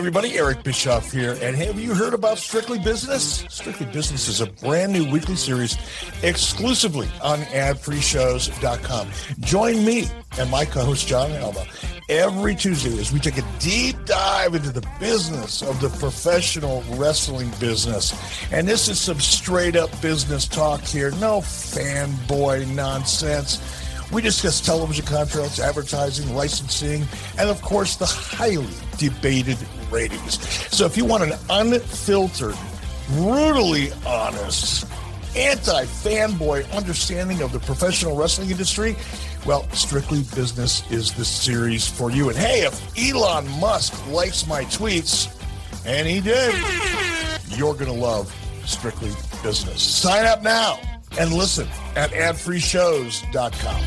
Everybody, Eric Bischoff here. And have you heard about Strictly Business? Strictly Business is a brand new weekly series exclusively on adfreeshows.com. Join me and my co-host Jon Alba every Tuesday as we take a deep dive into the business of the professional wrestling business. And this is some straight up business talk here. No fanboy nonsense. We discuss television contracts, advertising, licensing, and of course the highly debated ratings. So if you want an unfiltered, brutally honest, anti fanboy understanding of the professional wrestling industry, well, Strictly Business is the series for you. And hey, if Elon Musk likes my tweets, and he did, you're going to love Strictly Business. Sign up now and listen at adfreeshows.com.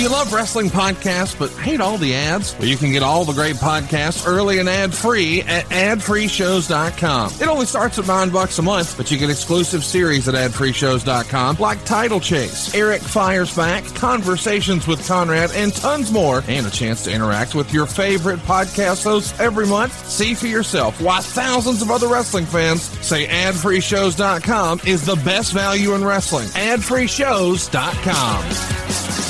You love wrestling podcasts but hate all the ads? Well, you can get all the great podcasts early and ad free at adfreeshows.com. It only starts at nine bucks a month, but you get exclusive series at adfreeshows.com like Title Chase, Eric Fires Back, Conversations with Conrad, and tons more, and a chance to interact with your favorite podcast hosts every month. See for yourself why thousands of other wrestling fans say adfreeshows.com is the best value in wrestling. Adfreeshows.com.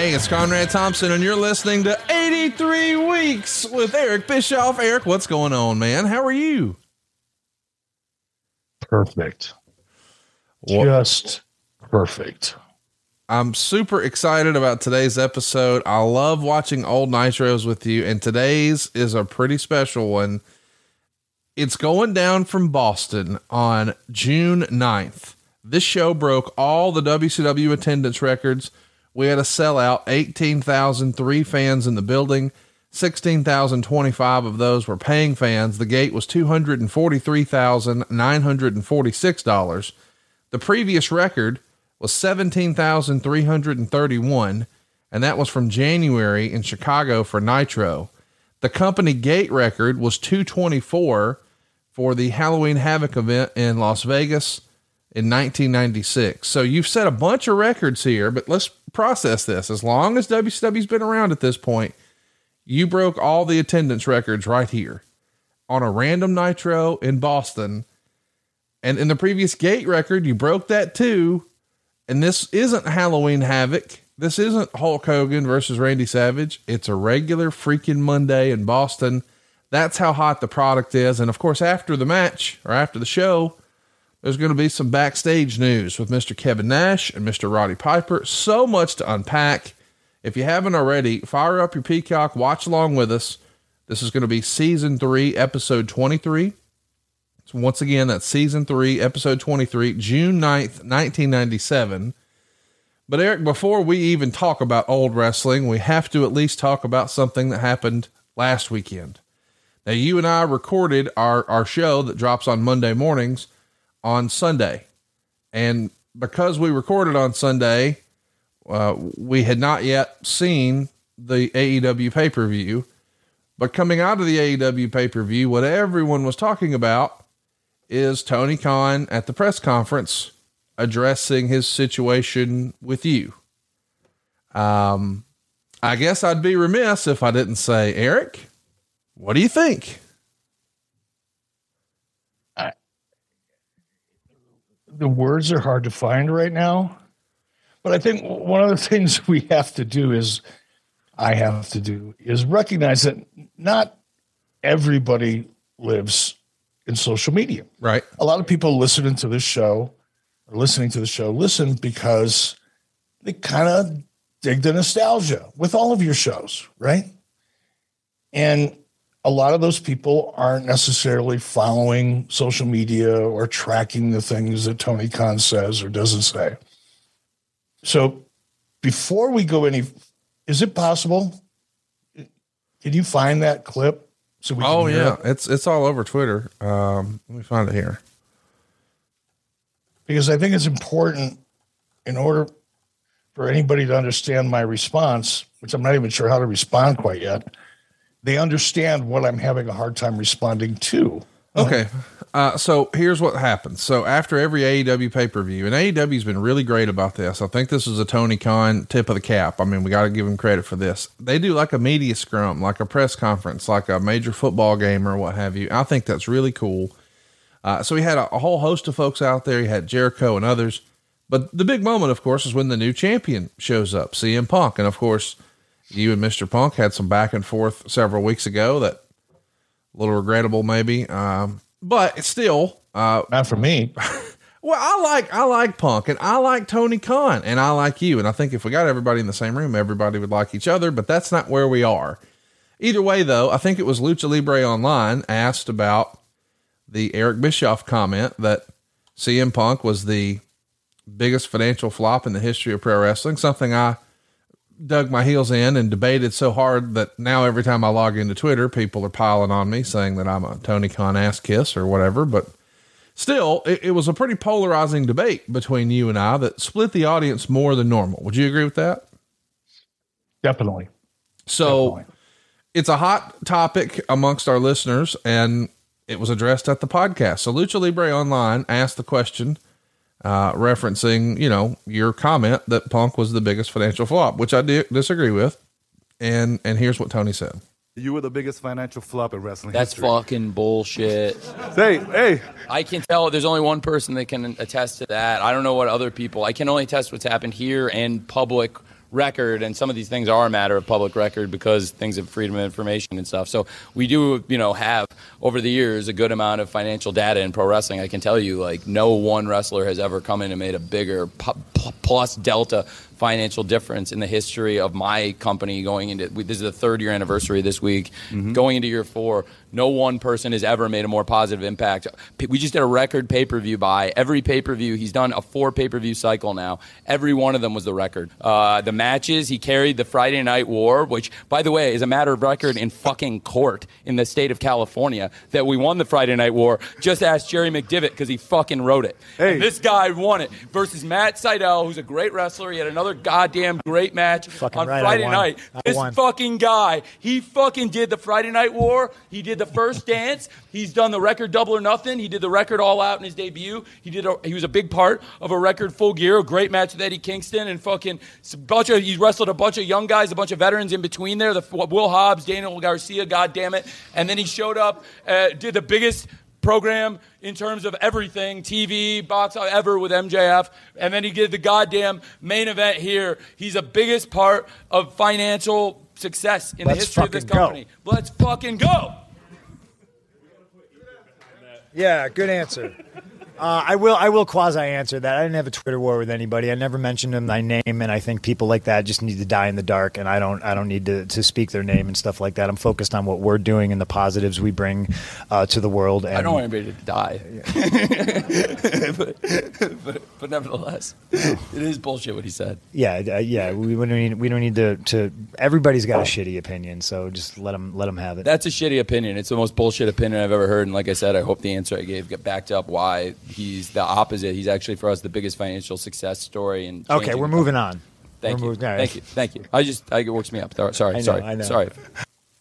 Hey, it's Conrad Thompson, and you're listening to 83 Weeks with Eric Bischoff. Eric, what's going on, man? How are you? Perfect. What? Just perfect. I'm super excited about today's episode. I love watching old Nitros with you, and today's is a pretty special one. It's going down from Boston on June 9th. This show broke all the WCW attendance records we had a sellout, 18,003 fans in the building. 16,025 of those were paying fans. The gate was $243,946. The previous record was 17,331, and that was from January in Chicago for Nitro. The company gate record was 224 for the Halloween Havoc event in Las Vegas in 1996. So you've set a bunch of records here, but let's process this. As long as WCW's been around at this point, you broke all the attendance records right here on a random Nitro in Boston. And in the previous gate record, you broke that too. And this isn't Halloween Havoc. This isn't Hulk Hogan versus Randy Savage. It's a regular freaking Monday in Boston. That's how hot the product is. And of course, after the match or after the show, there's going to be some backstage news with Mr. Kevin Nash and Mr. Roddy Piper. So much to unpack. If you haven't already, fire up your Peacock, watch along with us. This is going to be season three, episode 23. So once again, that's season three, episode 23, June 9th, 1997. But Eric, before we even talk about old wrestling, we have to at least talk about something that happened last weekend. Now, you and I recorded our, our show that drops on Monday mornings on Sunday. And because we recorded on Sunday, uh, we had not yet seen the AEW pay per view. But coming out of the AEW pay per view, what everyone was talking about is Tony Khan at the press conference addressing his situation with you. Um, I guess I'd be remiss if I didn't say, Eric, what do you think? The words are hard to find right now. But I think one of the things we have to do is, I have to do, is recognize that not everybody lives in social media. Right. A lot of people listening to this show or listening to the show listen because they kind of dig the nostalgia with all of your shows, right? And a lot of those people aren't necessarily following social media or tracking the things that Tony Khan says or doesn't say. So before we go any, is it possible? Can you find that clip? So we oh yeah, it? it's it's all over Twitter. Um, let me find it here because I think it's important in order for anybody to understand my response, which I'm not even sure how to respond quite yet they understand what I'm having a hard time responding to. Okay. Uh, so here's what happens. So after every AEW pay per view, and AEW's been really great about this. I think this is a Tony Khan tip of the cap. I mean, we got to give him credit for this. They do like a media scrum, like a press conference, like a major football game or what have you. I think that's really cool. Uh, so he had a, a whole host of folks out there. He had Jericho and others. But the big moment, of course, is when the new champion shows up, CM Punk. And of course, you and Mr. Punk had some back and forth several weeks ago that a little regrettable maybe. Um, but still, uh, not for me. well, I like, I like Punk and I like Tony Khan and I like you. And I think if we got everybody in the same room, everybody would like each other, but that's not where we are. Either way, though, I think it was Lucha Libre Online asked about the Eric Bischoff comment that CM Punk was the biggest financial flop in the history of pro wrestling, something I dug my heels in and debated so hard that now every time I log into Twitter, people are piling on me saying that I'm a Tony Khan ass kiss or whatever. But still, it, it was a pretty polarizing debate between you and I that split the audience more than normal. Would you agree with that? Definitely. So Definitely. it's a hot topic amongst our listeners and it was addressed at the podcast. So Lucha Libre Online asked the question uh, referencing, you know, your comment that Punk was the biggest financial flop, which I di- disagree with. And and here's what Tony said. You were the biggest financial flop in wrestling. That's history. fucking bullshit. hey, hey. I can tell there's only one person that can attest to that. I don't know what other people. I can only attest what's happened here and public record, and some of these things are a matter of public record because things of freedom of information and stuff. So we do, you know, have over the years a good amount of financial data in pro wrestling. I can tell you, like, no one wrestler has ever come in and made a bigger plus delta financial difference in the history of my company going into this is the third year anniversary this week mm-hmm. going into year four no one person has ever made a more positive impact. We just did a record pay-per-view buy. Every pay-per-view he's done a four pay-per-view cycle now. Every one of them was the record. Uh, the matches he carried the friday night war which by the way is a matter of record in fucking court in the state of california that we won the friday night war. Just ask jerry McDevitt because he fucking wrote it. Hey. And this guy won it versus matt Sydal, who's a great wrestler. He had another another goddamn great match fucking on right, Friday night. This fucking guy, he fucking did the Friday Night War. He did the first dance. He's done the record Double or Nothing. He did the record All Out in his debut. He did. A, he was a big part of a record Full Gear, a great match with Eddie Kingston, and fucking a bunch of. He wrestled a bunch of young guys, a bunch of veterans in between there. The Will Hobbs, Daniel Garcia, God damn it, and then he showed up, uh, did the biggest program in terms of everything TV, box ever with MJF. And then he did the goddamn main event here. He's the biggest part of financial success in Let's the history of this fucking go. company. Let's fucking go. Yeah, good answer. Uh, I will. I will quasi answer that. I didn't have a Twitter war with anybody. I never mentioned them by name, and I think people like that just need to die in the dark. And I don't. I don't need to, to speak their name and stuff like that. I'm focused on what we're doing and the positives we bring uh, to the world. And I don't want anybody to die. but, but, but nevertheless, it is bullshit what he said. Yeah, uh, yeah. We, we don't need. We don't need to. To everybody's got a shitty opinion, so just let them. Let them have it. That's a shitty opinion. It's the most bullshit opinion I've ever heard. And like I said, I hope the answer I gave get backed up why he's the opposite. He's actually for us the biggest financial success story. And okay, we're moving on. Thank We're you. moving- all right. Thank you. Thank you. I just I, it works me up. Sorry. I know, sorry. I know. Sorry.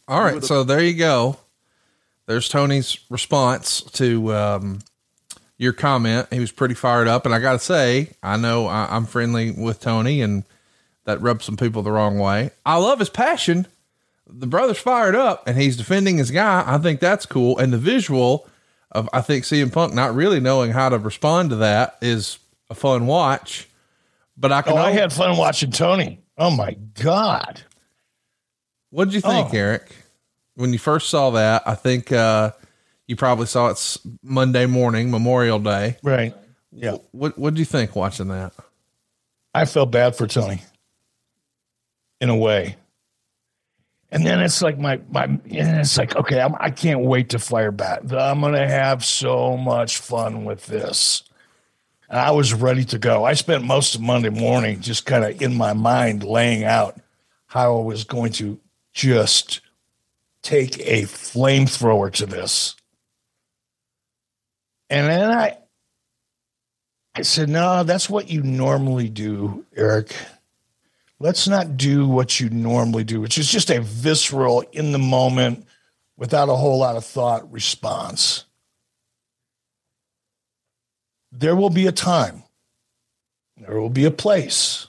All right, so there you go. There's Tony's response to um, your comment. He was pretty fired up, and I got to say, I know I, I'm friendly with Tony, and that rubbed some people the wrong way. I love his passion. The brother's fired up, and he's defending his guy. I think that's cool, and the visual of I think CM Punk not really knowing how to respond to that is a fun watch. But I can. Oh, I had fun watching Tony. Oh my God. What did you think, Oh. Eric? When you first saw that, I think uh, you probably saw it Monday morning, Memorial Day. Right. Yeah. What What did you think watching that? I felt bad for Tony in a way. And then it's like my my and it's like okay, I'm, I can't wait to fire back. I'm gonna have so much fun with this. And I was ready to go. I spent most of Monday morning just kind of in my mind laying out how I was going to just take a flamethrower to this. And then I I said, no, that's what you normally do, Eric. Let's not do what you normally do, which is just a visceral, in the moment, without a whole lot of thought response. There will be a time, there will be a place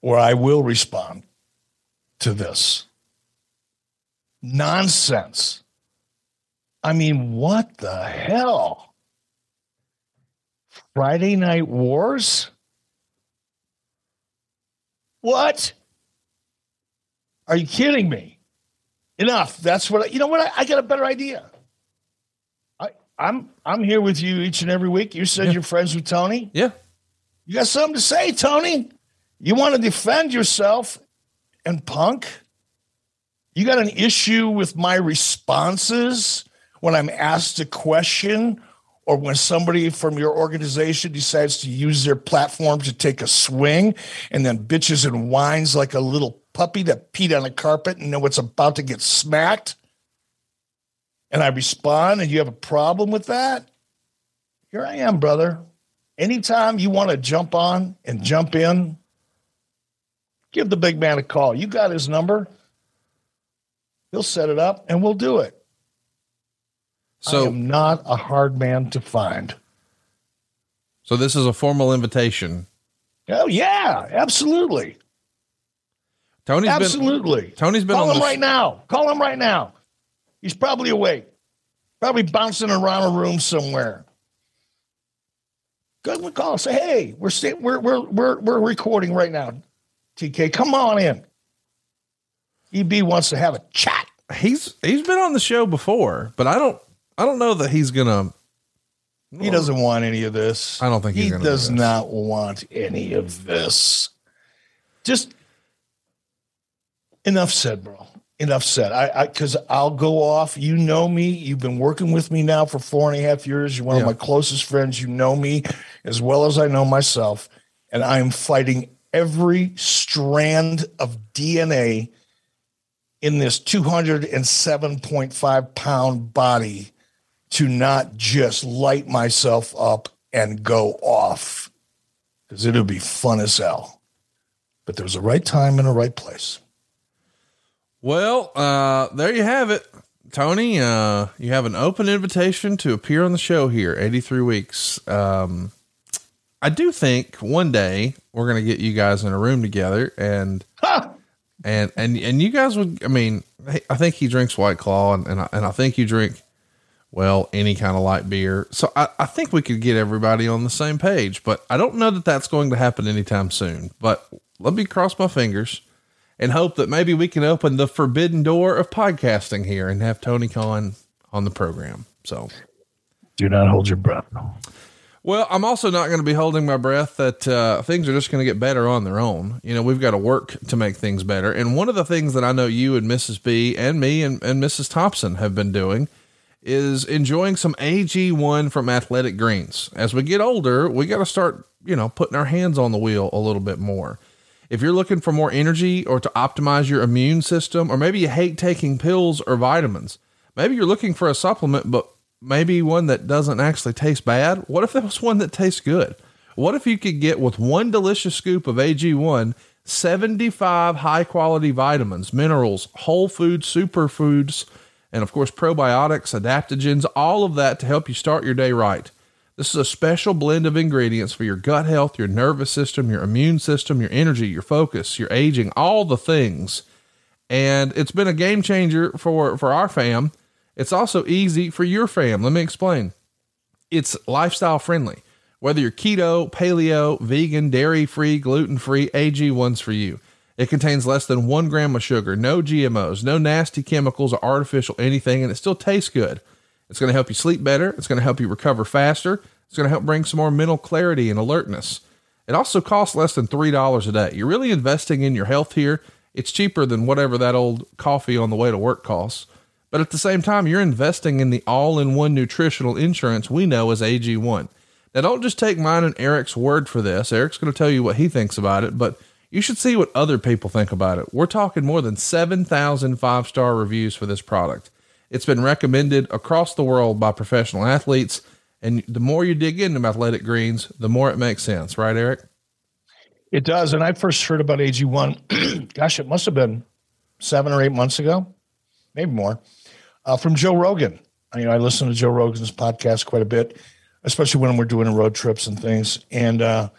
where I will respond to this nonsense. I mean, what the hell? Friday Night Wars? What? Are you kidding me? Enough. That's what I, you know. What I, I got a better idea. I, I'm I'm here with you each and every week. You said Yeah. you're friends with Tony. Yeah, You got something to say, Tony? You want to defend yourself and punk? You got an issue with my responses when I'm asked a question or when somebody from your organization decides to use their platform to take a swing and then bitches and whines like a little puppy that peed on a carpet and know it's about to get smacked? And I respond and you have a problem with that? Here I am, brother anytime you want to jump on and jump in, give the big man a call. You got his number. He'll set it up and we'll do it. I so am not a hard man to find. so this is a formal invitation. Oh yeah, absolutely. Tony's been absolutely. Tony's been Call on him the right now. Call him right now. He's probably awake. Probably bouncing around a room somewhere. Go and call. Say, hey, we're sta- we're we're we're we're recording right now. TK, come on in. EB wants to have a chat. he's he's been on the show before, but I don't I don't know that he's gonna. He doesn't want any of this. I don't think he's he gonna do does not want any of this. Just enough said, bro. Enough said. I I because I'll go off. You know me. You've been working with me now for four and a half years. You're one Yeah. of my closest friends. You know me as well as I know myself, and I am fighting every strand of DNA in this 207.5 pound body to not just light myself up and go off because it'll be fun as hell. But there's a right time and a right place. Well, uh, there you have it, Tony. Uh, you have an open invitation to appear on the show here. Eighty three weeks. Um, I do think one day we're gonna get you guys in a room together and and and and you guys would. I mean, I think he drinks White Claw, and and I, and I think you drink well any kind of light beer. So I, I think we could get everybody on the same page, but I don't know that that's going to happen anytime soon. But let me cross my fingers and hope that maybe we can open the forbidden door of podcasting here and have Tony Khan on the program. So do not hold your breath. Well, I'm also not going to be holding my breath that uh, things are just going to get better on their own. You know, we've got to work to make things better. And one of the things that I know you and Mrs. B and me and, and Mrs. Thompson have been doing is enjoying some AG1 from Athletic Greens. As we get older, we got to start, you know, putting our hands on the wheel a little bit more. If you're looking for more energy or to optimize your immune system, or maybe you hate taking pills or vitamins, maybe you're looking for a supplement, but maybe one that doesn't actually taste bad. What if there was one that tastes good? What if you could get with one delicious scoop of AG1 75 high quality vitamins, minerals, whole food superfoods, and of course probiotics, adaptogens, all of that to help you start your day right. This is a special blend of ingredients for your gut health, your nervous system, your immune system, your energy, your focus, your aging, all the things. And it's been a game changer for, for our fam. It's also easy for your fam. Let me explain. It's lifestyle friendly. Whether you're keto, paleo, vegan, dairy free, gluten free, AG1's for you. It contains less than one gram of sugar, no GMOs, no nasty chemicals or artificial anything, and it still tastes good. It's going to help you sleep better. It's going to help you recover faster. It's going to help bring some more mental clarity and alertness. It also costs less than $3 a day. You're really investing in your health here. It's cheaper than whatever that old coffee on the way to work costs. But at the same time, you're investing in the all in one nutritional insurance we know as AG1. Now, don't just take mine and Eric's word for this. Eric's going to tell you what he thinks about it, but you should see what other people think about it. We're talking more than 7,000 five star reviews for this product. It's been recommended across the world by professional athletes. And the more you dig into athletic greens, the more it makes sense, right, Eric? It does. And I first heard about AG1, gosh, it must have been seven or eight months ago, maybe more, uh, from Joe Rogan. You know, I listen to Joe Rogan's podcast quite a bit, especially when we're doing road trips and things. And uh,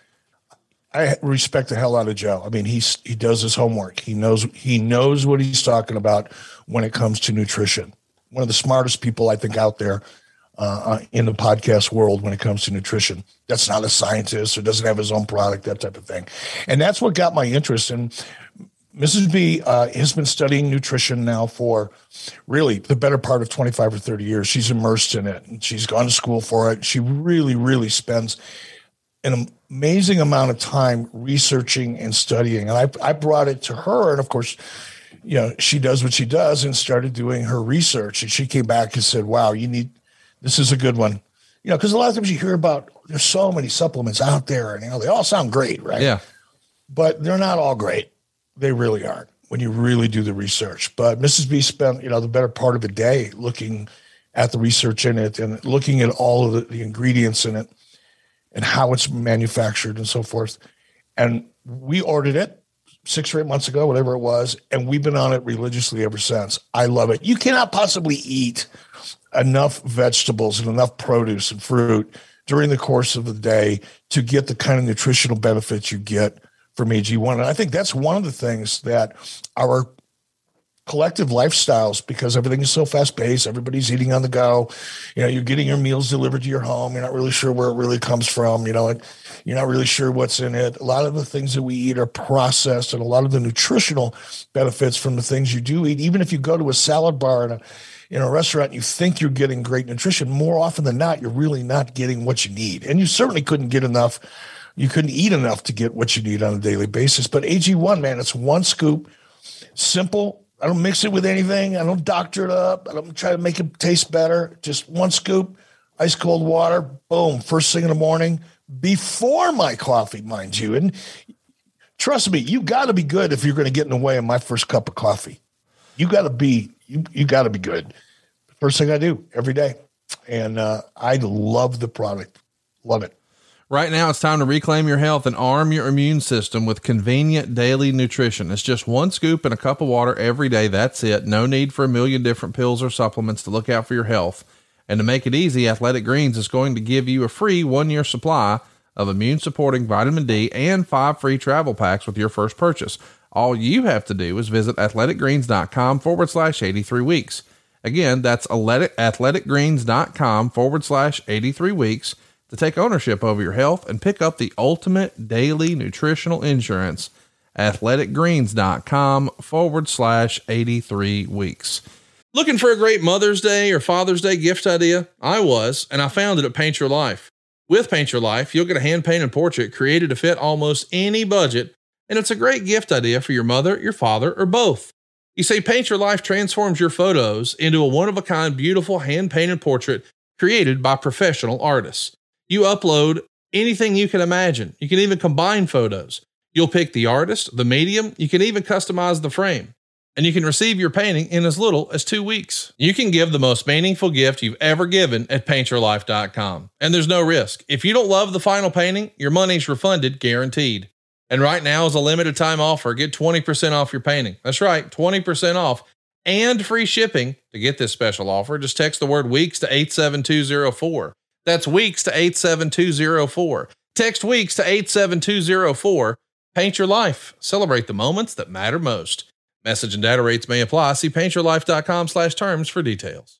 I respect the hell out of Joe. I mean, he's he does his homework. He knows he knows what he's talking about when it comes to nutrition one of the smartest people I think out there uh, uh, in the podcast world when it comes to nutrition. That's not a scientist or doesn't have his own product, that type of thing. And that's what got my interest. And Mrs. B uh, has been studying nutrition now for really the better part of 25 or 30 years. She's immersed in it and she's gone to school for it. She really, really spends an amazing amount of time researching and studying. And I, I brought it to her. And of course, you know, she does what she does and started doing her research. And she came back and said, wow, you need, this is a good one. You know, because a lot of times you hear about there's so many supplements out there and, you know, they all sound great, right? Yeah. But they're not all great. They really aren't when you really do the research. But Mrs. B spent, you know, the better part of a day looking at the research in it and looking at all of the, the ingredients in it and how it's manufactured and so forth. And we ordered it six or eight months ago, whatever it was, and we've been on it religiously ever since. I love it. You cannot possibly eat enough vegetables and enough produce and fruit during the course of the day to get the kind of nutritional benefits you get from AG1. And I think that's one of the things that our collective lifestyles because everything is so fast paced. Everybody's eating on the go. You know, you're getting your meals delivered to your home. You're not really sure where it really comes from. You know, and you're not really sure what's in it. A lot of the things that we eat are processed, and a lot of the nutritional benefits from the things you do eat, even if you go to a salad bar in a in a restaurant, you think you're getting great nutrition. More often than not, you're really not getting what you need, and you certainly couldn't get enough. You couldn't eat enough to get what you need on a daily basis. But AG1, man, it's one scoop, simple, I don't mix it with anything. I don't doctor it up. I don't try to make it taste better. Just one scoop, ice cold water, boom, first thing in the morning before my coffee, mind you. And trust me, you got to be good if you're going to get in the way of my first cup of coffee. You got to be you you got to be good. First thing I do every day, and uh, I love the product. Love it. Right now, it's time to reclaim your health and arm your immune system with convenient daily nutrition. It's just one scoop and a cup of water every day. That's it. No need for a million different pills or supplements to look out for your health. And to make it easy, Athletic Greens is going to give you a free one year supply of immune supporting vitamin D and five free travel packs with your first purchase. All you have to do is visit athleticgreens.com forward slash 83 weeks. Again, that's athleticgreens.com forward slash 83 weeks to take ownership over your health and pick up the ultimate daily nutritional insurance. Athleticgreens.com forward slash 83 weeks. Looking for a great Mother's Day or Father's Day gift idea? I was, and I found it at Paint Your Life. With Paint Your Life, you'll get a hand painted portrait created to fit almost any budget, and it's a great gift idea for your mother, your father, or both. You see, Paint Your Life transforms your photos into a one of a kind, beautiful hand painted portrait created by professional artists. You upload anything you can imagine. You can even combine photos. You'll pick the artist, the medium, you can even customize the frame. And you can receive your painting in as little as two weeks. You can give the most meaningful gift you've ever given at paintyourlife.com. And there's no risk. If you don't love the final painting, your money's refunded guaranteed. And right now is a limited time offer. Get 20% off your painting. That's right, 20% off and free shipping. To get this special offer, just text the word weeks to 87204. That's weeks to 87204. Text weeks to 87204. Paint your life. Celebrate the moments that matter most. Message and data rates may apply. See paintyourlife.com slash terms for details.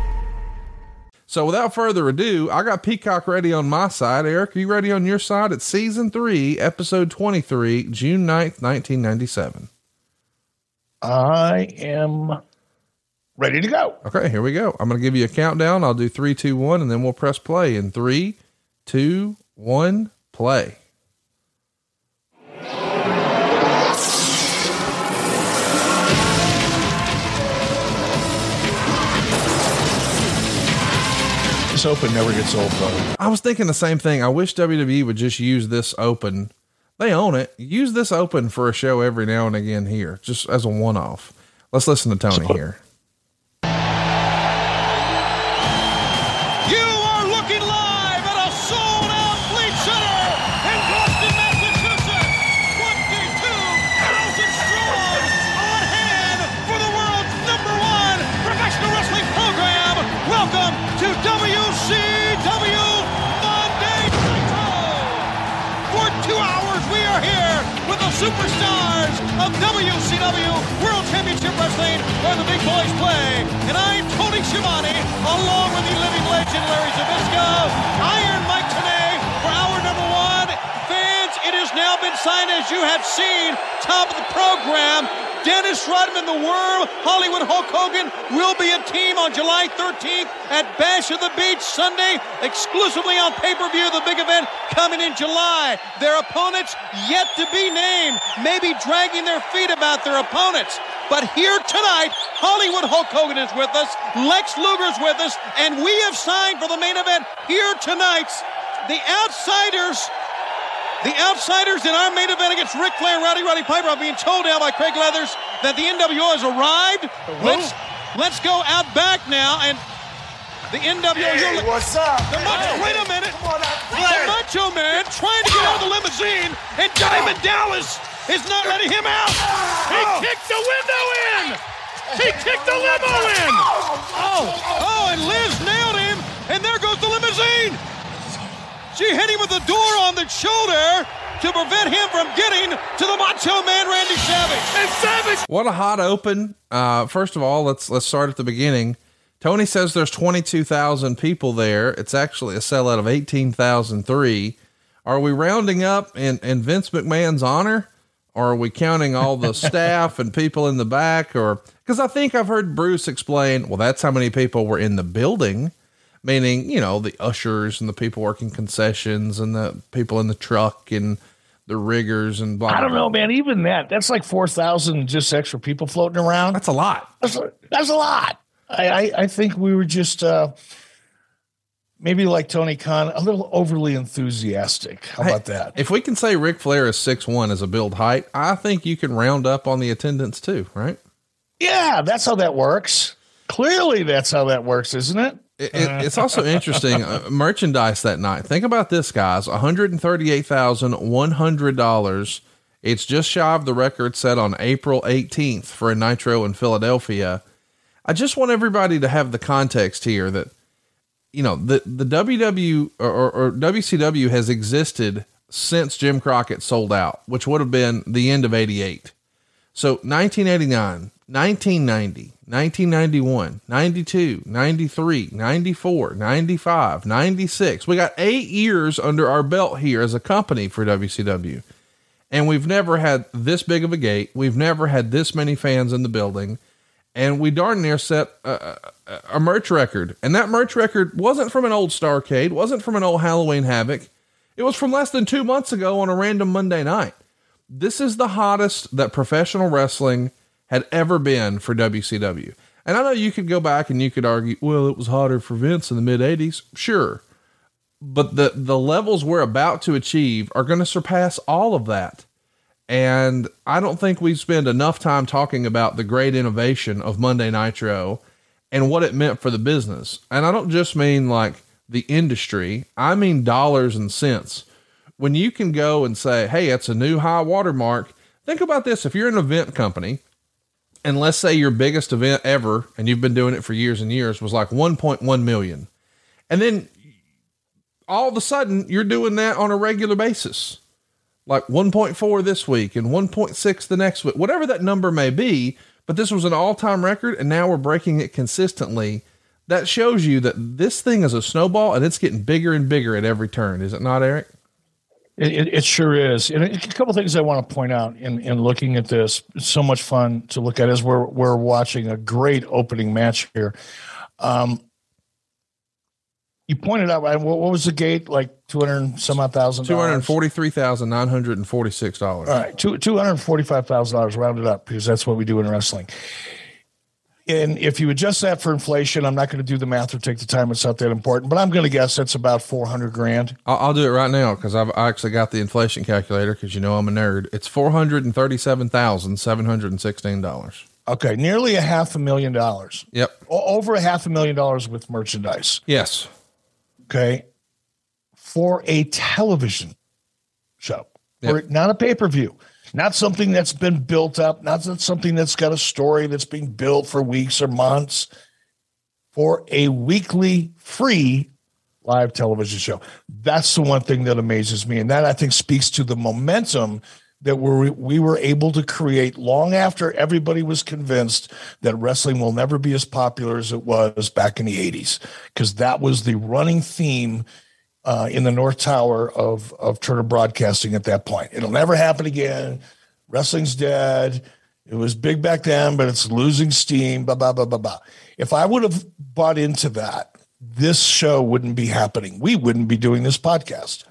So without further ado, I got Peacock ready on my side. Eric, are you ready on your side? It's season three, episode 23, June 9th, 1997. I am ready to go. Okay, here we go. I'm going to give you a countdown. I'll do three, two, one, and then we'll press play in three, two, one, play. This open never gets old, brother. I was thinking the same thing. I wish WWE would just use this open. They own it. Use this open for a show every now and again here, just as a one off. Let's listen to Tony So- here. WCW World Championship Wrestling, where the big boys play. And I'm Tony Schiavone, along with the living legend Larry Zbyszko, Iron Mike now been signed, as you have seen, top of the program. Dennis Rodman, the Worm, Hollywood Hulk Hogan will be a team on July 13th at Bash of the Beach Sunday, exclusively on pay-per-view, the big event coming in July. Their opponents yet to be named, maybe dragging their feet about their opponents. But here tonight, Hollywood Hulk Hogan is with us, Lex Luger's with us, and we have signed for the main event here tonight. The Outsiders the outsiders in our main event against Ric Flair and Rowdy Roddy Piper are being told now by Craig Leathers that the NWO has arrived. Let's let's go out back now and the NWO. Hey, you're- what's up? The Macho, wait a minute. The Macho Man trying to get out of the limousine, and Diamond Dallas is not letting him out. He kicked the window in. He kicked the limo in. Oh, oh, and Liz nailed him, and there goes the limousine. She hit him with the door on the shoulder to prevent him from getting to the Macho Man Randy Savage. And Savage What a hot open. Uh, first of all, let's let's start at the beginning. Tony says there's 22,000 people there. It's actually a sellout of 18,003. Are we rounding up in, in Vince McMahon's honor? Or are we counting all the staff and people in the back? Or because I think I've heard Bruce explain, well, that's how many people were in the building, meaning, you know, the ushers and the people working concessions and the people in the truck and the riggers and blah. I don't know, man. Even that, that's like 4,000 just extra people floating around. That's a lot. That's a, that's a lot. I, I, I think we were just, uh, maybe like Tony Khan, a little overly enthusiastic. How about that? If we can say Ric Flair is six one as a build height, I think you can round up on the attendance too, right? Yeah, that's how that works. Clearly, that's how that works, isn't it? It, it, it's also interesting uh, merchandise that night. Think about this, guys: one hundred and thirty-eight thousand one hundred dollars. It's just shy of the record set on April eighteenth for a Nitro in Philadelphia. I just want everybody to have the context here that you know the the WW or, or WCW has existed since Jim Crockett sold out, which would have been the end of '88. So 1989, 1990, 1991, 92, 93, 94, 95, 96. We got eight years under our belt here as a company for WCW. And we've never had this big of a gate. We've never had this many fans in the building. And we darn near set a, a, a merch record. And that merch record wasn't from an old Starcade, wasn't from an old Halloween Havoc. It was from less than two months ago on a random Monday night. This is the hottest that professional wrestling had ever been for WCW. And I know you could go back and you could argue, well, it was hotter for Vince in the mid 80s. Sure. But the, the levels we're about to achieve are going to surpass all of that. And I don't think we spend enough time talking about the great innovation of Monday Nitro and what it meant for the business. And I don't just mean like the industry, I mean dollars and cents. When you can go and say, hey, it's a new high watermark, think about this. If you're an event company, and let's say your biggest event ever, and you've been doing it for years and years, was like 1.1 million. And then all of a sudden you're doing that on a regular basis, like 1.4 this week and 1.6 the next week, whatever that number may be. But this was an all time record, and now we're breaking it consistently. That shows you that this thing is a snowball and it's getting bigger and bigger at every turn. Is it not, Eric? It, it, sure is. And a couple things I want to point out in, in looking at this. It's so much fun to look at as we're, we're watching a great opening match here. Um, you pointed out, what, what was the gate? Like 200 some odd thousand? $243,946. All right. Two, $245,000 rounded up because that's what we do in wrestling. And if you adjust that for inflation, I'm not going to do the math or take the time. It's not that important, but I'm going to guess that's about 400 grand. I'll, I'll do it right now because I've I actually got the inflation calculator because you know I'm a nerd. It's $437,716. Okay. Nearly a half a million dollars. Yep. O- over a half a million dollars with merchandise. Yes. Okay. For a television show, Yep. not a pay per view not something that's been built up, not something that's got a story that's being built for weeks or months, for a weekly free live television show. That's the one thing that amazes me. And that I think speaks to the momentum that we we were able to create long after everybody was convinced that wrestling will never be as popular as it was back in the 80s, because that was the running theme uh, in the North Tower of of Turner Broadcasting at that point. It'll never happen again. Wrestling's dead. It was big back then, but it's losing steam. Blah blah blah blah blah. If I would have bought into that, this show wouldn't be happening. We wouldn't be doing this podcast.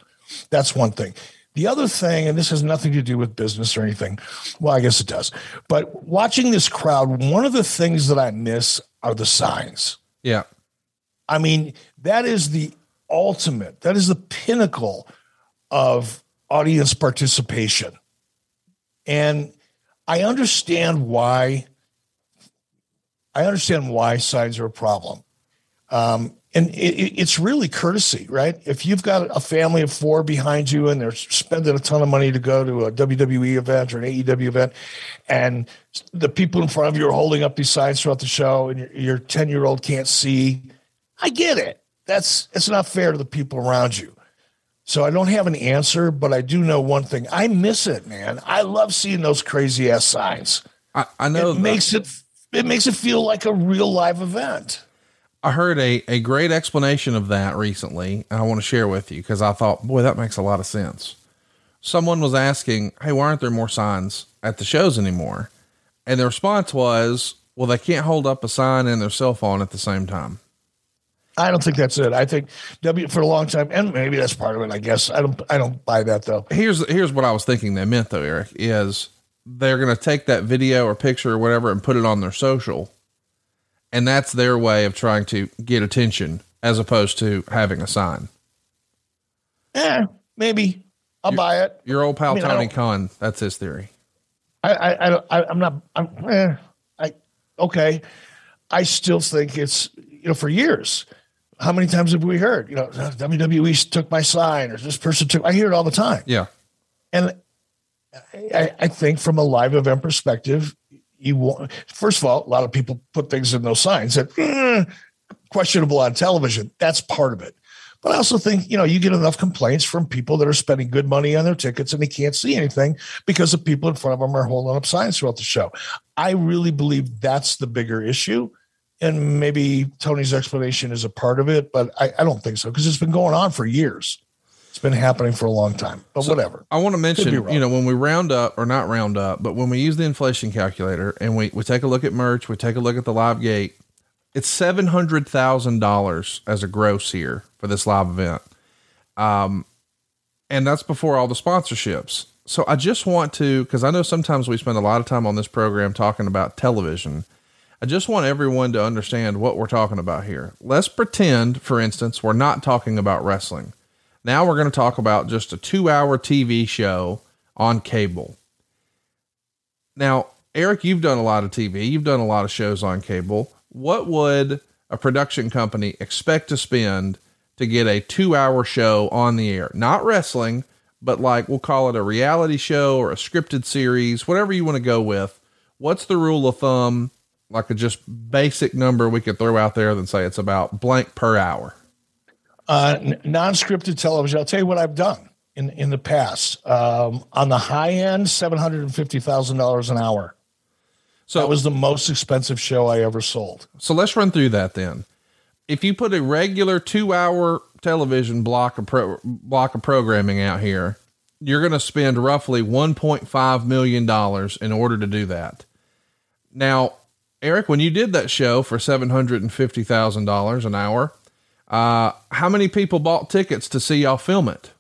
That's one thing. The other thing, and this has nothing to do with business or anything. Well, I guess it does. But watching this crowd, one of the things that I miss are the signs. Yeah. I mean, that is the ultimate, that is the pinnacle of audience participation. And I understand why. I understand why signs are a problem. Um, and it, it's really courtesy, right? If you've got a family of four behind you and they're spending a ton of money to go to a WWE event or an AEW event, and the people in front of you are holding up these signs throughout the show, and your 10 year old can't see, I get it. That's it's not fair to the people around you. So I don't have an answer, but I do know one thing. I miss it, man. I love seeing those crazy ass signs. I, I know it that- makes it it makes it feel like a real live event. I heard a, a great explanation of that recently, and I want to share with you because I thought, boy, that makes a lot of sense. Someone was asking, Hey, why aren't there more signs at the shows anymore? And the response was, Well, they can't hold up a sign and their cell phone at the same time. I don't think that's it. I think W for a long time, and maybe that's part of it. I guess I don't. I don't buy that though. Here's here's what I was thinking they meant though, Eric, is they're gonna take that video or picture or whatever and put it on their social. And that's their way of trying to get attention as opposed to having a sign. Yeah, maybe I'll buy it. Your old pal I mean, Tony Khan, that's his theory. I, I, I, I I'm not, I'm, eh, I, okay. I still think it's, you know, for years, how many times have we heard, you know, WWE took my sign or this person took, I hear it all the time. Yeah. And I, I think from a live event perspective, you want, first of all, a lot of people put things in those signs that eh, questionable on television. That's part of it. But I also think, you know, you get enough complaints from people that are spending good money on their tickets and they can't see anything because the people in front of them are holding up signs throughout the show. I really believe that's the bigger issue. And maybe Tony's explanation is a part of it, but I, I don't think so because it's been going on for years. It's been happening for a long time, but So, whatever. I want to mention, you know, when we round up or not round up, but when we use the inflation calculator and we, we take a look at merch, we take a look at the live gate, it's seven hundred thousand dollars as a gross here for this live event. Um, and that's before all the sponsorships. So I just want to, because I know sometimes we spend a lot of time on this program talking about television. I just want everyone to understand what we're talking about here. Let's pretend, for instance, we're not talking about wrestling. Now we're going to talk about just a two hour TV show on cable. Now, Eric, you've done a lot of TV, you've done a lot of shows on cable. What would a production company expect to spend to get a two hour show on the air? Not wrestling, but like we'll call it a reality show or a scripted series, whatever you want to go with. What's the rule of thumb? Like a just basic number we could throw out there and say it's about blank per hour. Uh, n- non-scripted television. I'll tell you what I've done in in the past. Um, on the high end, seven hundred and fifty thousand dollars an hour. So that was the most expensive show I ever sold. So let's run through that then. If you put a regular two hour television block of pro, block of programming out here, you're going to spend roughly $1.5 million in order to do that. Now, Eric, when you did that show for $750,000 an hour, uh, how many people bought tickets to see y'all film it?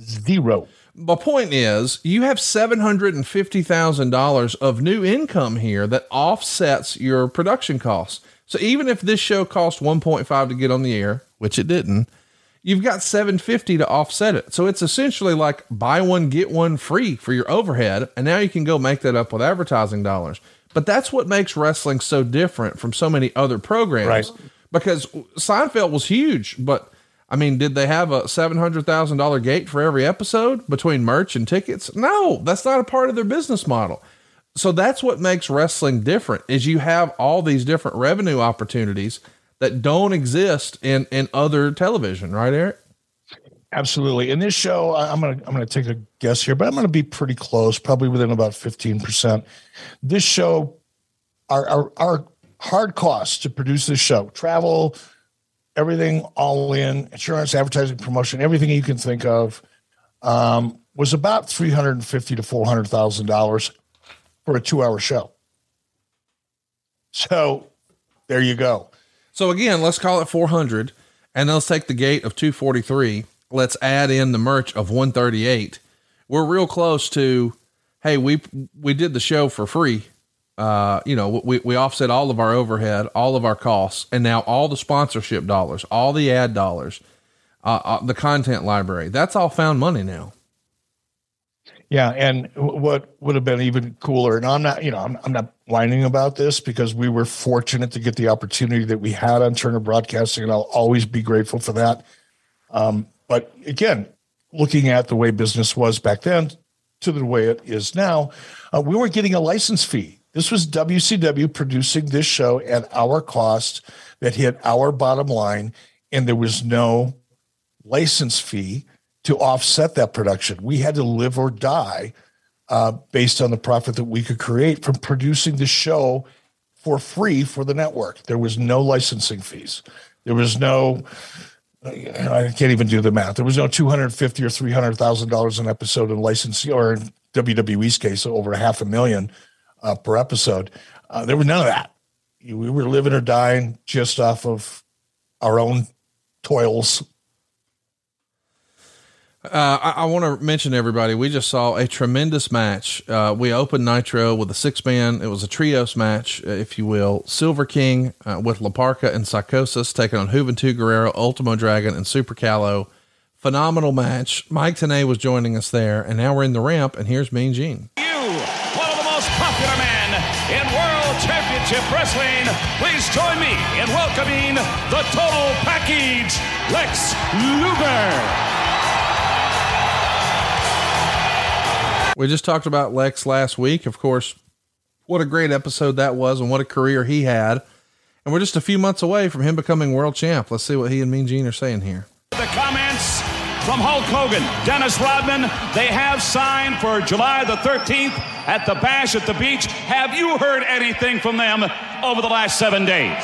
Zero. My point is, you have $750,000 of new income here that offsets your production costs. So even if this show cost 1.5 to get on the air, which it didn't, you've got 750 to offset it. So it's essentially like buy one get one free for your overhead and now you can go make that up with advertising dollars. But that's what makes wrestling so different from so many other programs. Right. Because Seinfeld was huge, but I mean, did they have a seven hundred thousand dollar gate for every episode between merch and tickets? No, that's not a part of their business model. So that's what makes wrestling different is you have all these different revenue opportunities that don't exist in in other television, right, Eric? Absolutely. In this show, I'm gonna I'm gonna take a guess here, but I'm gonna be pretty close, probably within about 15%. This show, our our, our hard costs to produce this show, travel, everything all in, insurance, advertising, promotion, everything you can think of, um, was about 350 to four hundred thousand dollars for a two hour show. So there you go. So again, let's call it 400 and let's take the gate of 243. Let's add in the merch of 138. We're real close to, Hey, we, we did the show for free. Uh, you know, we, we offset all of our overhead, all of our costs, and now all the sponsorship dollars, all the ad dollars, uh, uh, the content library, that's all found money now. Yeah, and what would have been even cooler, and I'm not, you know, I'm, I'm not whining about this because we were fortunate to get the opportunity that we had on Turner Broadcasting, and I'll always be grateful for that. Um, but again, looking at the way business was back then to the way it is now, uh, we weren't getting a license fee. This was WCW producing this show at our cost that hit our bottom line, and there was no license fee to offset that production. We had to live or die uh, based on the profit that we could create from producing the show for free for the network. There was no licensing fees. There was no, I can't even do the math. There was no two hundred fifty or three hundred thousand dollars an episode in licensing, or in WWE's case, over a half a million uh, per episode. Uh, there was none of that. We were living or dying just off of our own toils Uh, I, I want to mention everybody. We just saw a tremendous match. Uh, we opened Nitro with a six man. It was a trios match, uh, if you will. Silver King uh, with La Parca and Psychosis taking on Juventud Guerrero, Ultimo Dragon, and Super Calo. Phenomenal match. Mike Tenay was joining us there, and now we're in the ramp. And here's Mean Gene. You, one of the most popular men in World Championship Wrestling, please join me in welcoming the total package, Lex Luger. We just talked about Lex last week. Of course, what a great episode that was, and what a career he had. And we're just a few months away from him becoming world champ. Let's see what he and Mean Gene are saying here. The comments from Hulk Hogan, Dennis Rodman, they have signed for July the 13th at the Bash at the Beach. Have you heard anything from them over the last seven days?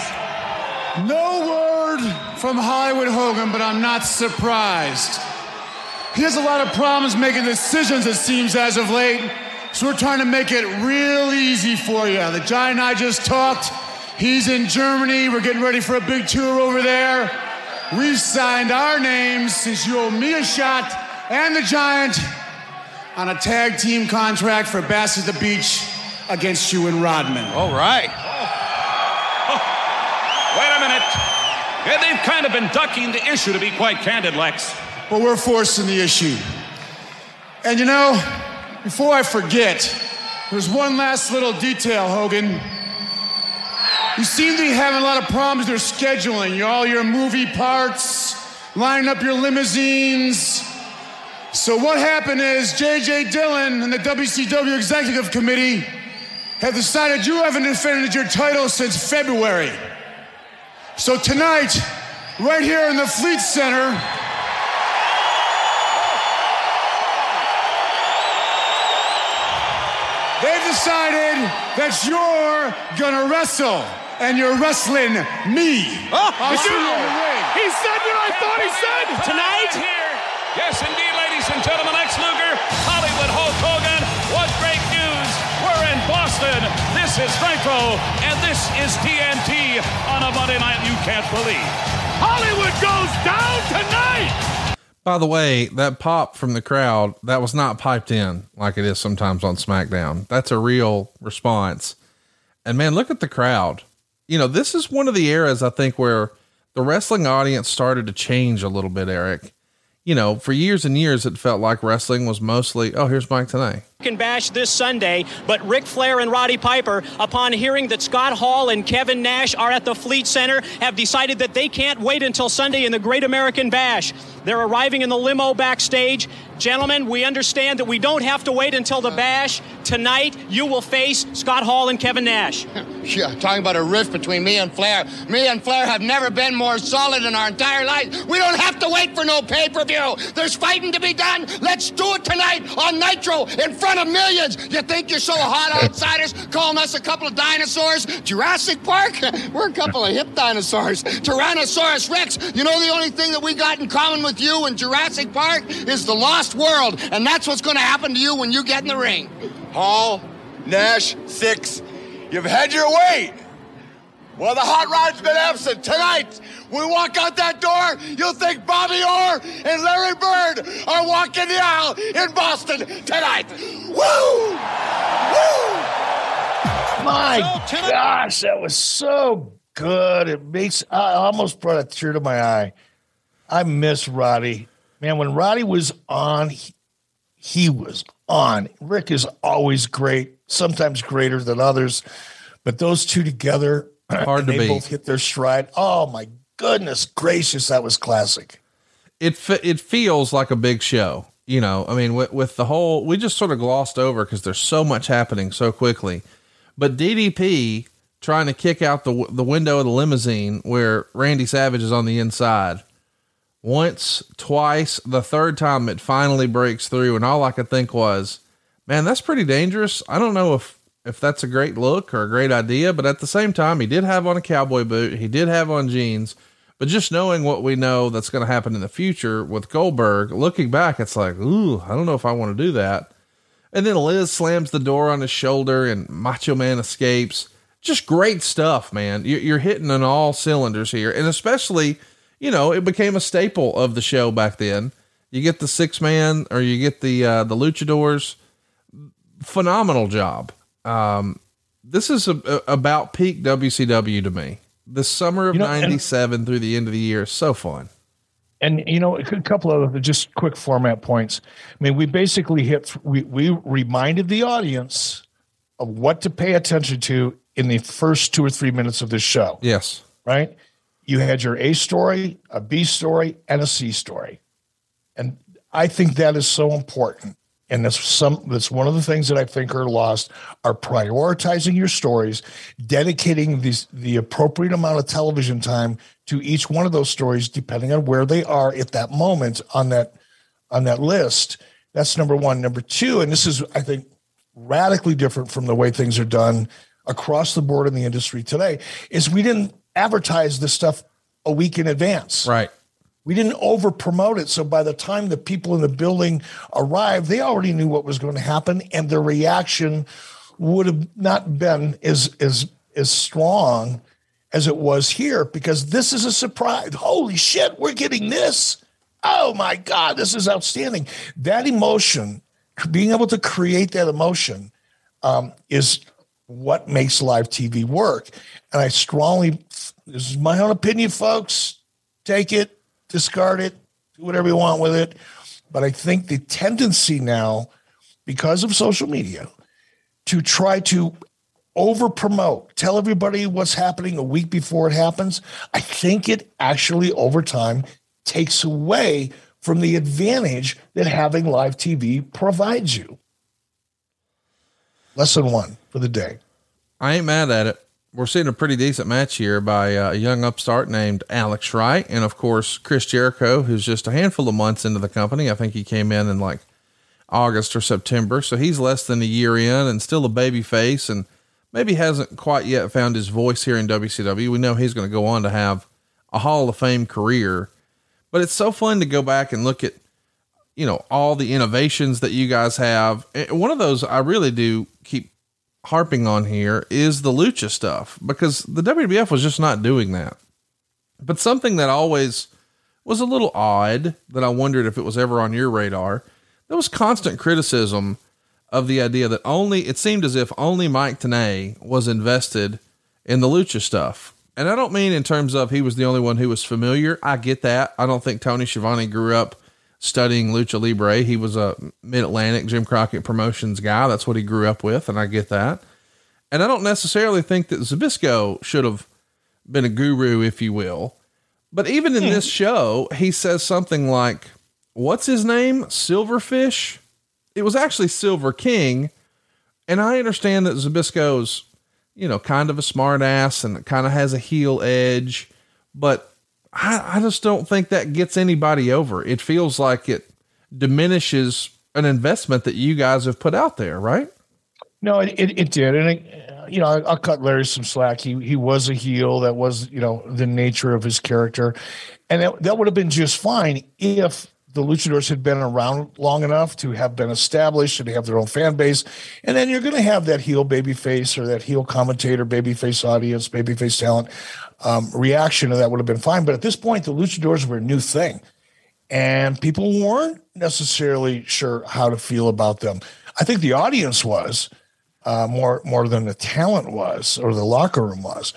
No word from Hollywood Hogan, but I'm not surprised. He has a lot of problems making decisions, it seems, as of late. So we're trying to make it real easy for you. The Giant and I just talked. He's in Germany. We're getting ready for a big tour over there. We've signed our names since you owe me a shot and the Giant on a tag team contract for Bash at the Beach against you and Rodman. All right. Wait a minute. Yeah, they've kind of been ducking the issue, to be quite candid, Lex. But we're forcing the issue. And you know, before I forget, there's one last little detail, Hogan. You seem to be having a lot of problems with your scheduling, all your movie parts, lining up your limousines. So what happened is J.J. Dillon and the WCW Executive Committee have decided you haven't defended your title since February. So tonight, right here in the Fleet Center, decided that you're gonna wrestle, and you're wrestling me. Oh, I'll see you in the ring. He said what I thought he said. Tonight here. Yes, indeed, ladies and gentlemen, Lex Luger, Hollywood Hulk Hogan. What great news. We're in Boston. This is Nitro, and this is TNT on a Monday night you can't believe. Hollywood goes down tonight. By the way, that pop from the crowd, that was not piped in like it is sometimes on SmackDown. That's a real response. And man, look at the crowd. You know, this is one of the eras I think where the wrestling audience started to change a little bit, Eric. You know, for years and years, it felt like wrestling was mostly, oh, here's Mike tonight. American Bash this Sunday, but Ric Flair and Roddy Piper, upon hearing that Scott Hall and Kevin Nash are at the Fleet Center, have decided that they can't wait until Sunday in the Great American Bash. They're arriving in the limo backstage. Gentlemen, we understand that we don't have to wait until the bash. Tonight, you will face Scott Hall and Kevin Nash. Yeah, talking about a rift between me and Flair. Me and Flair have never been more solid in our entire life. We don't have to wait for no pay per view. There's fighting to be done. Let's do it tonight on Nitro in front of millions. You think you're so hot outsiders calling us a couple of dinosaurs? Jurassic Park? We're a couple of hip dinosaurs. Tyrannosaurus Rex. You know the only thing that we got in common with you and Jurassic Park is the lost world. And that's what's going to happen to you when you get in the ring. Hall, Nash, Syxx, you've had your way. Well, the hot rod's been absent. Tonight, we walk out that door, you'll think Bobby Orr and Larry Bird are walking the aisle in Boston tonight. Woo! Woo! My gosh, that was so good. It makes I almost brought a tear to my eye. I miss Roddy. Man, when Roddy was on, he, he was on. Ric is always great, sometimes greater than others, but those two together, Hard to they beat. both hit their stride. Oh my goodness gracious, that was classic. it it feels like a big show. You know, I mean, with, with the whole, we just sort of glossed over because there's so much happening so quickly. But DDP trying to kick out the the window of the limousine where Randy Savage is on the inside. Once, twice, the third time it finally breaks through, and all I could think was, man, that's pretty dangerous. I don't know if if that's a great look or a great idea, but at the same time, he did have on a cowboy boot, he did have on jeans. But just knowing what we know that's going to happen in the future with Goldberg, looking back, it's like, ooh, I don't know if I want to do that. And then Liz slams the door on his shoulder and Macho Man escapes. Just great stuff, man. You- You're hitting on all cylinders here. And especially, you know, it became a staple of the show back then. You get the six man or you get the uh, the luchadors. Phenomenal job. Um, this is a, a, about peak WCW to me. The summer of You know, and- '97 through the end of the year is so fun. And you know, a couple of just quick format points. I mean, we basically hit. We we reminded the audience of what to pay attention to in the first two or three minutes of this show. Yes. Right. You had your A story, a B story, and a C story, and I think that is so important. And that's some. That's one of the things that I think are lost. Are prioritizing your stories, dedicating these the appropriate amount of television time to each one of those stories, depending on where they are at that moment on that on that list. That's number one. Number two, and this is I think radically different from the way things are done across the board in the industry today, is we didn't advertise this stuff a week in advance. Right. We didn't over promote it. So by the time the people in the building arrived, they already knew what was going to happen, and their reaction would have not been as as as strong as it was here because this is a surprise. Holy shit, we're getting this. Oh my God, this is outstanding. That emotion, being able to create that emotion, um, is what makes live TV work. And I strongly, this is my own opinion, folks. Take it, discard it, do whatever you want with it. But I think the tendency now, because of social media, to try to over promote, tell everybody what's happening a week before it happens, I think it actually over time takes away from the advantage that having live TV provides you. Lesson one for the day. I ain't mad at it. We're seeing a pretty decent match here by uh, a young upstart named Alex Wright. And of course, Chris Jericho, who's just a handful of months into the company. I think he came in in like August or September. So he's less than a year in and still a baby face and maybe hasn't quite yet found his voice here in WCW. We know he's going to go on to have a Hall of Fame career, but it's so fun to go back and look at, you know, all the innovations that you guys have. And one of those I really do keep harping on here is the lucha stuff because the WWF was just not doing that. But something that always was a little odd that I wondered if it was ever on your radar. There was constant criticism of the idea that only it seemed as if only Mike Tenay was invested in the lucha stuff. And I don't mean in terms of he was the only one who was familiar. I get that. I don't think Tony Schiavone grew up studying lucha libre. He was a mid Atlantic Jim Crockett promotions guy. That's what he grew up with. And I get that. And I don't necessarily think that Zbyszko should have been a guru, if you will. But even in hmm. this show, he says something like, What's his name? Silverfish? It was actually Silver King. And I understand that Zbyszko's, you know, kind of a smart ass and kind of has a heel edge, but I, I just don't think that gets anybody over. It feels like it diminishes an investment that you guys have put out there, right? No, it, it, it did. And, it, you know, I'll cut Larry some slack. He, he was a heel. That was, you know, the nature of his character. And that, that would have been just fine if the luchadors had been around long enough to have been established and have their own fan base. And then you're going to have that heel baby face or that heel commentator, baby face audience, baby face talent um, reaction, and that would have been fine. But at this point, the luchadors were a new thing. And people weren't necessarily sure how to feel about them. I think the audience was uh, more more than the talent was or the locker room was.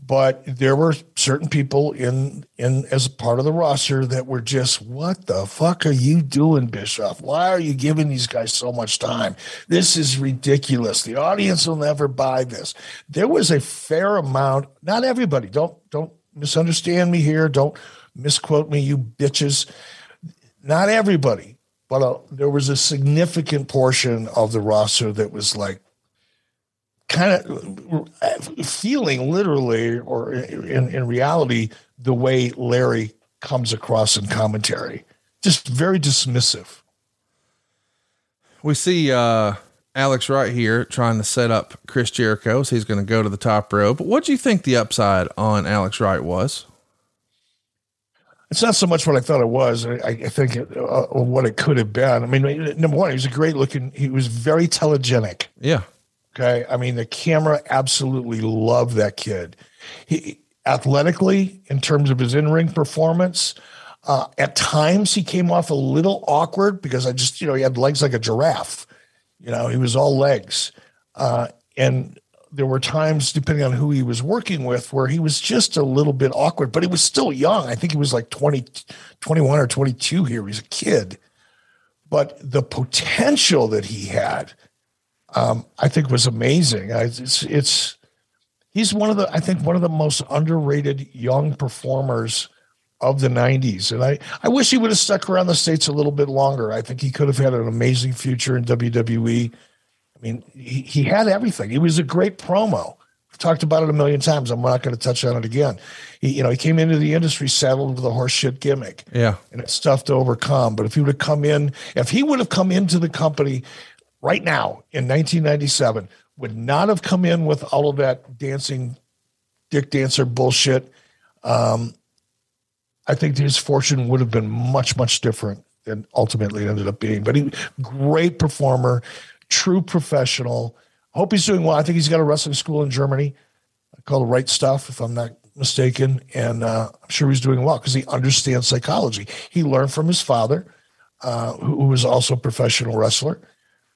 But there were certain people in in as part of the roster that were just, what the fuck are you doing, Bischoff? Why are you giving these guys so much time? This is ridiculous. The audience will never buy this. There was a fair amount, not everybody, don't don't misunderstand me here, don't misquote me, you bitches. Not everybody, but uh, there was a significant portion of the roster that was like, kind of feeling literally or in, in reality the way Larry comes across in commentary. Just very dismissive. We see uh, Alex Wright here trying to set up Chris Jericho. So he's going to go to the top rope. What do you think the upside on Alex Wright was? It's not so much what I thought it was. I, I think it, uh, what it could have been. I mean, number one, he was a great looking. He was very telegenic. Yeah. Okay. I mean, the camera absolutely loved that kid. He athletically, in terms of his in ring performance, Uh, at times, he came off a little awkward because I just, you know, he had legs like a giraffe. You know, he was all legs. Uh, and there were times, depending on who he was working with, where he was just a little bit awkward, but he was still young. I think he was like 20, 21 or 22 here. He's a kid. But the potential that he had, um, I think was amazing. I, it's, it's, he's one of the, I think, one of the most underrated young performers of the 90s. And I, I wish he would have stuck around the States a little bit longer. I think he could have had an amazing future in WWE. I mean, he, he had everything. He was a great promo. I've talked about it a million times. I'm not going to touch on it again. He, you know, he came into the industry saddled with a horseshit gimmick. Yeah. And it's tough to overcome. But if he would have come in, if he would have come into the company right now in 1997, would not have come in with all of that dancing, dick dancer bullshit. Um, I think his fortune would have been much, much different than ultimately it ended up being. But he, great performer, true professional. Hope he's doing well. I think he's got a wrestling school in Germany called Right Stuff, if I'm not mistaken. And uh, I'm sure he's doing well because he understands psychology. He learned from his father, uh, who was also a professional wrestler.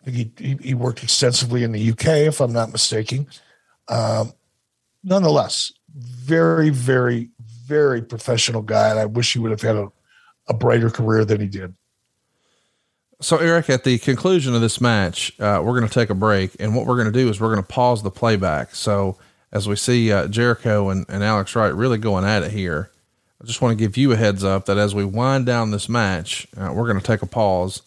He, he worked extensively in the UK, if I'm not mistaken. Um, nonetheless, very, very, very professional guy. And I wish he would have had a, a brighter career than he did. So, Eric, at the conclusion of this match, uh, we're going to take a break. And what we're going to do is we're going to pause the playback. So, as we see uh, Jericho and, and Alex Wright really going at it here, I just want to give you a heads up that as we wind down this match, uh, we're going to take a pause.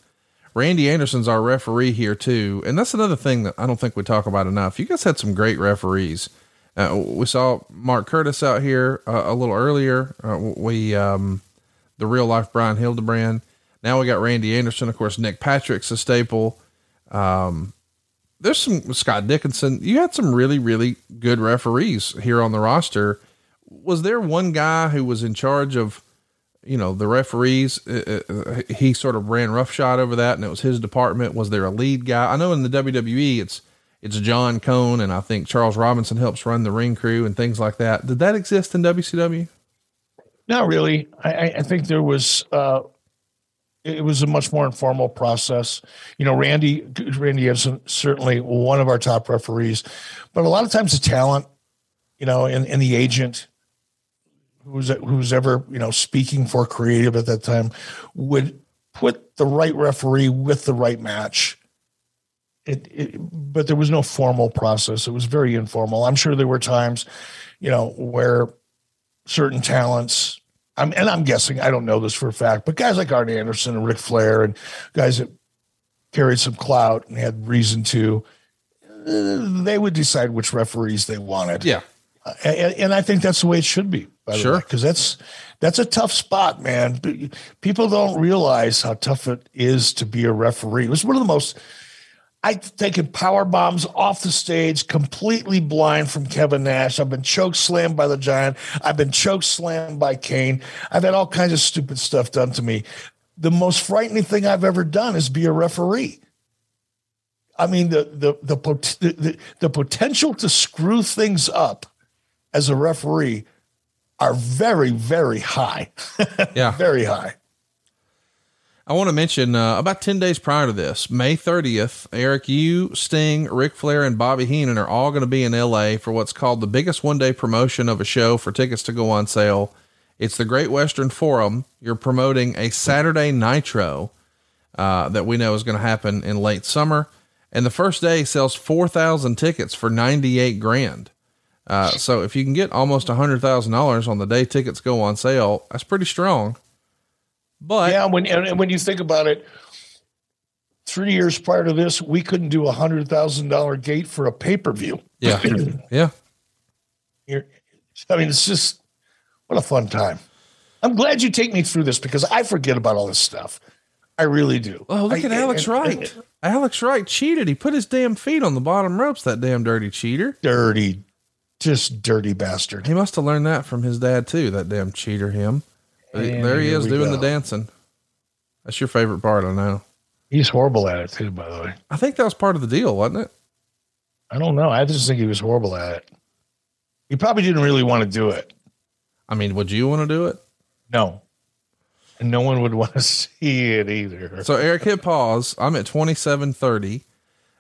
Randy Anderson's our referee here, too. And that's another thing that I don't think we talk about enough. You guys had some great referees. Uh, we saw Mark Curtis out here uh, a little earlier. Uh, we, um, the real life Brian Hildebrand. Now we got Randy Anderson. Of course, Nick Patrick's a staple. Um, there's some Scott Dickinson. You had some really, really good referees here on the roster. Was there one guy who was in charge of, you know, the referees? Uh, uh, he sort of ran roughshod over that, and it was his department. Was there a lead guy? I know in the WWE, it's it's John Cone, and I think Charles Robinson helps run the ring crew and things like that. Did that exist in WCW? Not really. I, I think there was. Uh, it was a much more informal process. You know, Randy Randy is certainly one of our top referees, but a lot of times the talent, you know, and, and the agent who's who's ever you know speaking for creative at that time would put the right referee with the right match. It, it, but there was no formal process. It was very informal. I'm sure there were times, you know, where certain talents I'm, and I'm guessing, I don't know this for a fact, but guys like Arn Anderson and Ric Flair and guys that carried some clout and had reason to, uh, they would decide which referees they wanted. Yeah. And, I think that's the way it should be. sure. Because that's, that's a tough spot, man. People don't realize how tough it is to be a referee. It was one of the most, I've taken power bombs off the stage, completely blind from Kevin Nash. I've been choke slammed by the Giant. I've been choke slammed by Kane. I've had all kinds of stupid stuff done to me. The most frightening thing I've ever done is be a referee. I mean, the the the the, the, the potential to screw things up as a referee are very very high. Yeah, very high. I want to mention uh, about 10 days prior to this, May 30th, Eric, you, Sting, Ric Flair, and Bobby Heenan are all going to be in LA for what's called the biggest one day promotion of a show for tickets to go on sale. It's the Great Western Forum. You're promoting a Saturday Nitro uh, that we know is going to happen in late summer. And the first day sells 4,000 tickets for 98 grand. Uh, so if you can get almost a $100,000 on the day tickets go on sale, that's pretty strong. But yeah, when and when you think about it, three years prior to this, we couldn't do a hundred thousand dollar gate for a pay per view. Yeah, yeah. You're, I mean, it's just what a fun time. I'm glad you take me through this because I forget about all this stuff. I really do. Oh, look I, at Alex Wright. Alex Wright cheated. He put his damn feet on the bottom ropes. That damn dirty cheater. Dirty, just dirty bastard. He must have learned that from his dad too. That damn cheater, him. And there he is doing go. the dancing. That's your favorite part, I know. He's horrible at it too, by the way. I think that was part of the deal, wasn't it? I don't know. I just think he was horrible at it. He probably didn't really want to do it. I mean, would you want to do it? No. and no one would want to see it either. So Eric, hit pause. I'm at 2730,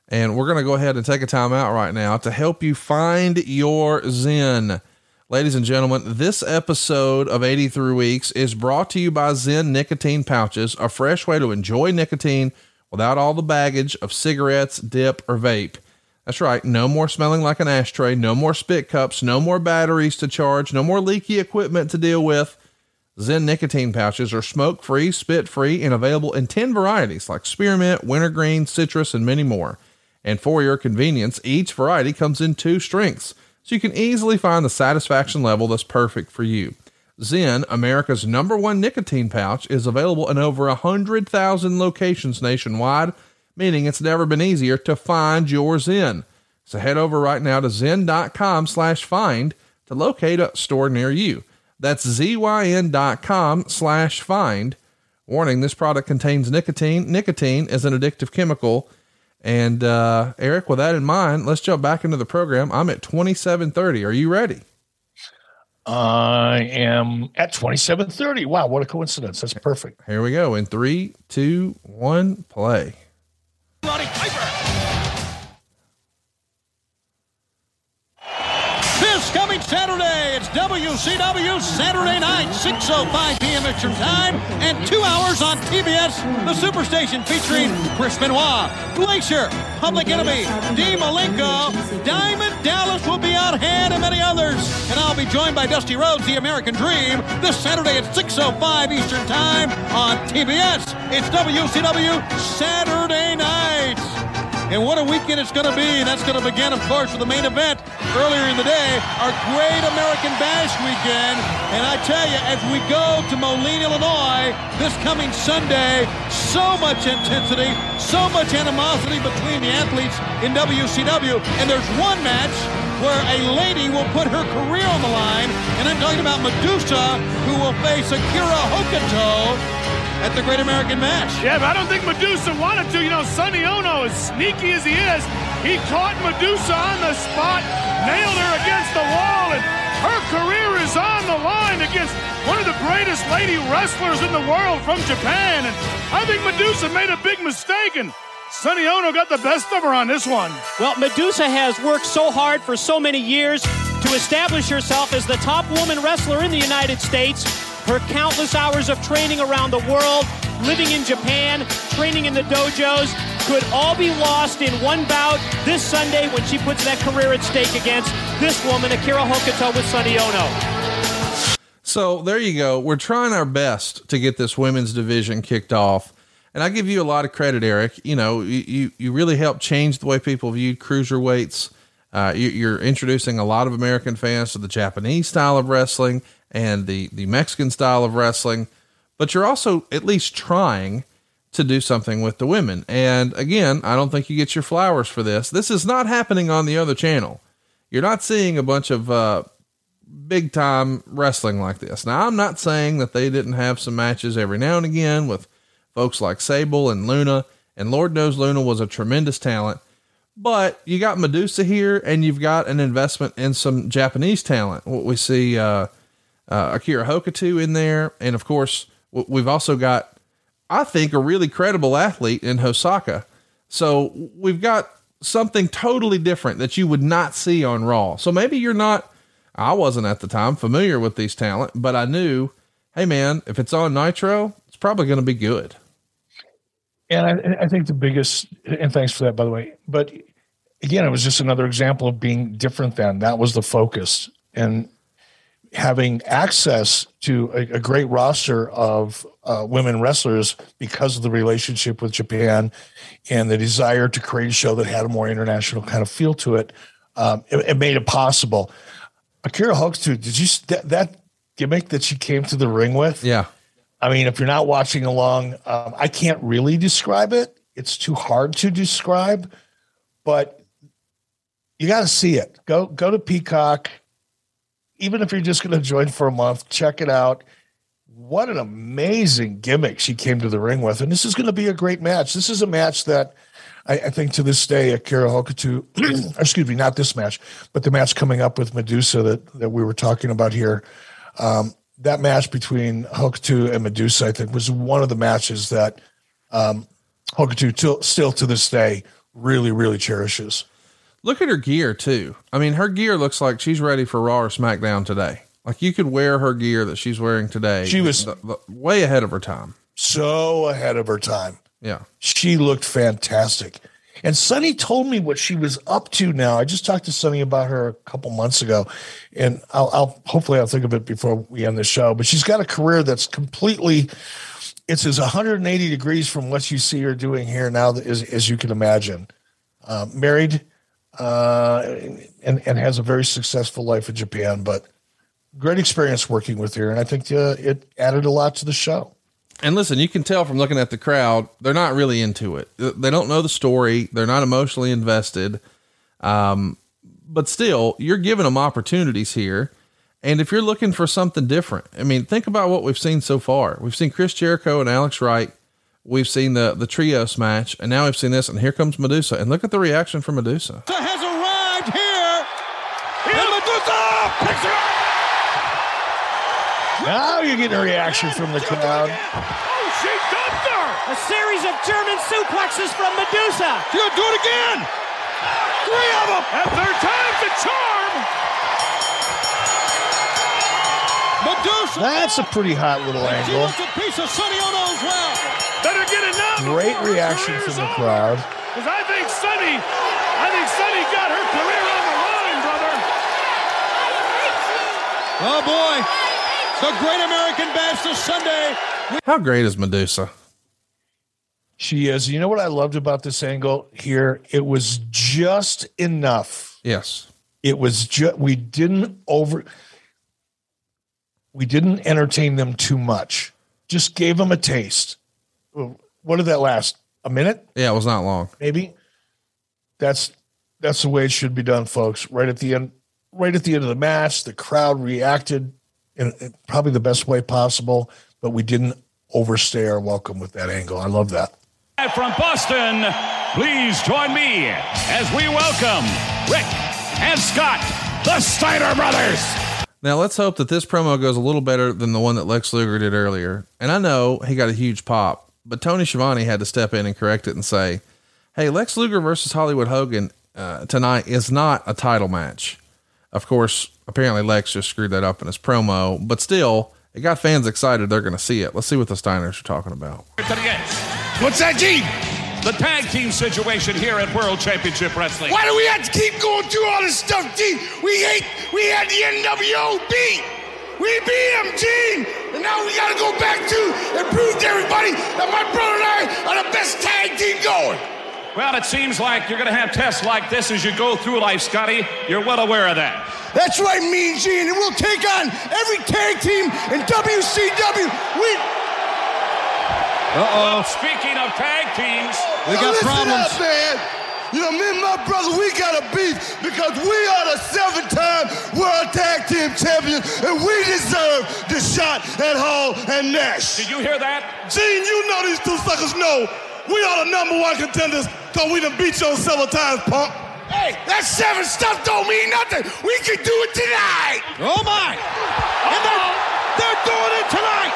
and we're going to go ahead and take a time out right now to help you find your Zen. Ladies and gentlemen, this episode of 83 Weeks is brought to you by Zyn Nicotine Pouches, a fresh way to enjoy nicotine without all the baggage of cigarettes, dip, or vape. That's right. No more smelling like an ashtray. No more spit cups. No more batteries to charge. No more leaky equipment to deal with. Zyn nicotine pouches are smoke free, spit free, and available in 10 varieties like spearmint, wintergreen, citrus, and many more. And for your convenience, each variety comes in two strengths, so you can easily find the satisfaction level that's perfect for you. Zyn, America's number one nicotine pouch, is available in over 100,000 locations nationwide meaning it's never been easier to find your Zen. So head over right now to zyn.com slash find to locate a store near you. That's zyn.com slash find. Warning, this product contains nicotine. Nicotine is an addictive chemical. And uh, Eric, with that in mind, let's jump back into the program. I'm at 2730. Are you ready? I am at 2730. Wow, what a coincidence. That's perfect. Here we go. In three, two, one, play. Roddy Piper. Saturday, it's WCW Saturday night, 6.05 p.m. Eastern Time, and two hours on TBS, the Superstation featuring Chris Benoit, Glacier, Public Enemy, Dean Malenko, Diamond Dallas will be on hand, and many others. And I'll be joined by Dusty Rhodes, The American Dream, this Saturday at 6.05 Eastern Time on TBS. It's WCW Saturday night. And what a weekend it's going to be. That's going to begin, of course, with the main event earlier in the day, our Great American Bash weekend. And I tell you, as we go to Moline, Illinois, this coming Sunday, so much intensity, so much animosity between the athletes in WCW. And there's one match where a lady will put her career on the line. And I'm talking about Medusa, who will face Akira Hokuto at the Great American Match. Yeah, but I don't think Medusa wanted to. You know, Sonny Onoo, as sneaky as he is, he caught Medusa on the spot, nailed her against the wall, and her career is on the line against one of the greatest lady wrestlers in the world from Japan. And I think Medusa made a big mistake, and Sonny Onoo got the best of her on this one. Well, Medusa has worked so hard for so many years to establish herself as the top woman wrestler in the United States. Her countless hours of training around the world, living in Japan, training in the dojos, could all be lost in one bout this Sunday when she puts that career at stake against this woman, Akira Hokuto with Sonny Onoo. So there you go. We're trying our best to get this women's division kicked off. And I give you a lot of credit, Eric. You know, you, you, really helped change the way people viewed cruiserweights. Uh, you, you're introducing a lot of American fans to the Japanese style of wrestling and the, the Mexican style of wrestling, but you're also at least trying to do something with the women. And again, I don't think you get your flowers for this. This is not happening on the other channel. You're not seeing a bunch of, uh, big time wrestling like this. Now, I'm not saying that they didn't have some matches every now and again with folks like Sable and Luna, and Lord knows Luna was a tremendous talent. But you got Medusa here, and you've got an investment in some Japanese talent. What we see, uh, uh, Akira Hokuto in there, and of course, we've also got, I think, a really credible athlete in Hosaka. So we've got something totally different that you would not see on Raw. So maybe you're not I wasn't at the time familiar with these talent, but I knew, hey man, if it's on Nitro, it's probably going to be good. And I, I think the biggest, and thanks for that, by the way. But again, it was just another example of being different then that was the focus and having access to a, a great roster of uh, women wrestlers because of the relationship with Japan and the desire to create a show that had a more international kind of feel to it. Um, it, it made it possible. Akira Hokuto, did you that, that gimmick that she came to the ring with? Yeah. I mean, if you're not watching along, um, I can't really describe it. It's too hard to describe, but you got to see it. Go go to Peacock. Even if you're just going to join for a month, check it out. What an amazing gimmick she came to the ring with, and this is going to be a great match. This is a match that I, I think to this day, Akira Hokuto, excuse me, not this match, but the match coming up with Medusa that that we were talking about here. Um, that match between Hokuto and Medusa, I think, was one of the matches that um, Hokuto till, still to this day really, really cherishes. Look at her gear too. I mean, her gear looks like she's ready for Raw or SmackDown today. Like you could wear her gear that she's wearing today. She was the, the, way ahead of her time. So ahead of her time. Yeah. She looked fantastic. And Sonny told me what she was up to now. I just talked to Sonny about her a couple months ago, and I'll, I'll hopefully I'll think of it before we end the show. But she's got a career that's completely it's as 180 degrees from what you see her doing here now as, as you can imagine. Uh, married uh, and, and has a very successful life in Japan, but great experience working with her. And I think uh, it added a lot to the show. And listen, you can tell from looking at the crowd, they're not really into it. They don't know the story. They're not emotionally invested. Um, but still, you're giving them opportunities here. And if you're looking for something different, I mean, think about what we've seen so far. We've seen Chris Jericho and Alex Wright. We've seen the the trios match, and now we've seen this. And here comes Medusa, and look at the reaction from Medusa. Has arrived here, and Medusa picks her up. Now you're getting a reaction from the crowd. Oh, she dumped her. A series of German suplexes from Medusa. She'll do it again. Three of them. And third time's the charm. Medusa. That's a pretty hot little She angle. wants a piece of Sonny Onoo as well. Better get it now. Great reaction from the crowd. Because I think Sonny, I think Sonny got her career on the line, brother. Oh boy. The Great American Bash this Sunday. How great is Medusa? She is. You know what I loved about this angle here? It was just enough. Yes. It was just we didn't over we didn't entertain them too much. Just gave them a taste. What did that last? A minute? Yeah, it was not long. Maybe. That's that's the way it should be done, folks. Right at the end, right at the end of the match, the crowd reacted in, in probably the best way possible, but we didn't overstay our welcome with that angle. I love that. From Boston, please join me as we welcome Rick and Scott, the Steiner brothers. Now let's hope that this promo goes a little better than the one that Lex Luger did earlier. And I know he got a huge pop, but Tony Schiavone had to step in and correct it and say, "Hey, Lex Luger versus Hollywood Hogan uh, tonight is not a title match." Of course, apparently Lex just screwed that up in his promo, but still, it got fans excited. They're going to see it. Let's see what the Steiners are talking about. To the edge. What's that, Gene? The tag team situation here at World Championship Wrestling. Why do we have to keep going through all this stuff, Gene? We hate, we had the NWO beat. We beat them, Gene. And now we got to go back to and prove to everybody that my brother and I are the best tag team going. Well, it seems like you're going to have tests like this as you go through life, Scotty. You're well aware of that. That's right, Mean Gene. And we'll take on every tag team in WCW. We. Uh-oh. speaking of tag teams, we Now listen Up, man. You know, me and my brother, we got a beef because we are the seven-time World Tag Team Champions, and we deserve the shot at Hall and Nash. Did you hear that? Gene, you know these two suckers know we are the number one contenders because we done beat you several times, punk. Hey, that seven stuff don't mean nothing. We can do it tonight. Oh my! And they're, they're doing it tonight.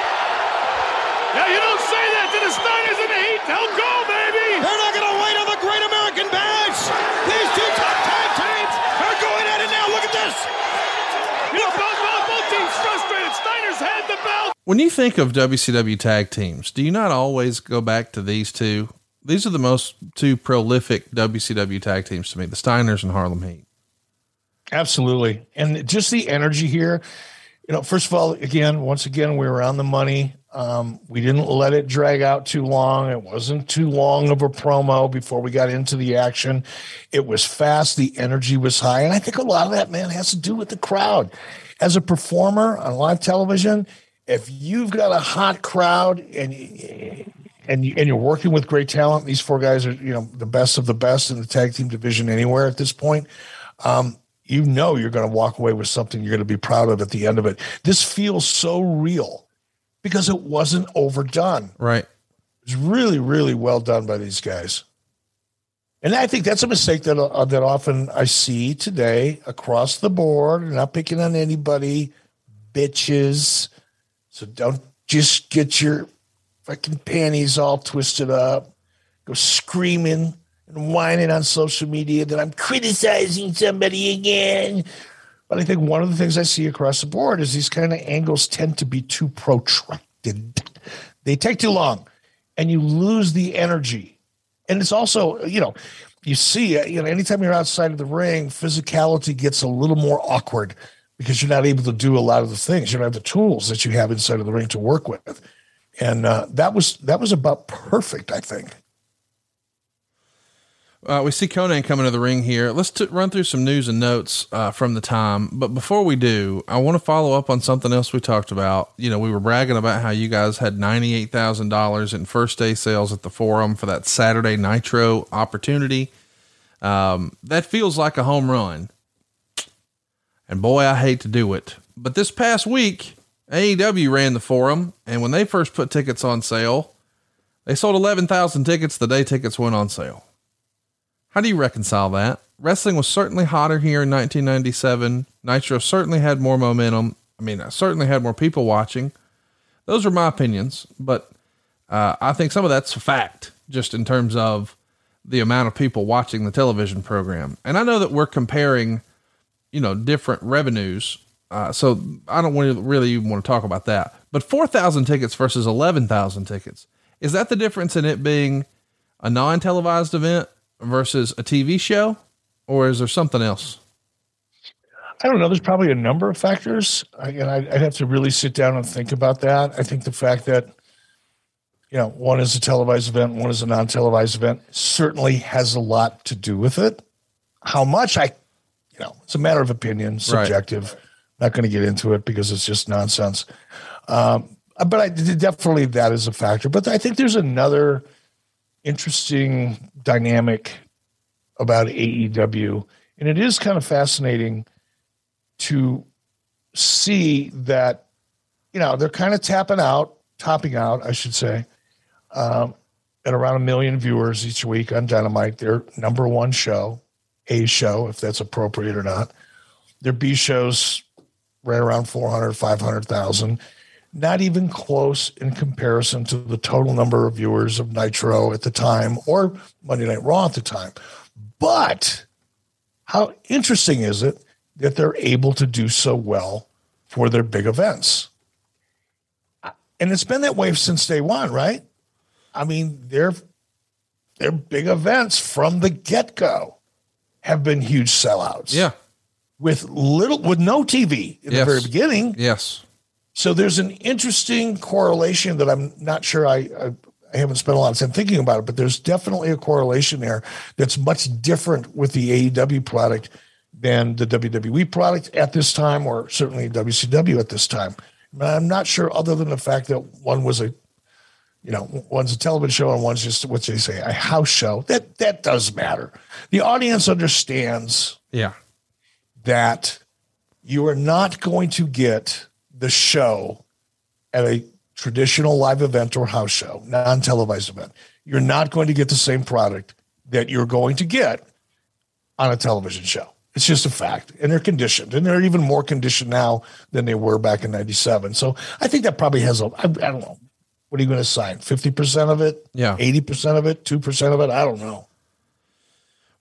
Yeah, you don't say that to the Steiners in the heat. They'll go, baby. They're not going to wait on the Great American Bash. These two top tag teams are going at it now. Look at this. You know, both, both, both teams frustrated. Steiners had the belt. When you think of WCW tag teams, do you not always go back to these two? These are the most two prolific WCW tag teams to me, the Steiners and Harlem Heat. Absolutely. And just the energy here. You know, first of all, again, once again, we were on the money. Um, we didn't let it drag out too long. It wasn't too long of a promo before we got into the action. It was fast. The energy was high. And I think a lot of that, man, has to do with the crowd. As a performer on live television, if you've got a hot crowd and and you, and you're working with great talent, these four guys are you know the best of the best in the tag team division anywhere at this point. Um, you know you're going to walk away with something you're going to be proud of at the end of it. This feels so real because it wasn't overdone. Right. It's really, really well done by these guys. And I think that's a mistake that uh, that often I see today across the board. Not picking on anybody, bitches. So don't just get your fucking panties all twisted up, go screaming and whining on social media that I'm criticizing somebody again. But I think one of the things I see across the board is these kind of angles tend to be too protracted. They take too long and you lose the energy. And it's also, you know, you see, uh, you know, anytime you're outside of the ring, physicality gets a little more awkward because you're not able to do a lot of the things. You don't have the tools that you have inside of the ring to work with. And uh, that was that was about perfect, I think. Uh, we see Konnan coming to the ring here. Let's t- run through some news and notes uh, from the time. But before we do, I want to follow up on something else we talked about. You know, we were bragging about how you guys had $98,000 in first day sales at the forum for that Saturday Nitro opportunity. Um, that feels like a home run. And boy, I hate to do it. But this past week, AEW ran the forum, and when they first put tickets on sale, they sold 11,000 tickets the day tickets went on sale. How do you reconcile that? Wrestling was certainly hotter here in 1997. Nitro certainly had more momentum. I mean, I certainly had more people watching. Those are my opinions, but uh, I think some of that's a fact, just in terms of the amount of people watching the television program. And I know that we're comparing, you know, different revenues. Uh, so I don't want to really even want to talk about that. But 4,000 tickets versus 11,000 tickets. Is that the difference in it being a non televised event versus a TV show, or is there something else? I don't know. There's probably a number of factors, and I'd have to really sit down and think about that. I think the fact that you know one is a televised event, one is a non-televised event, certainly has a lot to do with it. How much I, you know, it's a matter of opinion, subjective. Right. Not going to get into it because it's just nonsense. Um, but I definitely that is a factor. But I think there's another interesting dynamic about AEW. And it is kind of fascinating to see that, you know, they're kind of tapping out, topping out, I should say, um, at around a million viewers each week on Dynamite, their number one show, A show, if that's appropriate or not. Their B shows right around 400, 500,000 not even close in comparison to the total number of viewers of Nitro at the time or Monday Night Raw at the time. But how interesting is it that they're able to do so well for their big events? And it's been that way since day one, right? I mean, they're they're big events from the get go have been huge sellouts. Yeah, with little, with no TV in yes. the very beginning. Yes, so there's an interesting correlation that I'm not sure I, I, I haven't spent a lot of time thinking about it, but there's definitely a correlation there that's much different with the AEW product than the WWE product at this time, or certainly WCW at this time. I'm not sure, other than the fact that one was a, you know, one's a television show and one's just what they say a house show. That that does matter. The audience understands, yeah, that you are not going to get the show at a traditional live event or house show, non televised event, you're not going to get the same product that you're going to get on a television show. It's just a fact. And they're conditioned. And they're even more conditioned now than they were back in 97. So I think that probably has a, I, I don't know. What are you going to sign? 50% of it? Yeah. 80% of it? 2% of it? I don't know.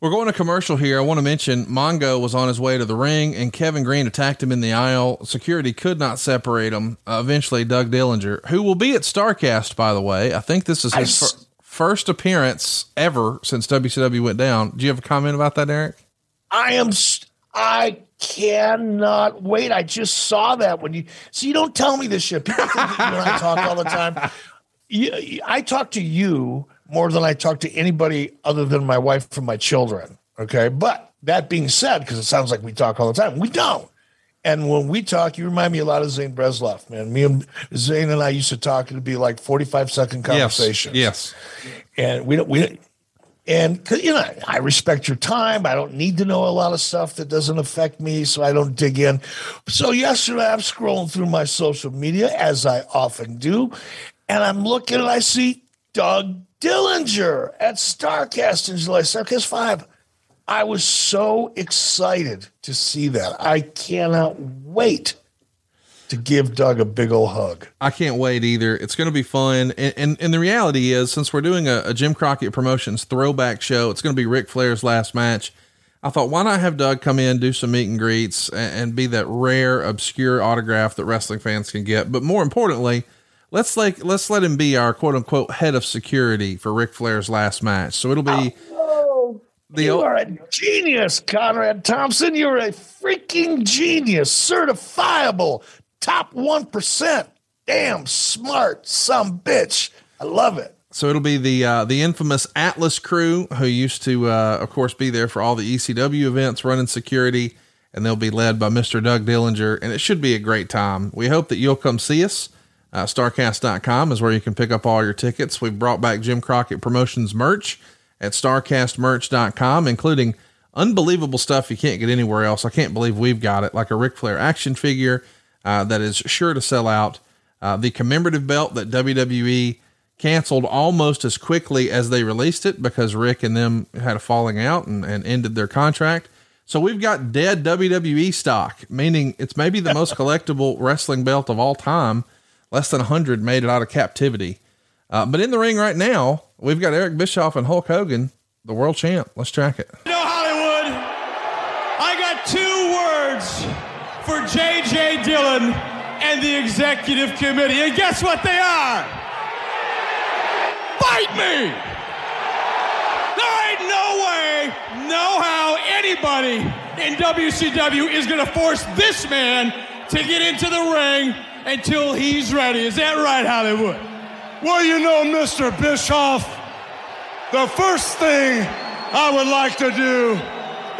We're going to commercial here. I want to mention Mongo was on his way to the ring and Kevin Greene attacked him in the aisle. Security could not separate him. Uh, eventually, Doug Dillinger, who will be at StarCast, by the way, I think this is his fir- first appearance ever since WCW went down. Do you have a comment about that, Eric? I am, I cannot wait. I just saw that when you, so you don't tell me this shit. People think that you and I talk all the time. You, I talk to you more than I talk to anybody other than my wife and my children. Okay. But that being said, because it sounds like we talk all the time, we don't. And when we talk, you remind me a lot of Zane Bresloff, man. Me and Zane and I used to talk. It'd be like 45 second conversations. Yes. yes. And we don't, we, and you know, I respect your time. I don't need to know a lot of stuff that doesn't affect me, so I don't dig in. So yesterday, I'm scrolling through my social media as I often do, and I'm looking and I see Doug Dillinger at Starcast in July, Starcast 5. I was so excited to see that. I cannot wait to give Doug a big old hug. I can't wait either. It's going to be fun. And, and, and the reality is, since we're doing a, a Jim Crockett Promotions throwback show, it's going to be Ric Flair's last match. I thought, why not have Doug come in, do some meet and greets, and, and be that rare, obscure autograph that wrestling fans can get. But more importantly, let's like let's let him be our quote unquote head of security for Ric Flair's last match. So it'll be Oh, the you o- are a genius, Conrad Thompson. You're a freaking genius, certifiable, top 1%. Damn smart, some bitch. I love it. So it'll be the uh, the infamous Atlas crew who used to, uh, of course, be there for all the ECW events, running security, and they'll be led by Mr. Doug Dillinger, and it should be a great time. We hope that you'll come see us. Uh, Starcast.com is where you can pick up all your tickets. We've brought back Jim Crockett Promotions merch at StarcastMerch.com, including unbelievable stuff you can't get anywhere else. I can't believe we've got it, like a Ric Flair action figure uh, that is sure to sell out. Uh, the commemorative belt that WWE canceled almost as quickly as they released it because Ric and them had a falling out and, and ended their contract. So we've got dead WWE stock, meaning it's maybe the most collectible wrestling belt of all time. Less than 100 made it out of captivity. Uh, but in the ring right now, we've got Eric Bischoff and Hulk Hogan, the world champ. Let's track it. You know, Hollywood, I got two words for J.J. Dillon and the executive committee. And guess what they are? Bite me! There ain't no way, no how anybody in WCW is going to force this man to get into the ring until he's ready. Is that right, Hollywood? Well, you know, Mr. Bischoff, the first thing I would like to do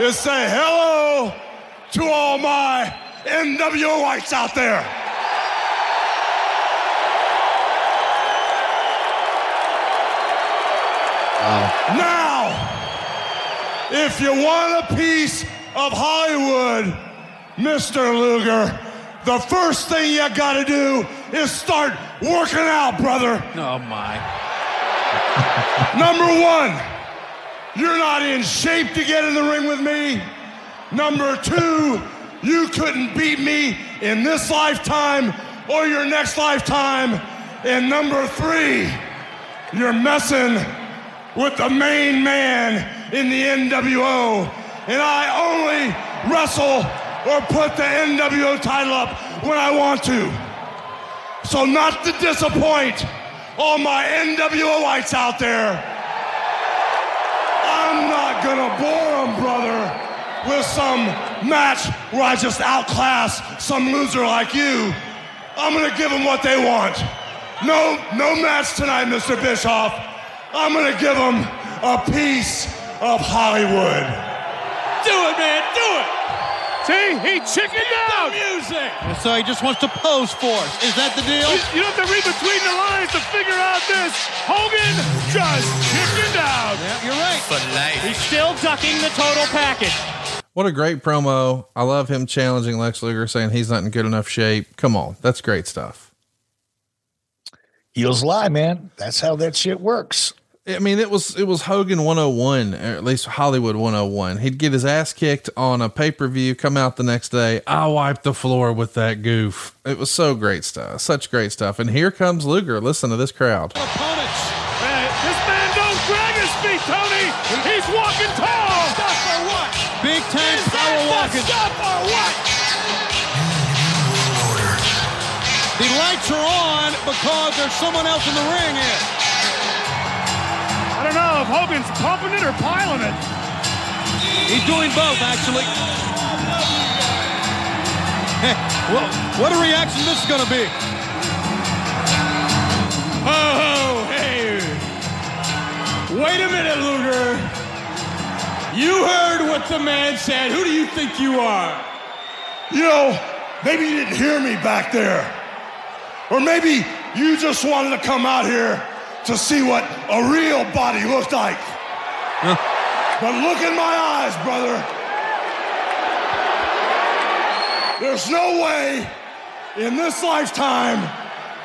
is say hello to all my NWO whites out there. Now, if you want a piece of Hollywood, Mr. Luger, the first thing you gotta do is start working out, brother. Oh my. Number one, you're not in shape to get in the ring with me. Number two, you couldn't beat me in this lifetime or your next lifetime. And number three, you're messing with the main man in the NWO. And I only wrestle or put the NWO title up when I want to. So, not to disappoint all my NWO whites out there, I'm not gonna bore them, brother, with some match where I just outclass some loser like you. I'm gonna give them what they want. No, no match tonight, Mr. Bischoff. I'm gonna give them a piece of Hollywood. Do it, man, do it! See, he chickened out! The music! And So he just wants to pose for us. Is that the deal? You, you don't have to read between the lines to figure out this. Hogan just chickened out. Yeah, you're right. For life. He's still ducking the total package. What a great promo. I love him challenging Lex Luger, saying he's not in good enough shape. Come on. That's great stuff. Heels lie, man. That's how that shit works. I mean, it was it was Hogan 101, or at least Hollywood 101. He'd get his ass kicked on a pay per view, come out the next day. I wiped the floor with that goof. It was so great stuff, such great stuff. And here comes Luger. Listen to this crowd. Opponents. Because there's someone else in the ring here. I don't know if Hogan's pumping it or piling it. He's doing both, actually. Hey, well, what a reaction this is going to be. Oh, hey. Wait a minute, Luger. You heard what the man said. Who do you think you are? You know, maybe you didn't hear me back there. Or maybe you just wanted to come out here to see what a real body looked like. But look in my eyes, brother. There's no way in this lifetime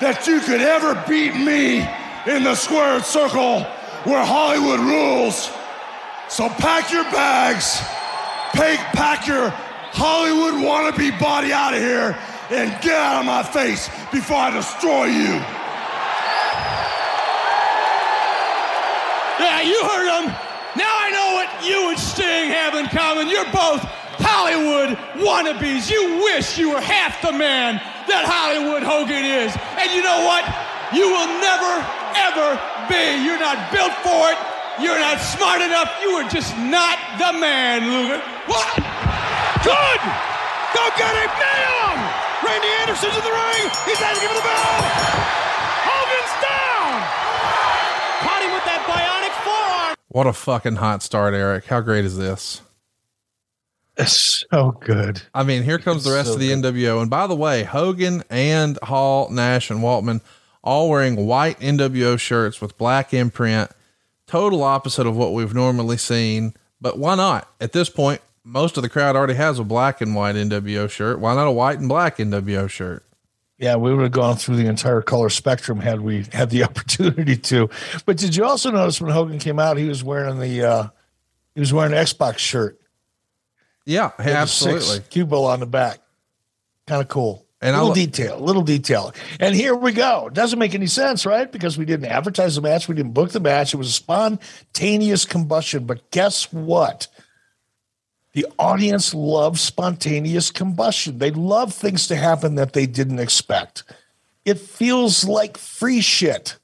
that you could ever beat me in the squared circle where Hollywood rules. So pack your bags, pack, pack your Hollywood wannabe body out of here, and get out of my face before I destroy you. Yeah, you heard him. Now I know what you and Sting have in common. You're both Hollywood wannabes. You wish you were half the man that Hollywood Hogan is. And you know what? You will never, ever be. You're not built for it. You're not smart enough. You are just not the man, Luger. What? Good! Go get him! Him! Randy Anderson's in the ring. He's had to give it the bell. Hogan's down! Caught him with that bionic forearm. What a fucking hot start, Eric. How great is this? It's so good. I mean, here comes the rest so of the NWO. And by the way, Hogan and Hall, Nash, and Waltman all wearing white NWO shirts with black imprint. Total opposite of what we've normally seen. But why not? At this point, most of the crowd already has a black and white NWO shirt. Why not a white and black NWO shirt? Yeah, we would have gone through the entire color spectrum had we had the opportunity to. But did you also notice when Hogan came out, he was wearing the uh he was wearing an Xbox shirt. Yeah, He had the absolutely. Cubo on the back. Kind of cool. And little lo- detail, little detail. And here we go. Doesn't make any sense, right? Because we didn't advertise the match, we didn't book the match. It was a spontaneous combustion. But guess what? The audience loves spontaneous combustion. They love things to happen that they didn't expect. It feels like free shit.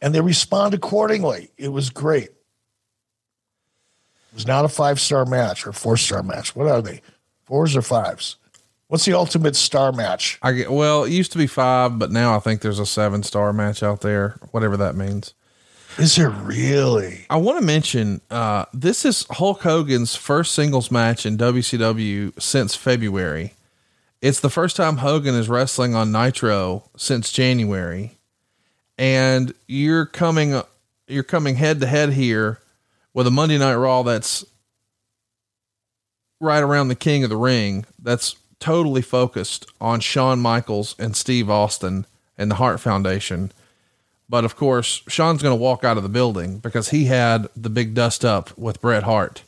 And they respond accordingly. It was great. It was not a five star match or four star match. What are they? Fours or fives? What's the ultimate star match? I get, well, it used to be five, but now I think there's a seven star match out there, whatever that means. Is it really? I want to mention uh, this is Hulk Hogan's first singles match in WCW since February. It's the first time Hogan is wrestling on Nitro since January, and you're coming you're coming head to head here with a Monday Night Raw that's right around the King of the Ring. That's totally focused on Shawn Michaels and Steve Austin and the Hart Foundation. But of course, Shawn's going to walk out of the building because he had the big dust up with Bret Hart.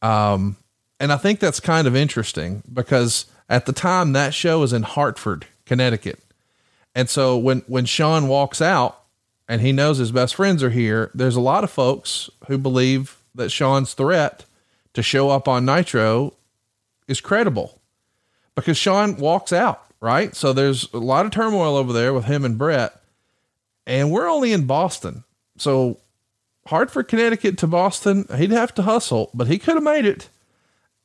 Um, and I think that's kind of interesting because at the time that show is in Hartford, Connecticut. And so when, when Shawn walks out and he knows his best friends are here, there's a lot of folks who believe that Shawn's threat to show up on Nitro is credible because Shawn walks out, right? So there's a lot of turmoil over there with him and Bret and we're only in Boston. So Hartford, Connecticut to Boston, he'd have to hustle, but he could have made it.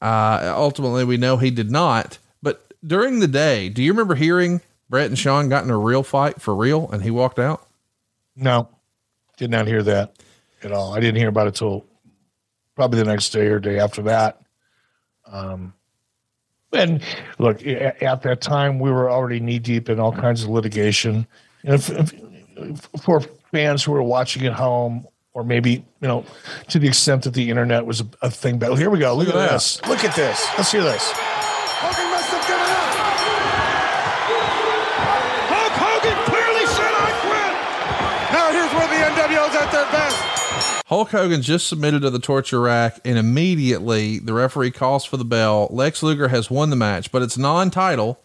Uh, ultimately, we know he did not. But during the day, do you remember hearing Bret and Shawn got in a real fight for real and he walked out? No, did not hear that at all. I didn't hear about it till probably the next day or day after that. Um, and look, at that time, we were already knee deep in all kinds of litigation. And if, if, for fans who are watching at home, or maybe you know, to the extent that the internet was a, a thing. But here we go. Look, Look at at this. Look at this. Let's hear this. Hogan must have given up. Hulk Hogan clearly said I quit. Now here's where the NWO's at their best. Hulk Hogan just submitted to the torture rack, and immediately the referee calls for the bell. Lex Luger has won the match, but it's non-title.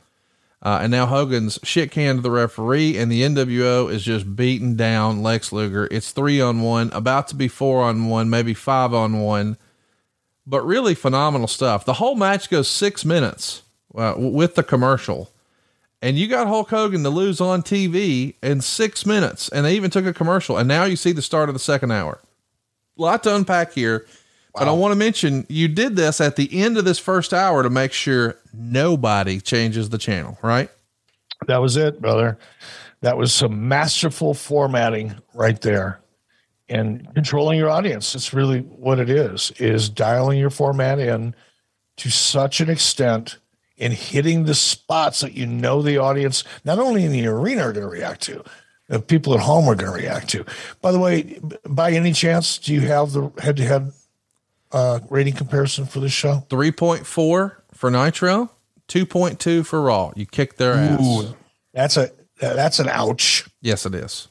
Uh, and now Hogan's shit canned the referee, and the NWO is just beating down Lex Luger. It's three on one, about to be four on one, maybe five on one, but really phenomenal stuff. The whole match goes six minutes uh, with the commercial, and you got Hulk Hogan to lose on TV in six minutes, and they even took a commercial, and now you see the start of the second hour. A lot to unpack here, but I want to mention you did this at the end of this first hour to make sure nobody changes the channel, right? That was it, brother. That was some masterful formatting right there. And controlling your audience. It's really what it is, is dialing your format in to such an extent and hitting the spots that you know the audience, not only in the arena are going to react to, the people at home are going to react to. By the way, by any chance, do you have the head to head uh, rating comparison for this show? 3.4 for Nitro, 2.2 for Raw. You kicked their ass. Ooh, that's a that's an ouch. Yes, it is.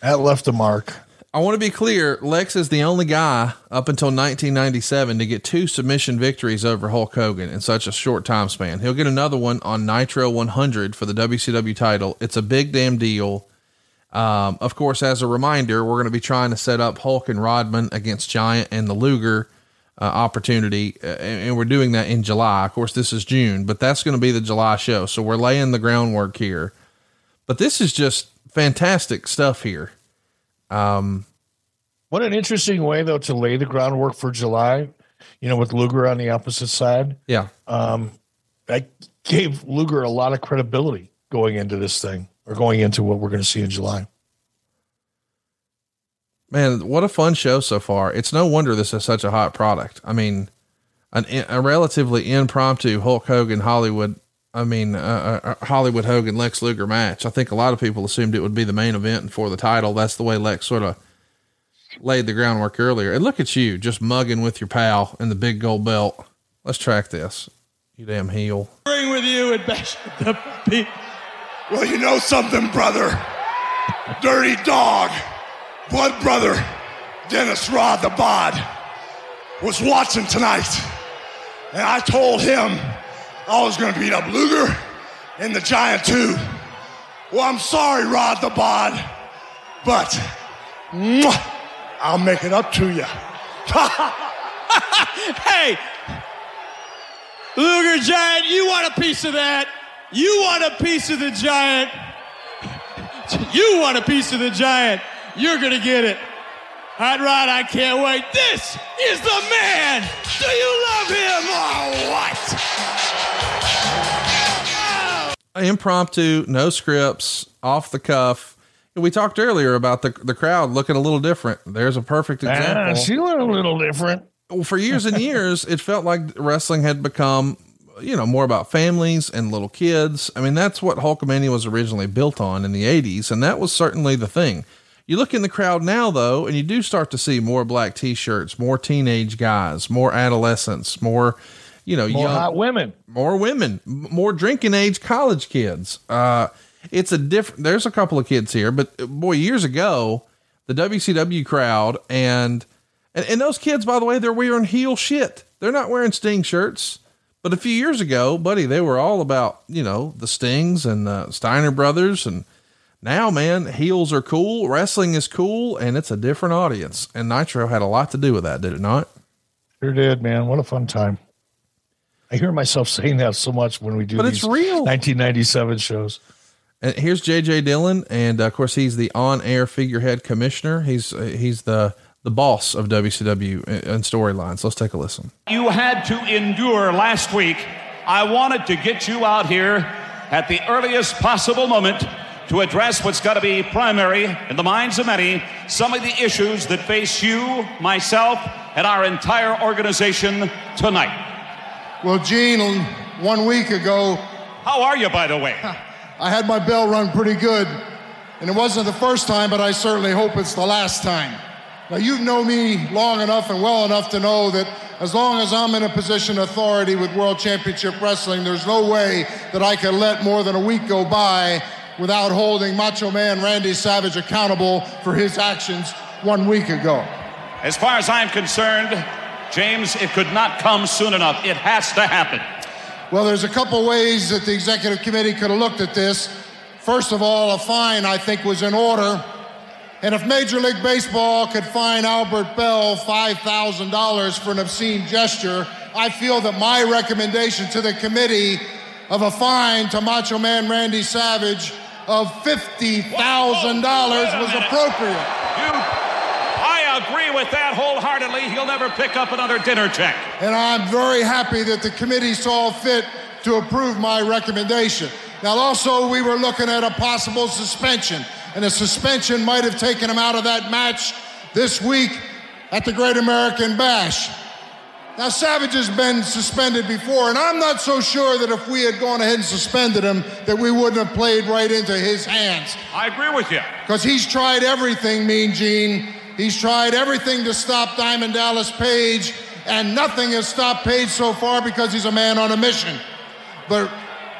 That left a mark. I want to be clear. Lex is the only guy up until 1997 to get two submission victories over Hulk Hogan in such a short time span. He'll get another one on Nitro 100 for the WCW title. It's a big damn deal. Um, of course, as a reminder, we're going to be trying to set up Hulk and Rodman against Giant and the Luger uh, opportunity, uh, and, and we're doing that in July. Of course, this is June, but that's going to be the July show. So we're laying the groundwork here. But this is just fantastic stuff here. Um, what an interesting way though to lay the groundwork for July. You know, with Luger on the opposite side. Yeah. Um, that gave Luger a lot of credibility going into this thing or going into what we're going to see in July. Man, what a fun show so far. It's no wonder this is such a hot product. I mean, an, a relatively impromptu Hulk Hogan Hollywood, I mean, uh, uh, Hollywood Hogan Lex Luger match. I think a lot of people assumed it would be the main event for the title. That's the way Lex sort of laid the groundwork earlier. And look at you just mugging with your pal in the big gold belt. Let's track this. You damn heel. Bring with you and bash the beat. Well, you know something, brother. Dirty dog, blood brother, Dennis Rod the Bod, was watching tonight. And I told him I was going to beat up Luger and the Giant too. Well, I'm sorry, Rod the Bod, but mwah, I'll make it up to you. hey, Luger Giant, you want a piece of that? You want a piece of the giant? You want a piece of the giant? You're gonna get it. Hot Rod, I can't wait. This is the man. Do you love him or what? Impromptu, no scripts, off the cuff. We talked earlier about the the crowd looking a little different. There's a perfect example. Ah, she looked a little different. Well, for years and years, it felt like wrestling had become, you know, more about families and little kids. I mean, that's what Hulkamania was originally built on in the 80s, and that was certainly the thing. You look in the crowd now, though, and you do start to see more black t shirts, more teenage guys, more adolescents, more, you know, More young, hot women. more women, more drinking age college kids. Uh, it's a different, there's a couple of kids here, but uh, boy, years ago, the WCW crowd and, and, and those kids, by the way, they're wearing heel shit. They're not wearing Sting shirts. But a few years ago, buddy, they were all about, you know, the Stings and the Steiner brothers. And now, man, heels are cool. Wrestling is cool and it's a different audience. And Nitro had a lot to do with that, did it not? Sure did, man. What a fun time. I hear myself saying that so much when we do But it's these real. 1997 shows. And here's JJ Dillon, and uh, of course he's the on-air figurehead commissioner. He's uh, he's the the boss of WCW in in storylines. Let's take a listen. you had to endure last week. I wanted to get you out here at the earliest possible moment to address what's got to be primary in the minds of many some of the issues that face you, myself, and our entire organization tonight. Well, Gene, one week ago, How are you, by the way? I had my bell rung pretty good. And it wasn't the first time, but I certainly hope it's the last time. Now, you've known me long enough and well enough to know that as long as I'm in a position of authority with World Championship Wrestling, there's no way that I can let more than a week go by without holding Macho Man Randy Savage accountable for his actions one week ago. As far as I'm concerned, James, it could not come soon enough. It has to happen. Well, there's a couple ways that the executive committee could have looked at this. First of all, a fine, I think, was in order. And if Major League Baseball could fine Albert Belle $5,000 for an obscene gesture, I feel that my recommendation to the committee of a fine to Macho Man Randy Savage of $50,000 was appropriate. I agree with that wholeheartedly. He'll never pick up another dinner check. And I'm very happy that the committee saw fit to approve my recommendation. Now, also, we were looking at a possible suspension, and a suspension might have taken him out of that match this week at the Great American Bash. Now, Savage has been suspended before, and I'm not so sure that if we had gone ahead and suspended him, that we wouldn't have played right into his hands. I agree with you. Because he's tried everything, Mean Gene. He's tried everything to stop Diamond Dallas Page, and nothing has stopped Page so far because he's a man on a mission. But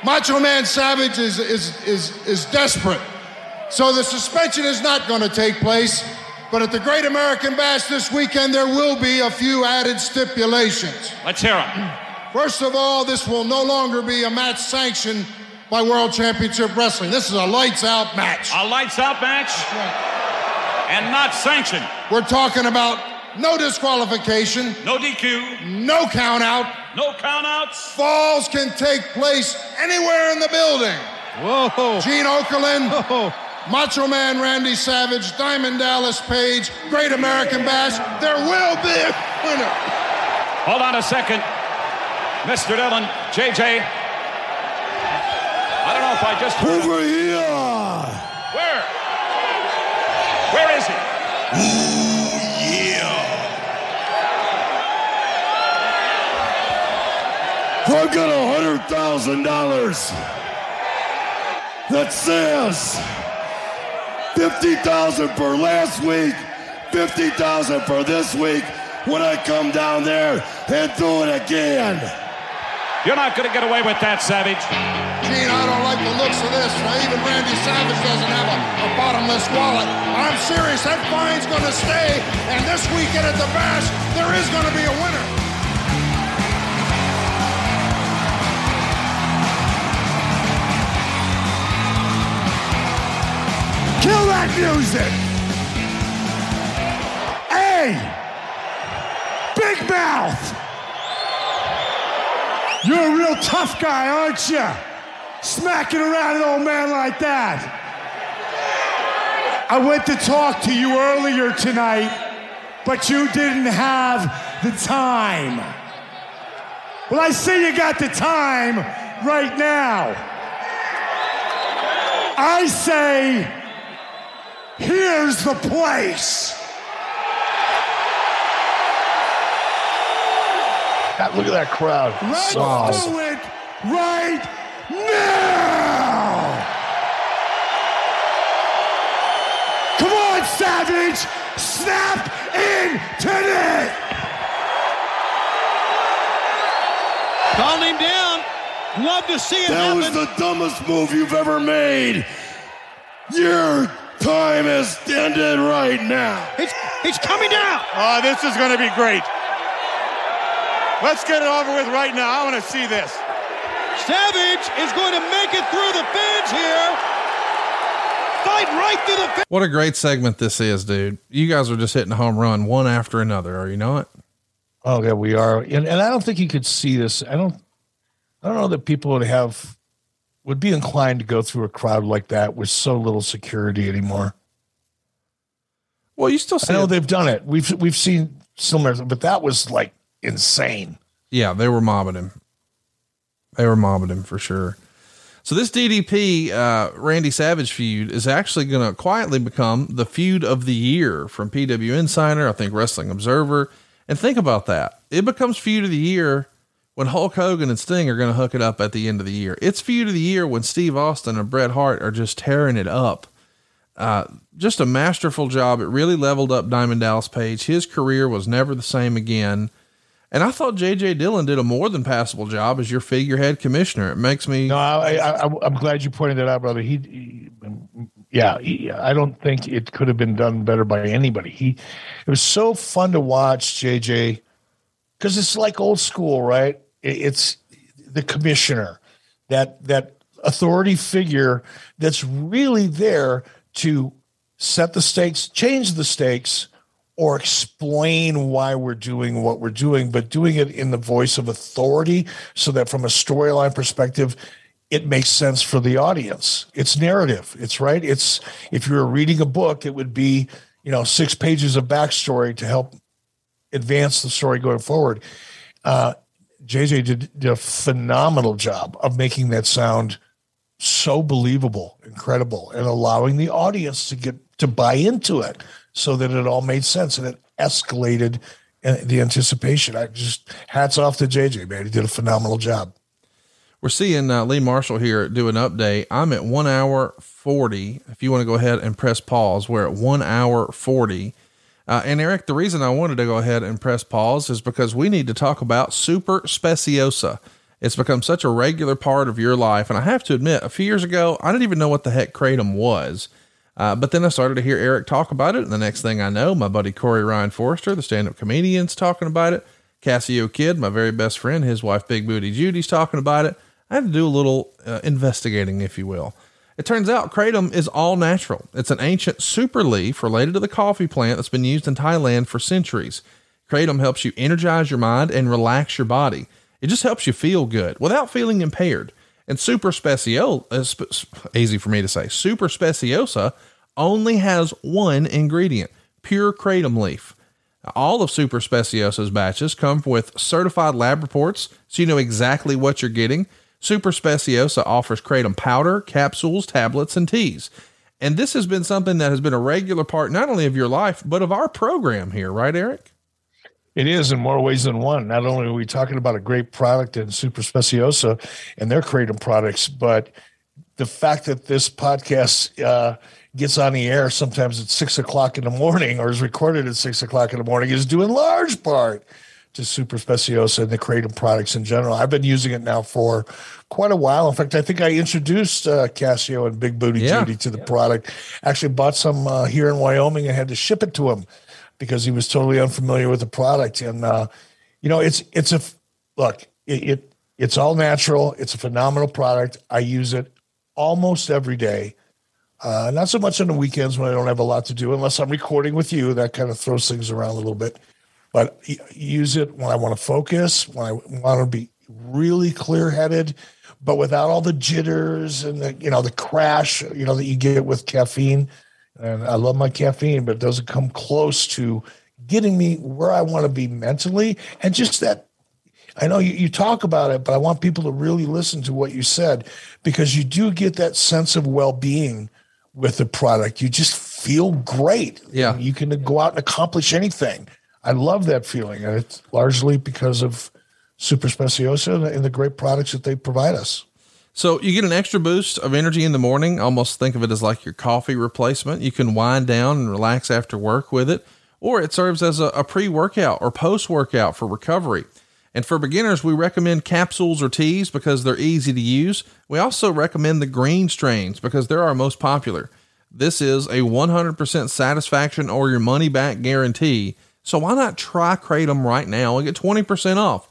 Macho Man Savage is, is, is, is desperate. So the suspension is not going to take place. But at the Great American Bash this weekend, there will be a few added stipulations. Let's hear them. First of all, this will no longer be a match sanctioned by World Championship Wrestling. This is a lights out match. A lights out match? And not sanctioned. We're talking about no disqualification, No DQ. no count out. No countouts. Falls can take place anywhere in the building. Whoa. Gene Okerlund, Macho Man Randy Savage, Diamond Dallas Page, Great American Bash. There will be a winner. Hold on a second. Mr. Dillon, JJ. I don't know if I just. Over here. Where? Where is he? I got a hundred thousand dollars that says fifty thousand for last week, fifty thousand for this week. When I come down there and do it again. You're not going to get away with that, Savage. Gene, I don't like the looks of this. Now, even Randy Savage doesn't have a, a bottomless wallet. I'm serious. That fine's going to stay. And this weekend at the Bash, there is going to be a winner. Kill that music! Hey! Big Mouth! You're a real tough guy, aren't you? Smacking around an old man like that. I went to talk to you earlier tonight, but you didn't have the time. Well, I see you got the time right now. I say, here's the place. God, look at that crowd. Let's So do it right now. Come on, Savage. Snap in it. Calling him down. Love to see it That was the dumbest move you've ever made. Your time is ended right now. It's, he's coming down. Oh, this is going to be great. Let's get it over with right now. I want to see this. Savage is going to make it through the fence here. Fight right through the fence. What a great segment this is, dude. You guys are just hitting a home run one after another, are you not? Oh yeah, we are, and, and I don't think you could see this. I don't, I don't know that people would have, would be inclined to go through a crowd like that with so little security anymore. Well, you still I see know it. they've done it. We've we've seen similar, but that was like insane. Yeah, they were mobbing him. They were mobbing him for sure. So this DDP uh, Randy Savage feud is actually going to quietly become the feud of the year from PW Insider, I think Wrestling Observer. And think about that. It becomes feud of the year when Hulk Hogan and Sting are going to hook it up at the end of the year. It's feud of the year when Steve Austin and Bret Hart are just tearing it up. Uh, just a masterful job. It really leveled up Diamond Dallas Page. His career was never the same again. And I thought JJ Dillon did a more than passable job as your figurehead commissioner. It makes me No, I, I'm glad you pointed that out, brother. He, he yeah, he, I don't think it could have been done better by anybody. He, it was so fun to watch JJ because it's like old school, right? It- It's the commissioner, that that authority figure that's really there to set the stakes, change the stakes, or explain why we're doing what we're doing, but doing it in the voice of authority so that from a storyline perspective, it makes sense for the audience. It's narrative. It's right. It's if you were reading a book, it would be, you know, six pages of backstory to help advance the story going forward. Uh, JJ did, did a phenomenal job of making that sound so believable, incredible, and allowing the audience to get to buy into it so that it all made sense and it escalated uh, the anticipation. I just hats off to JJ, man. He did a phenomenal job. We're seeing uh, Lee Marshall here do an update. I'm at one hour 40. If you want to go ahead and press pause, we're at one hour 40. Uh, and Eric, the reason I wanted to go ahead and press pause is because we need to talk about Super Speciosa. It's become such a regular part of your life. And I have to admit, a few years ago, I didn't even know what the heck Kratom was. Uh, but then I started to hear Eric talk about it. And the next thing I know, my buddy Corey Ryan Forrester, the stand up comedian's talking about it. Cassio Kid, my very best friend, his wife Big Booty Judy's talking about it. I had to do a little uh, investigating, if you will. It turns out kratom is all natural. It's an ancient super leaf related to the coffee plant that's been used in Thailand for centuries. Kratom helps you energize your mind and relax your body. It just helps you feel good without feeling impaired. And super special, uh, easy for me to say, super speciosa only has one ingredient, pure kratom leaf. All of Super Speciosa's batches come with certified lab reports, so you know exactly what you're getting. Super Speciosa offers kratom powder, capsules, tablets, and teas. And this has been something that has been a regular part not only of your life, but of our program here, right, Eric? It is in more ways than one. Not only are we talking about a great product in Super Speciosa and their kratom products, but the fact that this podcast uh, gets on the air sometimes at six o'clock in the morning or is recorded at six o'clock in the morning is due in large part to Super Speciosa and the Kratom products in general. I've been using it now for quite a while. In fact, I think I introduced uh, Cassio and Big Booty yeah. Judy to the yeah. product. Actually, bought some uh, here in Wyoming and had to ship it to him because he was totally unfamiliar with the product. And uh, you know, it's it's a look. It, it it's all natural. It's a phenomenal product. I use it almost every day. Uh, not so much on the weekends when I don't have a lot to do, unless I'm recording with you. That kind of throws things around a little bit. But use it when I want to focus, when I want to be really clear headed, but without all the jitters and the you know the crash you know that you get with caffeine. And I love my caffeine, but it doesn't come close to getting me where I want to be mentally and just that I know you, you talk about it, but I want people to really listen to what you said because you do get that sense of well being with the product. You just feel great. Yeah. You can go out and accomplish anything. I love that feeling. And it's largely because of Super Speciosa and the great products that they provide us. So you get an extra boost of energy in the morning. Almost think of it as like your coffee replacement. You can wind down and relax after work with it, or it serves as a, a pre workout or post workout for recovery. And for beginners, we recommend capsules or teas because they're easy to use. We also recommend the green strains because they're our most popular. This is a 100% satisfaction or your money back guarantee. So why not try Kratom right now and get 20% off?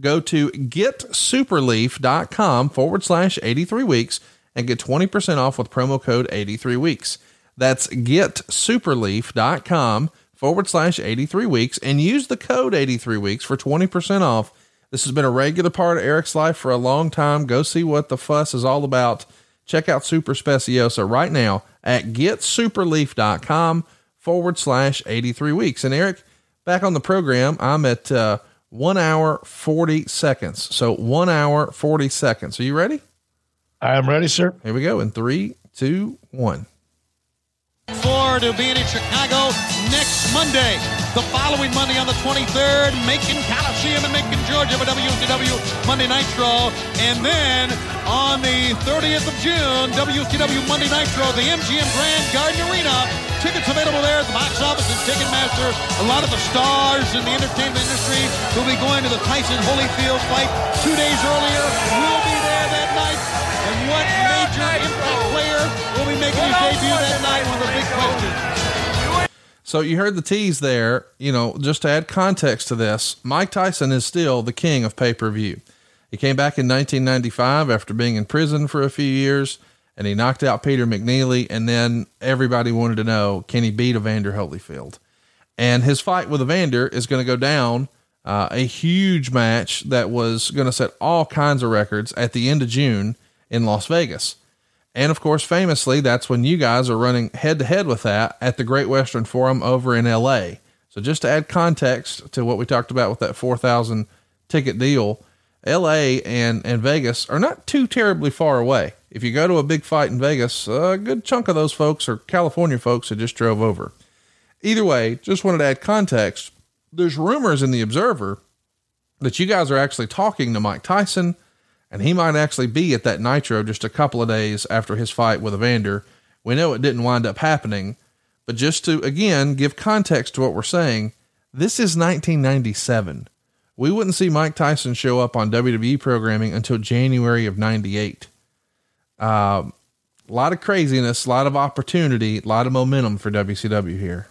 Go to getsuperleaf.com forward slash 83 weeks and get 20% off with promo code 83 weeks. That's getsuperleaf.com forward slash 83 weeks and use the code 83 weeks for 20% off. This has been a regular part of Eric's life for a long time. Go see what the fuss is all about. Check out Super Speciosa right now at getsuperleaf.com forward slash 83 weeks. And Eric, back on the program, I'm at uh, one hour, 40 seconds. So one hour, 40 seconds. Are you ready? I am ready, sir. Here we go in three, two, one. Forward to being in Chicago next Monday. The following Monday on the 23rd, Macon Coliseum in Macon, Georgia for WCW Monday Nitro. And then on the 30th of June, WCW Monday Nitro, the MGM Grand Garden Arena. Tickets available there at the box office and Ticketmaster. A lot of the stars in the entertainment industry will be going to the Tyson Holyfield fight two days earlier. We'll be making his debut that night? Of the big questions. So you heard the tease there. You know, just to add context to this, Mike Tyson is still the king of pay per view. He came back in 1995 after being in prison for a few years, and he knocked out Peter McNeeley. And then everybody wanted to know can he beat Evander Holyfield? And his fight with Evander is going to go down uh, a huge match that was going to set all kinds of records at the end of June in Las Vegas. And of course, famously, that's when you guys are running head to head with that at the Great Western Forum over in LA. So just to add context to what we talked about with that 4,000 ticket deal, LA and, and Vegas are not too terribly far away. If you go to a big fight in Vegas, a good chunk of those folks are California folks that just drove over. Either way, just wanted to add context. There's rumors in the Observer that you guys are actually talking to Mike Tyson and he might actually be at that Nitro just a couple of days after his fight with Evander. We know it didn't wind up happening, but just to again give context to what we're saying, this is 1997. We wouldn't see Mike Tyson show up on WWE programming until January of 98. Um, a lot of craziness, a lot of opportunity, a lot of momentum for WCW here.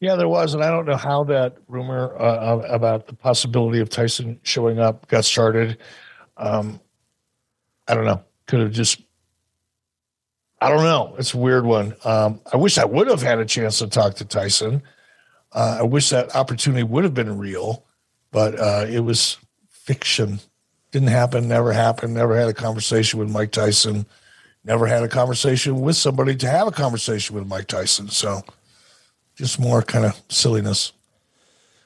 Yeah, there was, and I don't know how that rumor uh, about the possibility of Tyson showing up got started. Um, I don't know. Could have just. I don't know. It's a weird one. Um, I wish I would have had a chance to talk to Tyson. Uh, I wish that opportunity would have been real, but uh, it was fiction. Didn't happen. Never happened. Never had a conversation with Mike Tyson. Never had a conversation with somebody to have a conversation with Mike Tyson. So just more kind of silliness.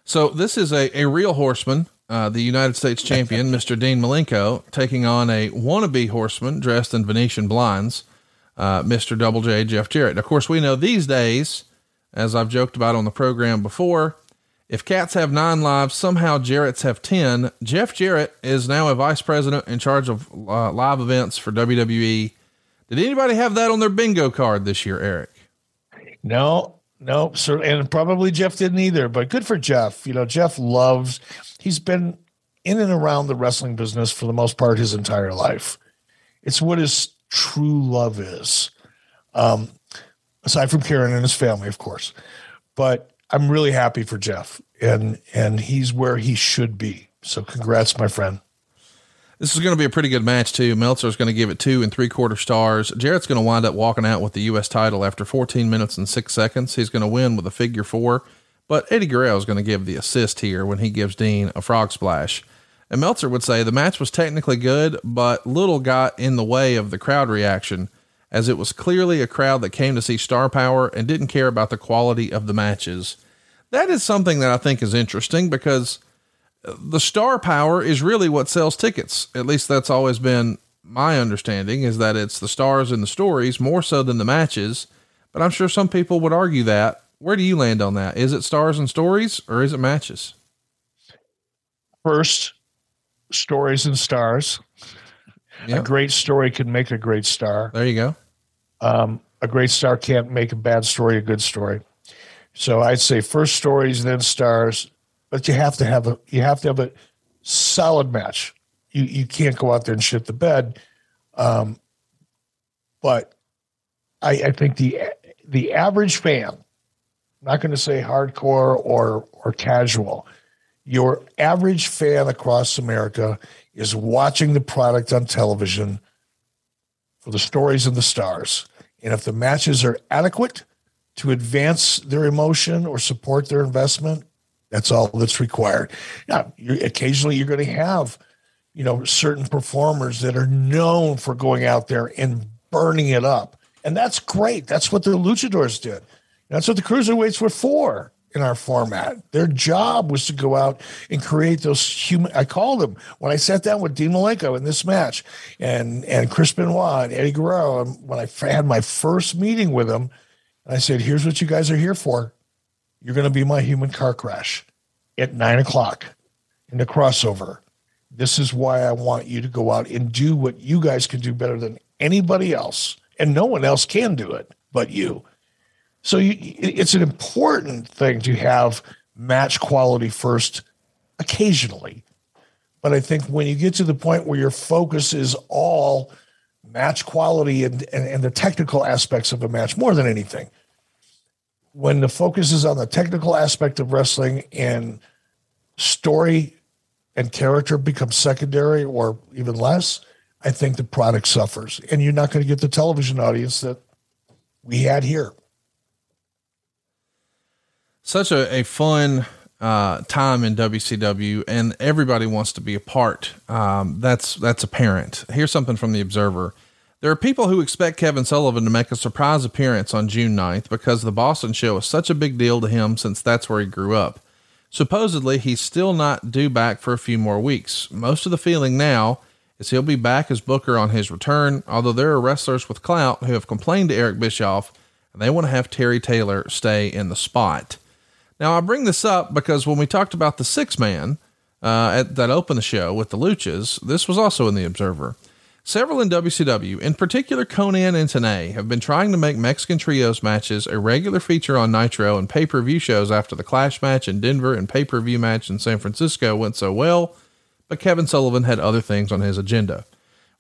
So this is a, a real horseman, uh, the United States champion, Mr. Dean Malenko, taking on a wannabe horseman dressed in Venetian blinds, uh, Mr. Double J Jeff Jarrett. And of course, we know these days, as I've joked about on the program before, if cats have nine lives, somehow Jarrett's have 10. Jeff Jarrett is now a vice president in charge of uh, live events for WWE. Did anybody have that on their bingo card this year, Eric? No, no, sir, and probably Jeff didn't either. But good for Jeff. You know, Jeff loves. He's been in and around the wrestling business for the most part his entire life. It's what his true love is. Um, aside from Karen and his family, of course. But I'm really happy for Jeff, and and he's where he should be. So congrats, my friend. This is going to be a pretty good match too. Meltzer's going to give it two and three quarter stars. Jarrett's going to wind up walking out with the U.S. title after 14 minutes and six seconds. He's going to win with a figure four, but Eddie Guerrero is going to give the assist here when he gives Dean a frog splash. And Meltzer would say the match was technically good, but little got in the way of the crowd reaction, as it was clearly a crowd that came to see star power and didn't care about the quality of the matches. That is something that I think is interesting because uh, the star power is really what sells tickets. At least that's always been my understanding is that it's the stars and the stories more so than the matches. But I'm sure some people would argue that. Where do you land on that? Is it stars and stories or is it matches? First, stories and stars. Yep. A great story can make a great star. There you go. Um, a great star can't make a bad story a good story. So I'd say first stories, then stars, but you have to have a you have to have a solid match. You you can't go out there and shit the bed. Um, but I, I think the the average fan, I'm not going to say hardcore or or casual, your average fan across America is watching the product on television for the stories and the stars. And if the matches are adequate to advance their emotion or support their investment, that's all that's required. Now, you're, occasionally you're going to have, you know, certain performers that are known for going out there and burning it up. And that's great. That's what the luchadors did. That's what the cruiserweights were for in our format. Their job was to go out and create those human. I called them when I sat down with Dean Malenko in this match, and and Chris Benoit and Eddie Guerrero. And when I had my first meeting with them, I said, "Here's what you guys are here for. You're going to be my human car crash at nine o'clock in the crossover. This is why I want you to go out and do what you guys can do better than anybody else. And no one else can do it but you. So you, it's an important thing to have match quality first occasionally. But I think when you get to the point where your focus is all match quality and, and, and the technical aspects of a match more than anything, when the focus is on the technical aspect of wrestling and story and character becomes secondary or even less, I think the product suffers. And you're not going to get the television audience that we had here. Such a, a fun uh, time in WCW, and everybody wants to be a part. Um, that's that's apparent. Here's something from the Observer. There are people who expect Kevin Sullivan to make a surprise appearance on June 9th because the Boston show is such a big deal to him since that's where he grew up. Supposedly, he's still not due back for a few more weeks. Most of the feeling now is he'll be back as Booker on his return, although there are wrestlers with clout who have complained to Eric Bischoff and they want to have Terry Taylor stay in the spot. Now, I bring this up because when we talked about the six man uh, at, that opened the show with the Luchas, this was also in the Observer. Several in WCW, in particular Konnan and Tenay, have been trying to make Mexican Trios matches a regular feature on Nitro and pay per view shows after the Clash match in Denver and pay per view match in San Francisco went so well, but Kevin Sullivan had other things on his agenda.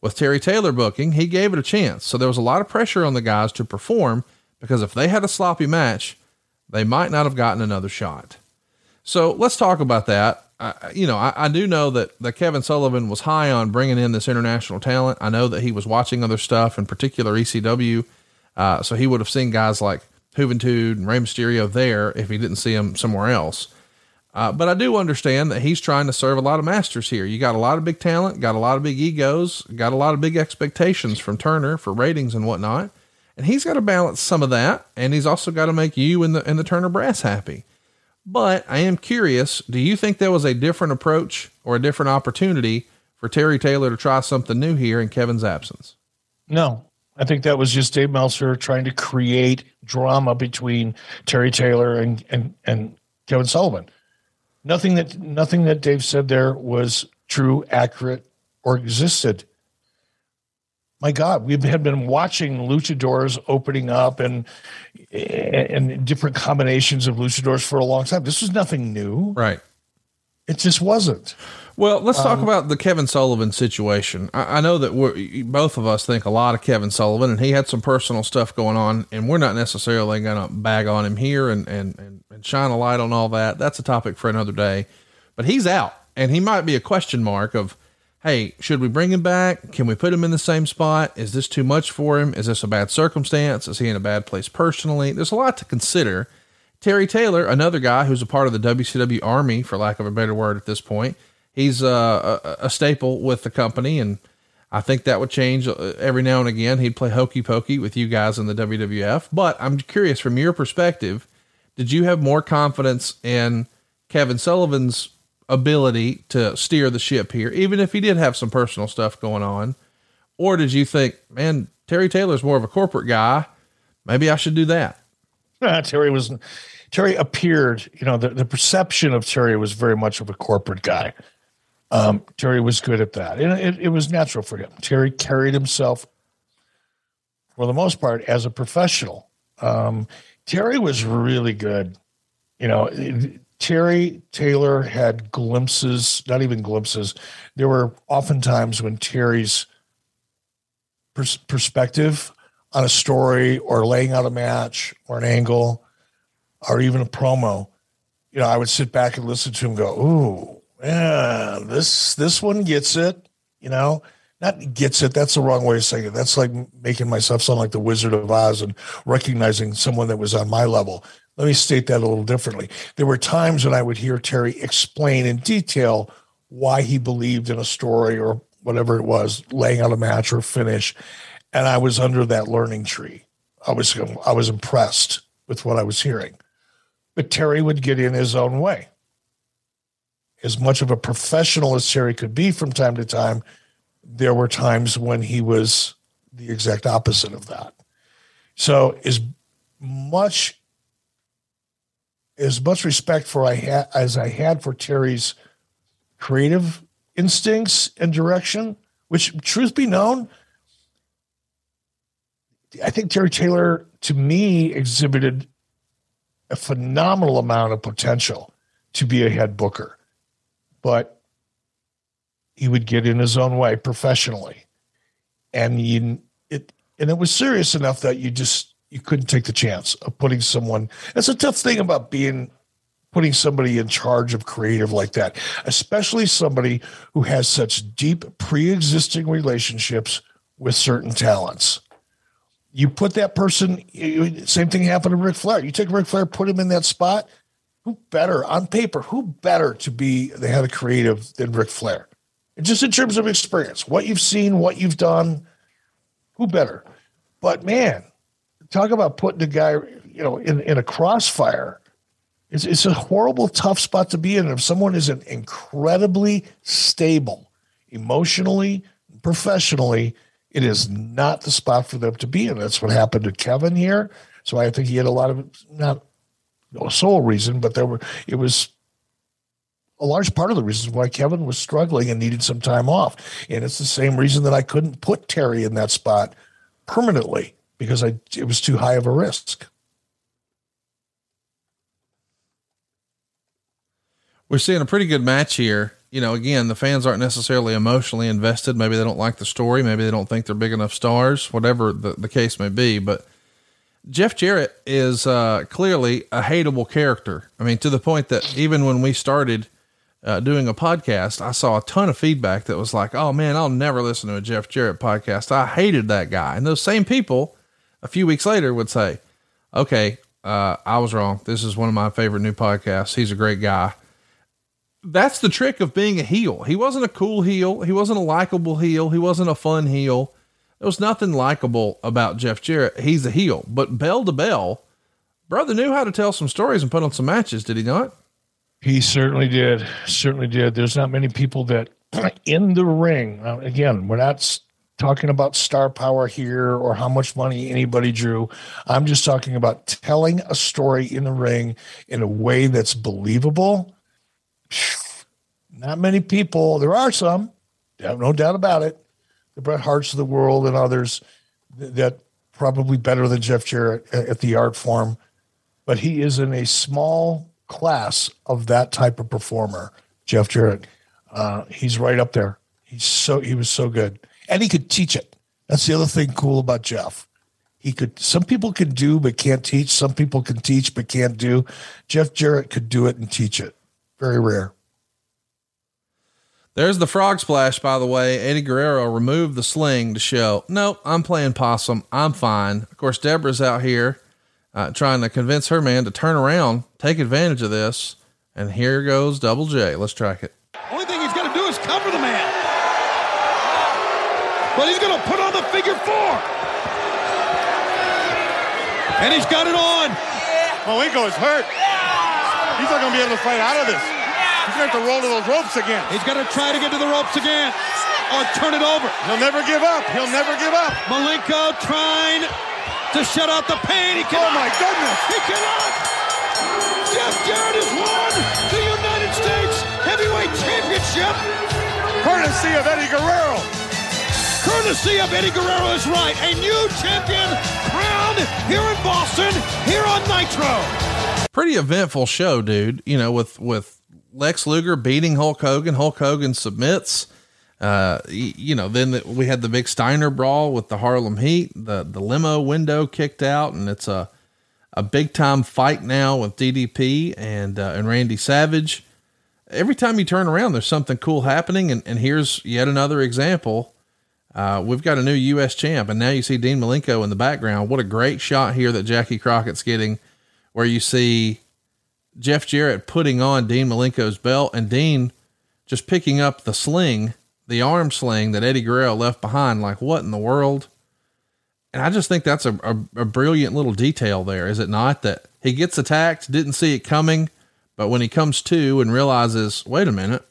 With Terry Taylor booking, he gave it a chance. So there was a lot of pressure on the guys to perform because if they had a sloppy match, they might not have gotten another shot. So let's talk about that. I, you know, I, I, do know that, that Kevin Sullivan was high on bringing in this international talent. I know that he was watching other stuff, in particular ECW. Uh, so he would have seen guys like Juventud and Rey Mysterio there if he didn't see them somewhere else. Uh, but I do understand that he's trying to serve a lot of masters here. You got a lot of big talent, got a lot of big egos, got a lot of big expectations from Turner for ratings and whatnot. And he's got to balance some of that. And he's also got to make you and the, and the Turner brass happy. But I am curious do you think there was a different approach or a different opportunity for Terry Taylor to try something new here in Kevin's absence? No, I think that was just Dave Meltzer trying to create drama between Terry Taylor and, and, and Kevin Sullivan. Nothing that nothing that Dave said there was true, accurate, or existed. My God, we had been watching luchadors opening up and and different combinations of luchadors for a long time. This was nothing new, right? It just wasn't. Well, let's talk um, about the Kevin Sullivan situation. I, I know that we're, both of us think a lot of Kevin Sullivan, and he had some personal stuff going on, and we're not necessarily going to bag on him here and, and, and, and shine a light on all that. That's a topic for another day. But he's out, and he might be a question mark of, hey, should we bring him back? Can we put him in the same spot? Is this too much for him? Is this a bad circumstance? Is he in a bad place personally? There's a lot to consider. Terry Taylor, another guy who's a part of the WCW Army, for lack of a better word at this point he's uh, a, a staple with the company, and I think that would change uh, every now and again. He'd play hokey pokey with you guys in the WWF. But I'm curious from your perspective, did you have more confidence in Kevin Sullivan's ability to steer the ship here, even if he did have some personal stuff going on? Or did you think, man, Terry Taylor's more of a corporate guy? Maybe I should do that. Uh, Terry was Terry appeared, you know, the, the perception of Terry was very much of a corporate guy. Um, Terry was good at that. And it, it was natural for him. Terry carried himself, for the most part, as a professional. Um, Terry was really good. You know, Terry Taylor had glimpses, not even glimpses. There were oftentimes when Terry's pers- perspective on a story or laying out a match or an angle or even a promo, you know, I would sit back and listen to him go, ooh, yeah, this this one gets it, you know. Not gets it. That's the wrong way of saying it. That's like making myself sound like the Wizard of Oz and recognizing someone that was on my level. Let me state that a little differently. There were times when I would hear Terry explain in detail why he believed in a story or whatever it was, laying out a match or finish, and I was under that learning tree. I was I was impressed with what I was hearing. But Terry would get in his own way as much of a professional as Terry could be from time to time, there were times when he was the exact opposite of that. So as much as much respect for I had as I had for Terry's creative instincts and direction, which truth be known, I think Terry Taylor to me exhibited a phenomenal amount of potential to be a head booker but he would get in his own way professionally. And you, it, and it was serious enough that you just, you couldn't take the chance of putting someone. That's a tough thing about being, putting somebody in charge of creative like that, especially somebody who has such deep pre existing relationships with certain talents. You put that person, same thing happened to Ric Flair. You take Ric Flair, put him in that spot, who better on paper, who better to be the head of creative than Ric Flair? And just in terms of experience, what you've seen, what you've done, who better? But man, talk about putting a guy, you know, in, in a crossfire. It's, it's a horrible, tough spot to be in. If someone isn't incredibly stable emotionally, professionally, it is not the spot for them to be in. That's what happened to Kevin here. So I think he had a lot of not no sole reason, but there were it was a large part of the reasons why Kevin was struggling and needed some time off. And it's the same reason that I couldn't put Terry in that spot permanently because I it was too high of a risk. We're seeing a pretty good match here you know, again, the fans aren't necessarily emotionally invested. Maybe they don't like the story. Maybe they don't think they're big enough stars, whatever the, the case may be. But Jeff Jarrett is uh, clearly a hateable character. I mean, to the point that even when we started uh, doing a podcast, I saw a ton of feedback that was like, oh man, I'll never listen to a Jeff Jarrett podcast. I hated that guy. And those same people a few weeks later would say, okay, uh, I was wrong. This is one of my favorite new podcasts. He's a great guy. That's the trick of being a heel. He wasn't a cool heel. He wasn't a likable heel. He wasn't a fun heel. There was nothing likable about Jeff Jarrett. He's a heel, but bell to bell, brother knew how to tell some stories and put on some matches. Did he not? He certainly did. Certainly did. There's not many people that in the ring. Again, we're not talking about star power here or how much money anybody drew. I'm just talking about telling a story in the ring in a way that's believable. Not many people. There are some. no doubt about it. The Bret Harts of the world and others that probably better than Jeff Jarrett at at the art form, but he is in a small class of that type of performer. Jeff Jarrett, uh, he's right up there. He's so he was so good, and he could teach it. That's the other thing cool about Jeff. He could. Some people can do but can't teach. Some people can teach but can't do. Jeff Jarrett could do it and teach it. Very rare. There's the frog splash, by the way. Eddie Guerrero removed the sling to show, nope, I'm playing possum. I'm fine. Of course, Debra's out here uh, trying to convince her man to turn around, take advantage of this. And here goes Double J. Let's track it. Only thing he's going to do is cover the man. But he's going to put on the figure four. And he's got it on. Oh, Malenko is hurt. He's not going to be able to fight out of this. He's going to have to roll to those ropes again. He's going to try to get to the ropes again or turn it over. He'll never give up. He'll never give up. Malenko trying to shut out the pain. He cannot. Oh, my goodness. He cannot. Jeff Jarrett has won the United States Heavyweight Championship. Courtesy of Eddie Guerrero. Courtesy of Eddie Guerrero is right. A new champion crowned here in Boston, here on Nitro. Pretty eventful show, dude. You know, with, with Lex Luger beating Hulk Hogan, Hulk Hogan submits. Uh, you know, then the, we had the big Steiner brawl with the Harlem Heat, the, the limo window kicked out and it's a, a big time fight now with DDP and, uh, and Randy Savage. Every time you turn around, there's something cool happening. And, and here's yet another example. Uh, we've got a new U.S. champ, and now you see Dean Malenko in the background. What a great shot here that Jackie Crockett's getting, where you see Jeff Jarrett putting on Dean Malenko's belt and Dean just picking up the sling, the arm sling that Eddie Guerrero left behind. Like, what in the world? And I just think that's a, a, a brilliant little detail there, is it not? That he gets attacked, didn't see it coming, but when he comes to and realizes, wait a minute,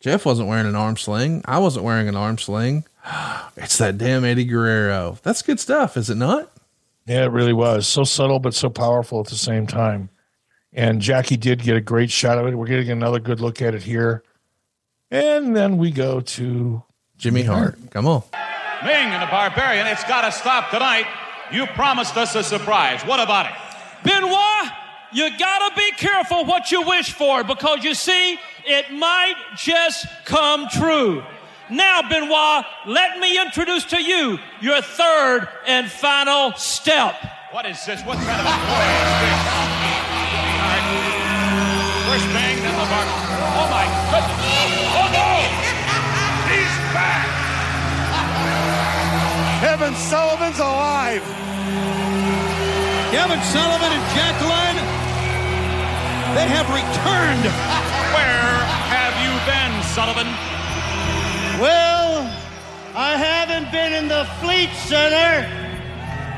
Jeff wasn't wearing an arm sling. I wasn't wearing an arm sling. It's that damn Eddie Guerrero. That's good stuff, is it not? Yeah, it really was so subtle but so powerful at the same time. And Jackie did get a great shot of it. We're getting another good look at it here. And then we go to Jimmy Hart. Come on. Meng and the Barbarian, it's got to stop tonight. You promised us a surprise. What about it? Benoit, you gotta be careful what you wish for because you see, it might just come true. Now, Benoit, let me introduce to you your third and final step. What is this? What kind of a toy is this? First bang, then the bar. Oh my goodness. Oh no! He's back! Kevin Sullivan's alive. Kevin Sullivan and Jacqueline, they have returned. Where have you been, Sullivan? Well, I haven't been in the Fleet Center,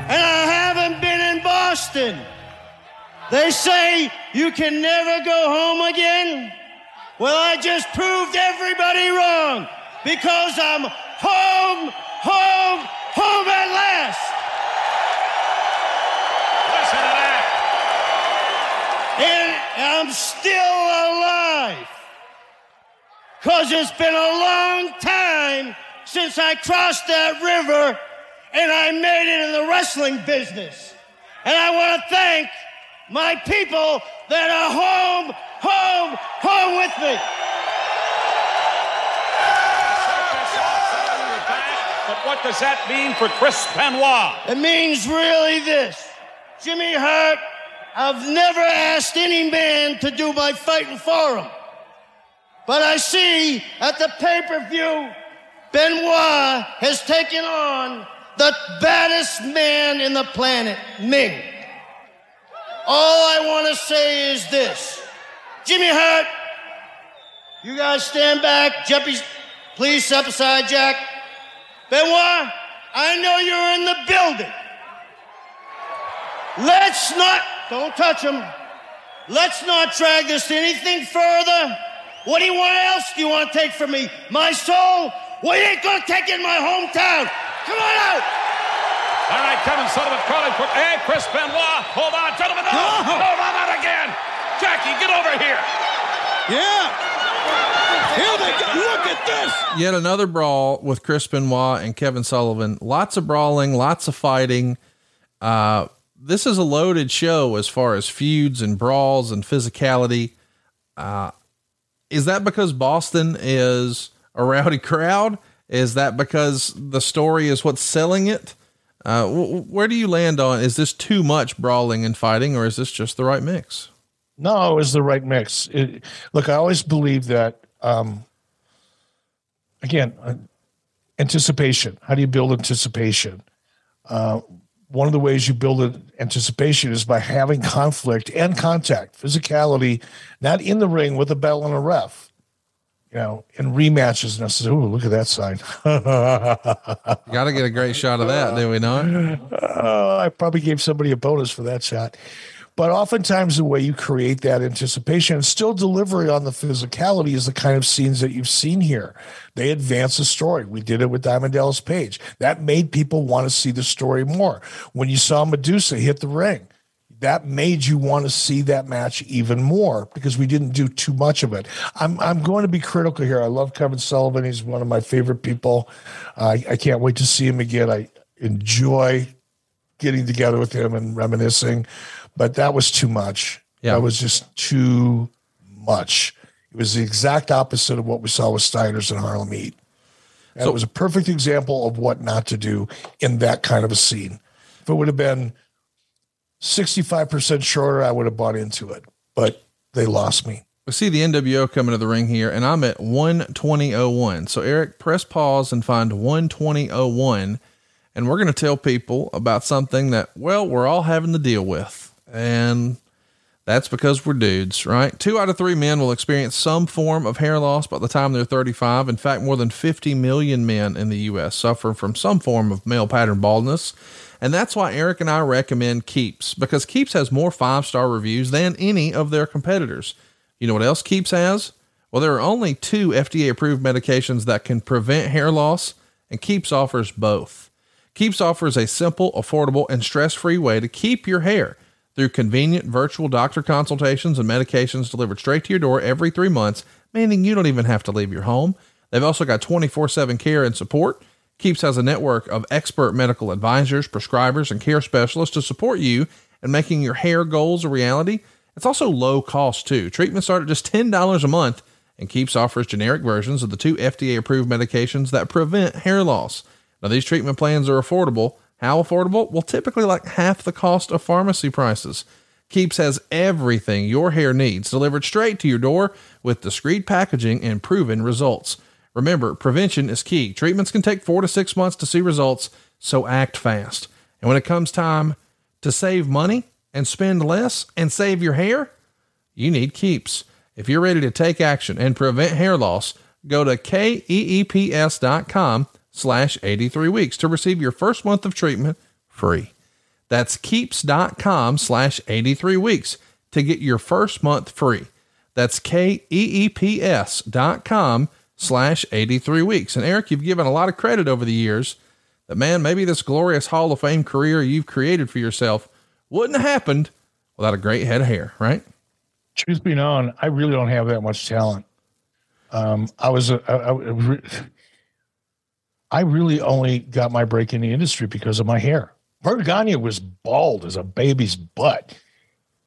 and I haven't been in Boston. They say you can never go home again. Well, I just proved everybody wrong because I'm home, home, home at last. Listen to that. And I'm still alive because it's been a long time since I crossed that river and I made it in the wrestling business. And I want to thank my people that are home, home, home with me. But what does that mean for Chris Benoit? It means really this Jimmy Hart, I've never asked any man to do my fighting for him. But I see at the pay per view, Benoit has taken on the baddest man in the planet, Meng. All I want to say is this Jimmy Hart, you guys stand back. Jeffy, please step aside, Jack. Benoit, I know you're in the building. Let's not, don't touch him. Let's not drag this anything further. What do you want else do you want to take from me? My soul? Well, you ain't gonna take it in my hometown. Come on out. All right, Kevin Sullivan calling for hey, Chris Benoit. Hold on, gentlemen. No, no, no, not again. Jackie, get over here. Yeah. Here they go. Look at this. Yet another brawl with Chris Benoit and Kevin Sullivan. Lots of brawling, lots of fighting. Uh, this is a loaded show as far as feuds and brawls and physicality. Uh, is that because Boston is a rowdy crowd? Is that because the story is what's selling it? Uh, w- where do you land on? Is this too much brawling and fighting, or is this just the right mix? No, was the right mix. It, look, I always believe that. Um, again, uh, anticipation. How do you build anticipation? Uh, one of the ways you build an anticipation is by having conflict and contact, physicality, not in the ring with a bell and a ref. You know, in rematches, and I said, "Oh, look at that sign." Got to get a great shot of that, do we not? Uh, I probably gave somebody a bonus for that shot. But oftentimes, the way you create that anticipation and still delivery on the physicality is the kind of scenes that you've seen here. They advance the story. We did it with Diamond Dallas Page. That made people want to see the story more. When you saw Medusa hit the ring, that made you want to see that match even more because we didn't do too much of it. I'm I'm going to be critical here. I love Kevin Sullivan. He's one of my favorite people. Uh, I can't wait to see him again. I enjoy getting together with him and reminiscing, but that was too much. Yeah. That was just too much. It was the exact opposite of what we saw with Steiners and Harlem Heat. And it was a perfect example of what not to do in that kind of a scene. If it would have been 65% shorter, I would have bought into it, but they lost me. We see the NWO coming to the ring here, and I'm at 120.01. So, Eric, press pause and find 120.01. And we're going to tell people about something that, well, we're all having to deal with. And that's because we're dudes, right? Two out of three men will experience some form of hair loss by the time they're 35. In fact, more than 50 million men in the U.S. suffer from some form of male pattern baldness. And that's why Eric and I recommend Keeps because Keeps has more five star reviews than any of their competitors. You know what else Keeps has? Well, there are only two FDA approved medications that can prevent hair loss, and Keeps offers both. Keeps offers a simple, affordable, and stress free way to keep your hair through convenient virtual doctor consultations and medications delivered straight to your door every three months, meaning you don't even have to leave your home. They've also got 24 7 care and support. Keeps has a network of expert medical advisors, prescribers, and care specialists to support you in making your hair goals a reality. It's also low cost too. Treatments start at just $10 a month, and Keeps offers generic versions of the two FDA approved medications that prevent hair loss. Now, these treatment plans are affordable. How affordable? Well, typically like half the cost of pharmacy prices. Keeps has everything your hair needs delivered straight to your door with discreet packaging and proven results. Remember, prevention is key. Treatments can take four to six months to see results, so act fast. And when it comes time to save money and spend less and save your hair, you need Keeps. If you're ready to take action and prevent hair loss, go to keeps.com slash 83 weeks to receive your first month of treatment free. That's keeps.com slash 83 weeks to get your first month free. That's K-E-E-P-S dot com slash 83 weeks. And Eric, you've given a lot of credit over the years that man, maybe this glorious Hall of Fame career you've created for yourself wouldn't have happened without a great head of hair, right? Truth be known, I really don't have that much talent. Um, I was a, I, I, I really only got my break in the industry because of my hair. Verne Gagne was bald as a baby's butt.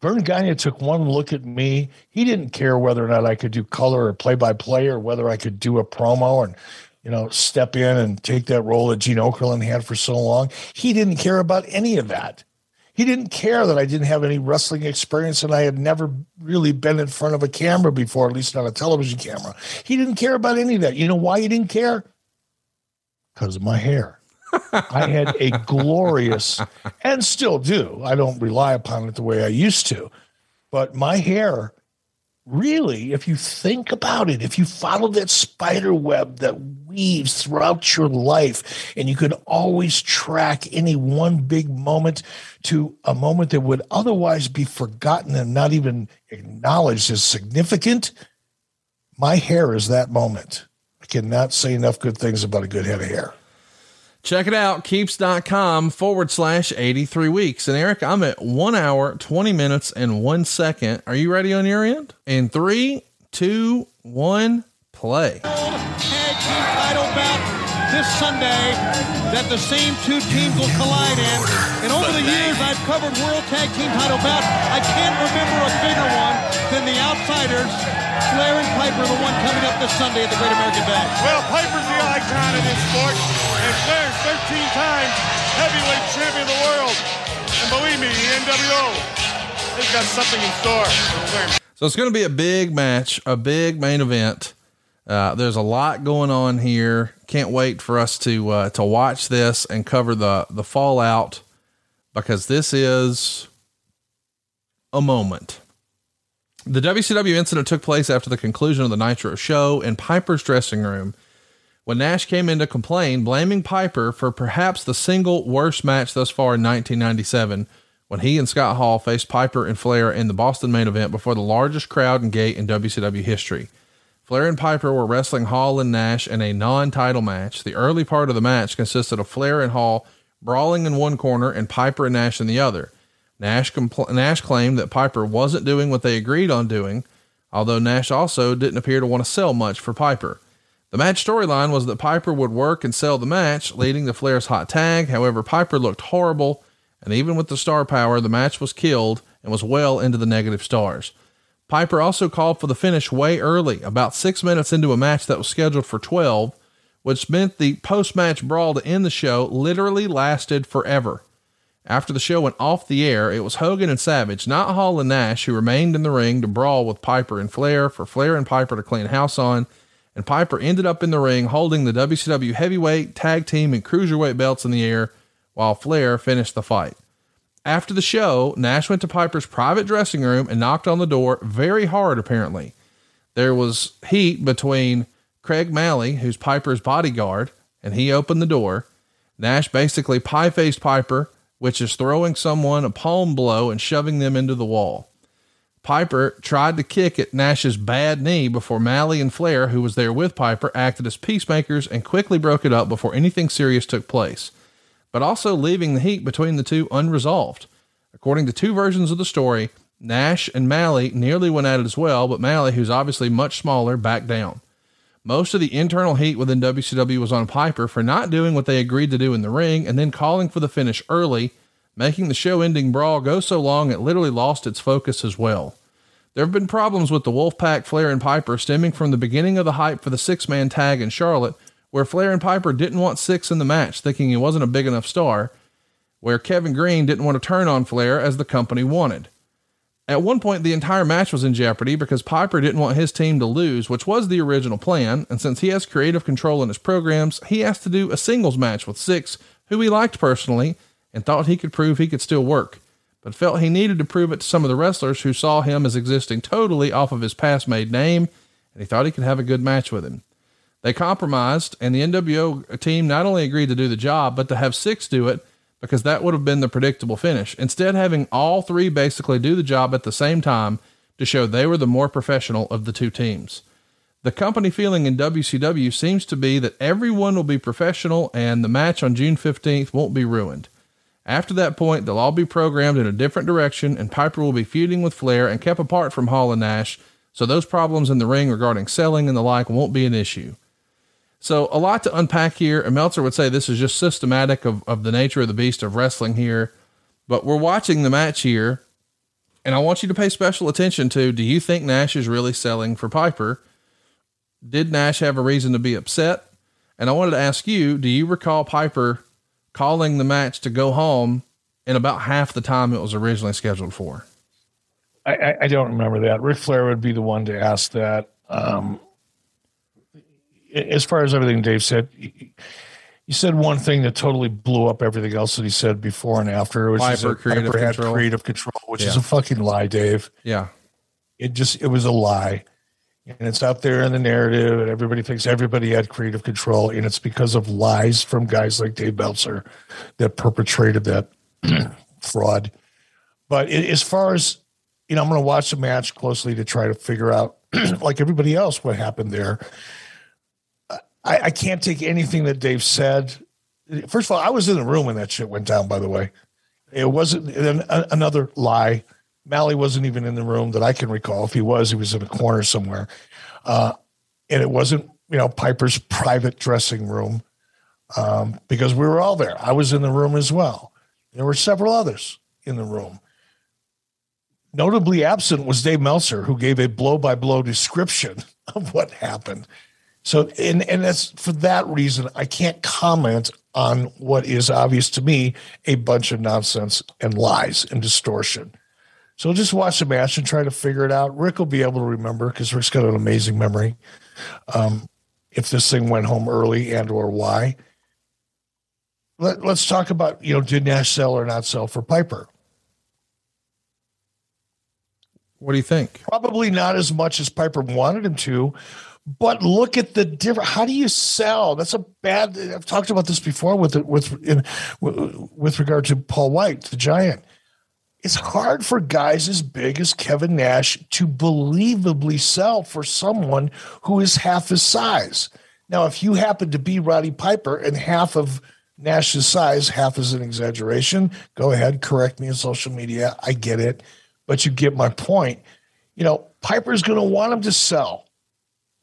Verne Gagne took one look at me. He didn't care whether or not I could do color or play by play or whether I could do a promo. And you know, step in and take that role that Gene Okerlund had for so long. He didn't care about any of that. He didn't care that I didn't have any wrestling experience and I had never really been in front of a camera before, at least not a television camera. He didn't care about any of that. You know why he didn't care? Because of my hair. I had a glorious, and still do. I don't rely upon it the way I used to, but my hair really, if you think about it, if you follow that spider web that weaves throughout your life, and you could always track any one big moment to a moment that would otherwise be forgotten and not even acknowledged as significant, my hair is that moment. I cannot say enough good things about a good head of hair. Check it out, keeps.com forward slash 83 weeks. And Eric, I'm at one hour, 20 minutes, and one second. Are you ready on your end? In three, two, one, play. Tag team title bout this Sunday that the same two teams will collide in. And over the years, I've covered World Tag Team title bouts. I can't remember a bigger one than the Outsiders, Flair and Piper, the one coming up this Sunday at the Great American Bash. Well, Piper's the icon of this sport, and Flair's 13 times heavyweight champion of the world. And believe me, the NWO, they've got something in store. So it's going to be a big match, a big main event. Uh, there's a lot going on here. Can't wait for us to uh, to watch this and cover the the fallout because this is a moment. The WCW incident took place after the conclusion of the Nitro show in Piper's dressing room when Nash came in to complain, blaming Piper for perhaps the single worst match thus far in 1997 when he and Scott Hall faced Piper and Flair in the Boston main event before the largest crowd and gate in WCW history. Flair and Piper were wrestling Hall and Nash in a non title match. The early part of the match consisted of Flair and Hall brawling in one corner and Piper and Nash in the other. Nash, compl- Nash claimed that Piper wasn't doing what they agreed on doing, although Nash also didn't appear to want to sell much for Piper. The match storyline was that Piper would work and sell the match, leading to Flair's hot tag. However, Piper looked horrible, and even with the star power, the match was killed and was well into the negative stars. Piper also called for the finish way early, about six minutes into a match that was scheduled for 12, which meant the post match brawl to end the show literally lasted forever. After the show went off the air, it was Hogan and Savage, not Hall and Nash, who remained in the ring to brawl with Piper and Flair for Flair and Piper to clean house on. And Piper ended up in the ring holding the WCW heavyweight, tag team, and cruiserweight belts in the air while Flair finished the fight. After the show, Nash went to Piper's private dressing room and knocked on the door very hard, apparently. There was heat between Craig Malley, who's Piper's bodyguard, and he opened the door. Nash basically pie faced Piper, which is throwing someone a palm blow and shoving them into the wall. Piper tried to kick at Nash's bad knee before Malley and Flair, who was there with Piper, acted as peacemakers and quickly broke it up before anything serious took place but also leaving the heat between the two unresolved. According to two versions of the story, Nash and Malley nearly went at it as well, but Malley, who's obviously much smaller, backed down. Most of the internal heat within WCW was on Piper for not doing what they agreed to do in the ring and then calling for the finish early, making the show ending brawl go so long it literally lost its focus as well. There have been problems with the Wolfpack, Flair, and Piper stemming from the beginning of the hype for the six man tag in Charlotte, where Flair and Piper didn't want Syxx in the match, thinking he wasn't a big enough star, where Kevin Greene didn't want to turn on Flair as the company wanted. At one point, the entire match was in jeopardy because Piper didn't want his team to lose, which was the original plan, and since he has creative control in his programs, he asked to do a singles match with Syxx, who he liked personally and thought he could prove he could still work, but felt he needed to prove it to some of the wrestlers who saw him as existing totally off of his past made name, and he thought he could have a good match with him. They compromised, and the NWO team not only agreed to do the job, but to have Syxx do it because that would have been the predictable finish. Instead, having all three basically do the job at the same time to show they were the more professional of the two teams. The company feeling in WCW seems to be that everyone will be professional and the match on June 15th won't be ruined. After that point, they'll all be programmed in a different direction, and Piper will be feuding with Flair and kept apart from Hall and Nash, so those problems in the ring regarding selling and the like won't be an issue. So a lot to unpack here. And Meltzer would say this is just systematic of, of the nature of the beast of wrestling here. But we're watching the match here. And I want you to pay special attention to do you think Nash is really selling for Piper? Did Nash have a reason to be upset? And I wanted to ask you, do you recall Piper calling the match to go home in about half the time it was originally scheduled for? I, I, don't remember that. Ric Flair would be the one to ask that. Um, as far as everything Dave said, he, said one thing that totally blew up everything else that he said before and after, which is Piper that creative control. creative control, which is a fucking lie, Dave. Yeah. It just it was a lie. And it's out there in the narrative, and everybody thinks everybody had creative control, and it's because of lies from guys like Dave Meltzer that perpetrated that fraud. But a- as far as you know, I'm going to watch the match closely to try to figure out, like everybody else, what happened there. I, I can't take anything that Dave said. First of all, I was in the room when that shit went down. By the way, it wasn't an, a- another lie. Malley wasn't even in the room that I can recall. If he was, he was in a corner somewhere, uh, and it wasn't you know Piper's private dressing room um, because we were all there. I was in the room as well. There were several others in the room. Notably absent was Dave Meltzer, who gave a blow by blow description of what happened. So, and, and that's for that reason, I can't comment on what is obvious to me a bunch of nonsense and lies and distortion. So just watch the match and try to figure it out. Ric will be able to remember because Ric's got an amazing memory. Um, if this thing went home early and or why. Let, let's talk about, you know, did Nash sell or not sell for Piper? What do you think? Probably not as much as Piper wanted him to, but look at the different. How do you sell? That's a bad. I've talked about this before with with in, with regard to Paul White, the Giant. It's hard for guys as big as Kevin Nash to believably sell for someone who is half his size. Now, if you happen to be Roddy Piper and half of Nash's size, half is an exaggeration. Go ahead, correct me on social media. I get it, but you get my point. You know, Piper's going to want him to sell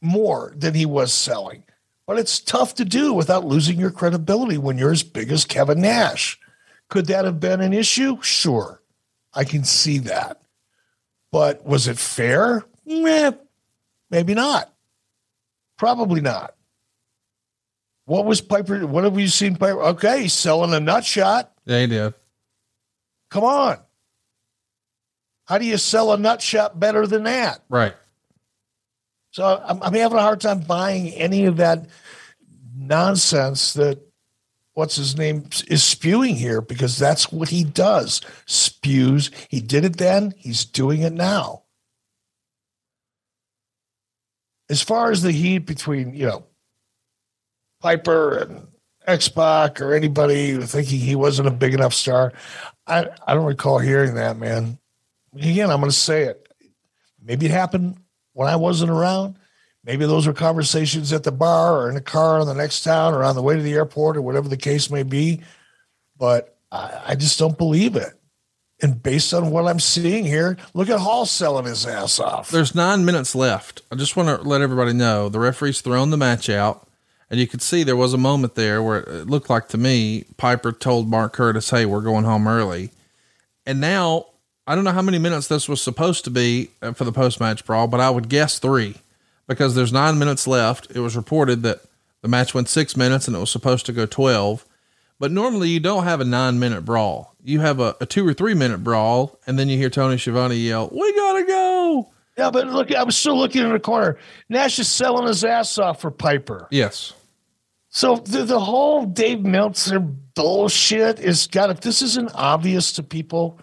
more than he was selling, but it's tough to do without losing your credibility when you're as big as Kevin Nash. Could that have been an issue? Sure. I can see that. But was it fair? Maybe not. Probably not. What was Piper? What have we seen Piper? Okay, he's selling a nut shot. Yeah, he did. Come on. How do you sell a nut shot better than that? Right. So I'm, I'm having a hard time buying any of that nonsense that what's his name is spewing here because that's what he does spews. He did it then, he's doing it now. As far as the heat between, you know, Piper and X Pac or anybody thinking he wasn't a big enough star, I, I don't recall hearing that, man. Again, I'm going to say it. Maybe it happened when I wasn't around. Maybe those were conversations at the bar or in a car in the next town or on the way to the airport or whatever the case may be. But I, I just don't believe it. And based on what I'm seeing here, look at Hall selling his ass off. There's nine minutes left. I just want to let everybody know the referee's thrown the match out, and you could see there was a moment there where it looked like to me Piper told Mark Curtis, "Hey, we're going home early," and now I don't know how many minutes this was supposed to be uh, for the post match brawl, but I would guess three because there's nine minutes left. It was reported that the match went six minutes and it was supposed to go twelve. But normally you don't have a nine minute brawl. You have a, a two or three minute brawl, and then you hear Tony Schiavone yell, "We gotta go!" Yeah, but look, I'm still looking in the corner. Nash is selling his ass off for Piper. Yes. So the, the whole Dave Meltzer bullshit is got if this isn't obvious to people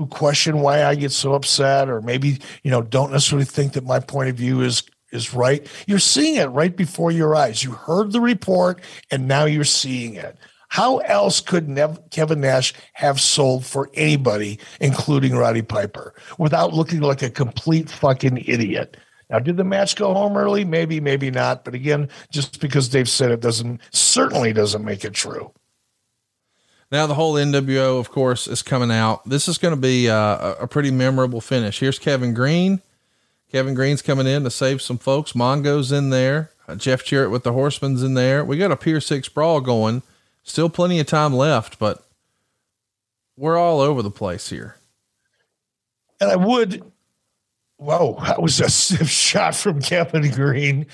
who question why I get so upset or maybe, you know, don't necessarily think that my point of view is is right. You're seeing it right before your eyes. You heard the report and now you're seeing it. How else could Nev- Kevin Nash have sold for anybody, including Roddy Piper, without looking like a complete fucking idiot? Now, did the match go home early? Maybe, maybe not. But again, just because Dave said it doesn't certainly doesn't make it true. Now the whole NWO, of course, is coming out. This is going to be uh, a, a pretty memorable finish. Here's Kevin Greene. Kevin Greene's coming in to save some folks. Mongo's in there. Uh, Jeff Jarrett with the Horsemen's in there. We got a Pier Six brawl going. Still plenty of time left, but we're all over the place here. And I would, whoa, that was a stiff shot from Kevin Greene.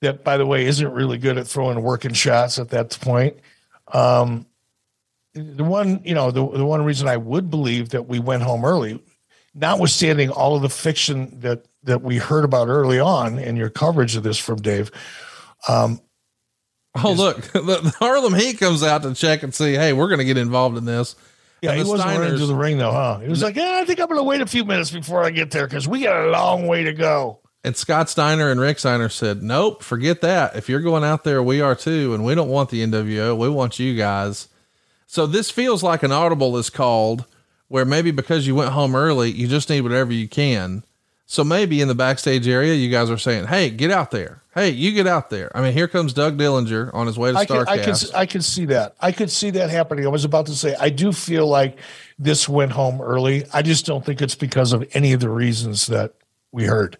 that, by the way, isn't really good at throwing working shots at that point. Um, the one, you know, the, the one reason I would believe that we went home early, notwithstanding all of the fiction that that we heard about early on in your coverage of this from Dave. Um, oh, look, the, Harlem Heat comes out to check and see, hey, we're going to get involved in this. Yeah, And he wasn't Steiners- to the ring though, huh? He was like, yeah, I think I'm going to wait a few minutes before I get there because we got a long way to go. And Scott Steiner and Rick Steiner said, nope, forget that. If you're going out there, we are too. And we don't want the NWO. We want you guys. So this feels like an audible is called where maybe because you went home early, you just need whatever you can. So maybe in the backstage area, you guys are saying, Hey, get out there. Hey, you get out there. I mean, here comes Doug Dillinger on his way to I can, I Starcast. can, I can see that. I could see that happening. I was about to say, I do feel like this went home early. I just don't think it's because of any of the reasons that we heard.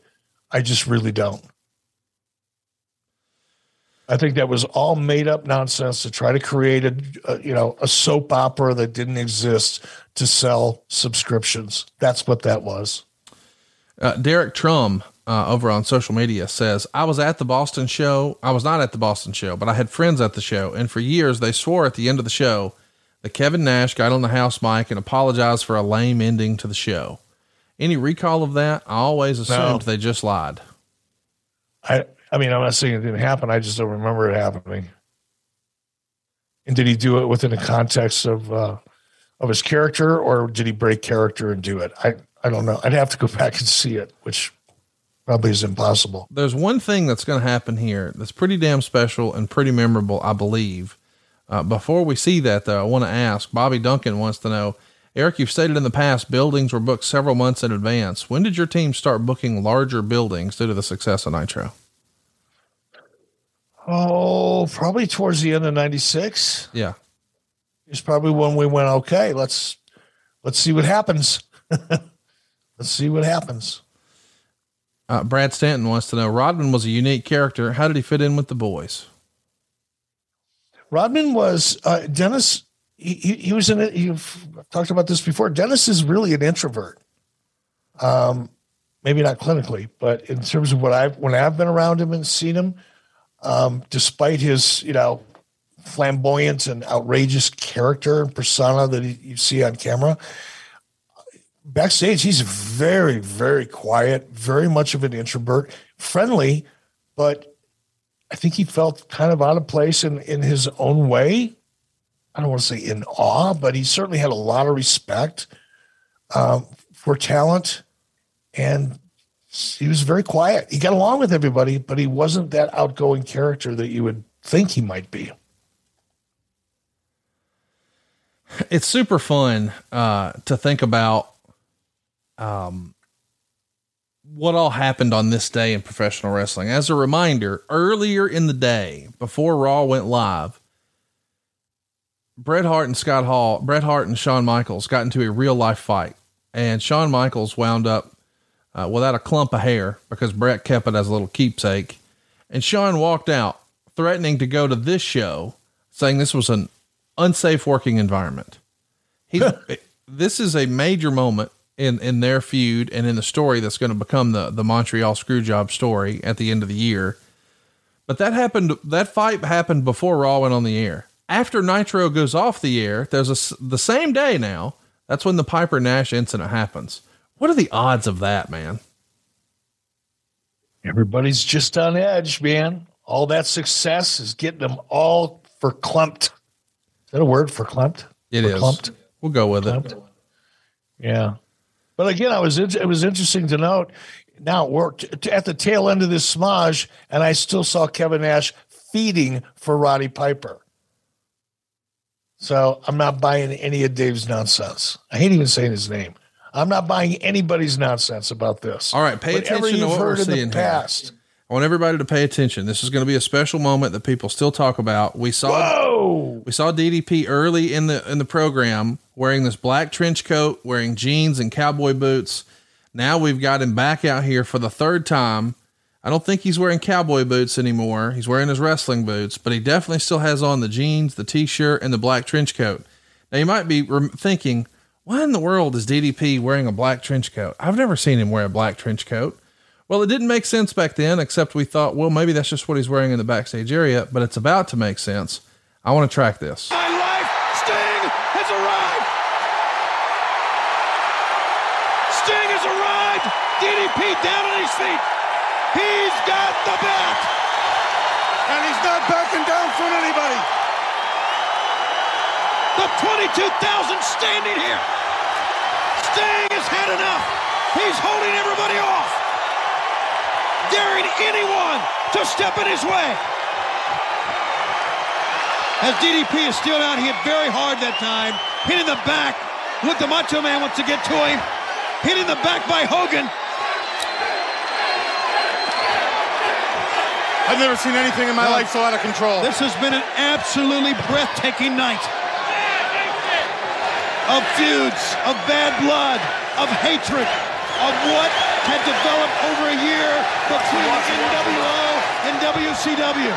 I just really don't. I think that was all made up nonsense to try to create a, a you know a soap opera that didn't exist to sell subscriptions. That's what that was. Uh, Derek Trum uh, over on social media says, I was at the Boston show. I was not at the Boston show, but I had friends at the show. And for years, they swore at the end of the show that Kevin Nash got on the house mic and apologized for a lame ending to the show. Any recall of that? I always assumed they just lied. I I mean, I'm not saying it didn't happen. I just don't remember it happening. And did he do it within the context of uh, of his character, or did he break character and do it? I I don't know. I'd have to go back and see it, which probably is impossible. There's one thing that's going to happen here that's pretty damn special and pretty memorable, I believe. Uh, before we see that, though, I want to ask Bobby Duncan wants to know Eric, you've stated in the past buildings were booked several months in advance. When did your team start booking larger buildings due to the success of Nitro? Oh, probably towards the end of '96 Yeah. it's probably when we went. Okay, let's let's see what happens. let's see what happens. Uh, Brad Stanton wants to know Rodman was a unique character. How did he fit in with the boys? Rodman was uh, Dennis. He, he, he was in it. You've talked about this before. Dennis is really an introvert. Um, maybe not clinically, but in terms of what I've when I've been around him and seen him, um, despite his you know flamboyant and outrageous character and persona that he, you see on camera, backstage he's very very quiet, very much of an introvert, friendly, but I think he felt kind of out of place in, in his own way. I don't want to say in awe, but he certainly had a lot of respect um, for talent. And he was very quiet. He got along with everybody, but he wasn't that outgoing character that you would think he might be. It's super fun uh, to think about um, what all happened on this day in professional wrestling. As a reminder, earlier in the day, before Raw went live, Bret Hart and Scott Hall, Bret Hart and Shawn Michaels got into a real life fight, and Shawn Michaels wound up uh, without a clump of hair because Bret kept it as a little keepsake. And Shawn walked out threatening to go to this show, saying this was an unsafe working environment. He, this is a major moment in, in their feud and in the story that's going to become the, the Montreal Screwjob story at the end of the year. But that happened, that fight happened before Raw went on the air. After Nitro goes off the air, there's a, the same day now. That's when the Piper Nash incident happens. What are the odds of that, man? Everybody's just on edge, man. All that success is getting them all for clumped. Is that a word for clumped? It For is. Clumped? We'll go with Clumped? it. Yeah. But again, I was it was interesting to note. Now we're t- at the tail end of this smudge, and I still saw Kevin Nash feeding for Roddy Piper. So I'm not buying any of Dave's nonsense. I hate even saying his name. I'm not buying anybody's nonsense about this. All right, pay Whatever attention to what we're heard in the seeing here. past. I want everybody to pay attention. This is going to be a special moment that people still talk about. We saw we saw DDP early in the in the program wearing this black trench coat, wearing jeans and cowboy boots. Now we've got him back out here for the third time. I don't think he's wearing cowboy boots anymore. He's wearing his wrestling boots, but he definitely still has on the jeans, the t-shirt, and the black trench coat. Now you might be thinking, why in the world is DDP wearing a black trench coat? I've never seen him wear a black trench coat. Well, it didn't make sense back then, except we thought, well, maybe that's just what he's wearing in the backstage area, but it's about to make sense. I want to track this. My life, Sting has arrived. Sting has arrived. DDP down on his feet. He's got the bat. And he's not backing down from anybody. The 22,000 standing here. Sting has had enough. He's holding everybody off. Daring anyone to step in his way. As DDP is still out, he hit very hard that time. Hit in the back. Look, the Macho Man wants to get to him. Hit in the back by Hogan. I've never seen anything in my life so out of control. This has been an absolutely breathtaking night of feuds, of bad blood, of hatred, of what had developed over a year between NWO and WCW.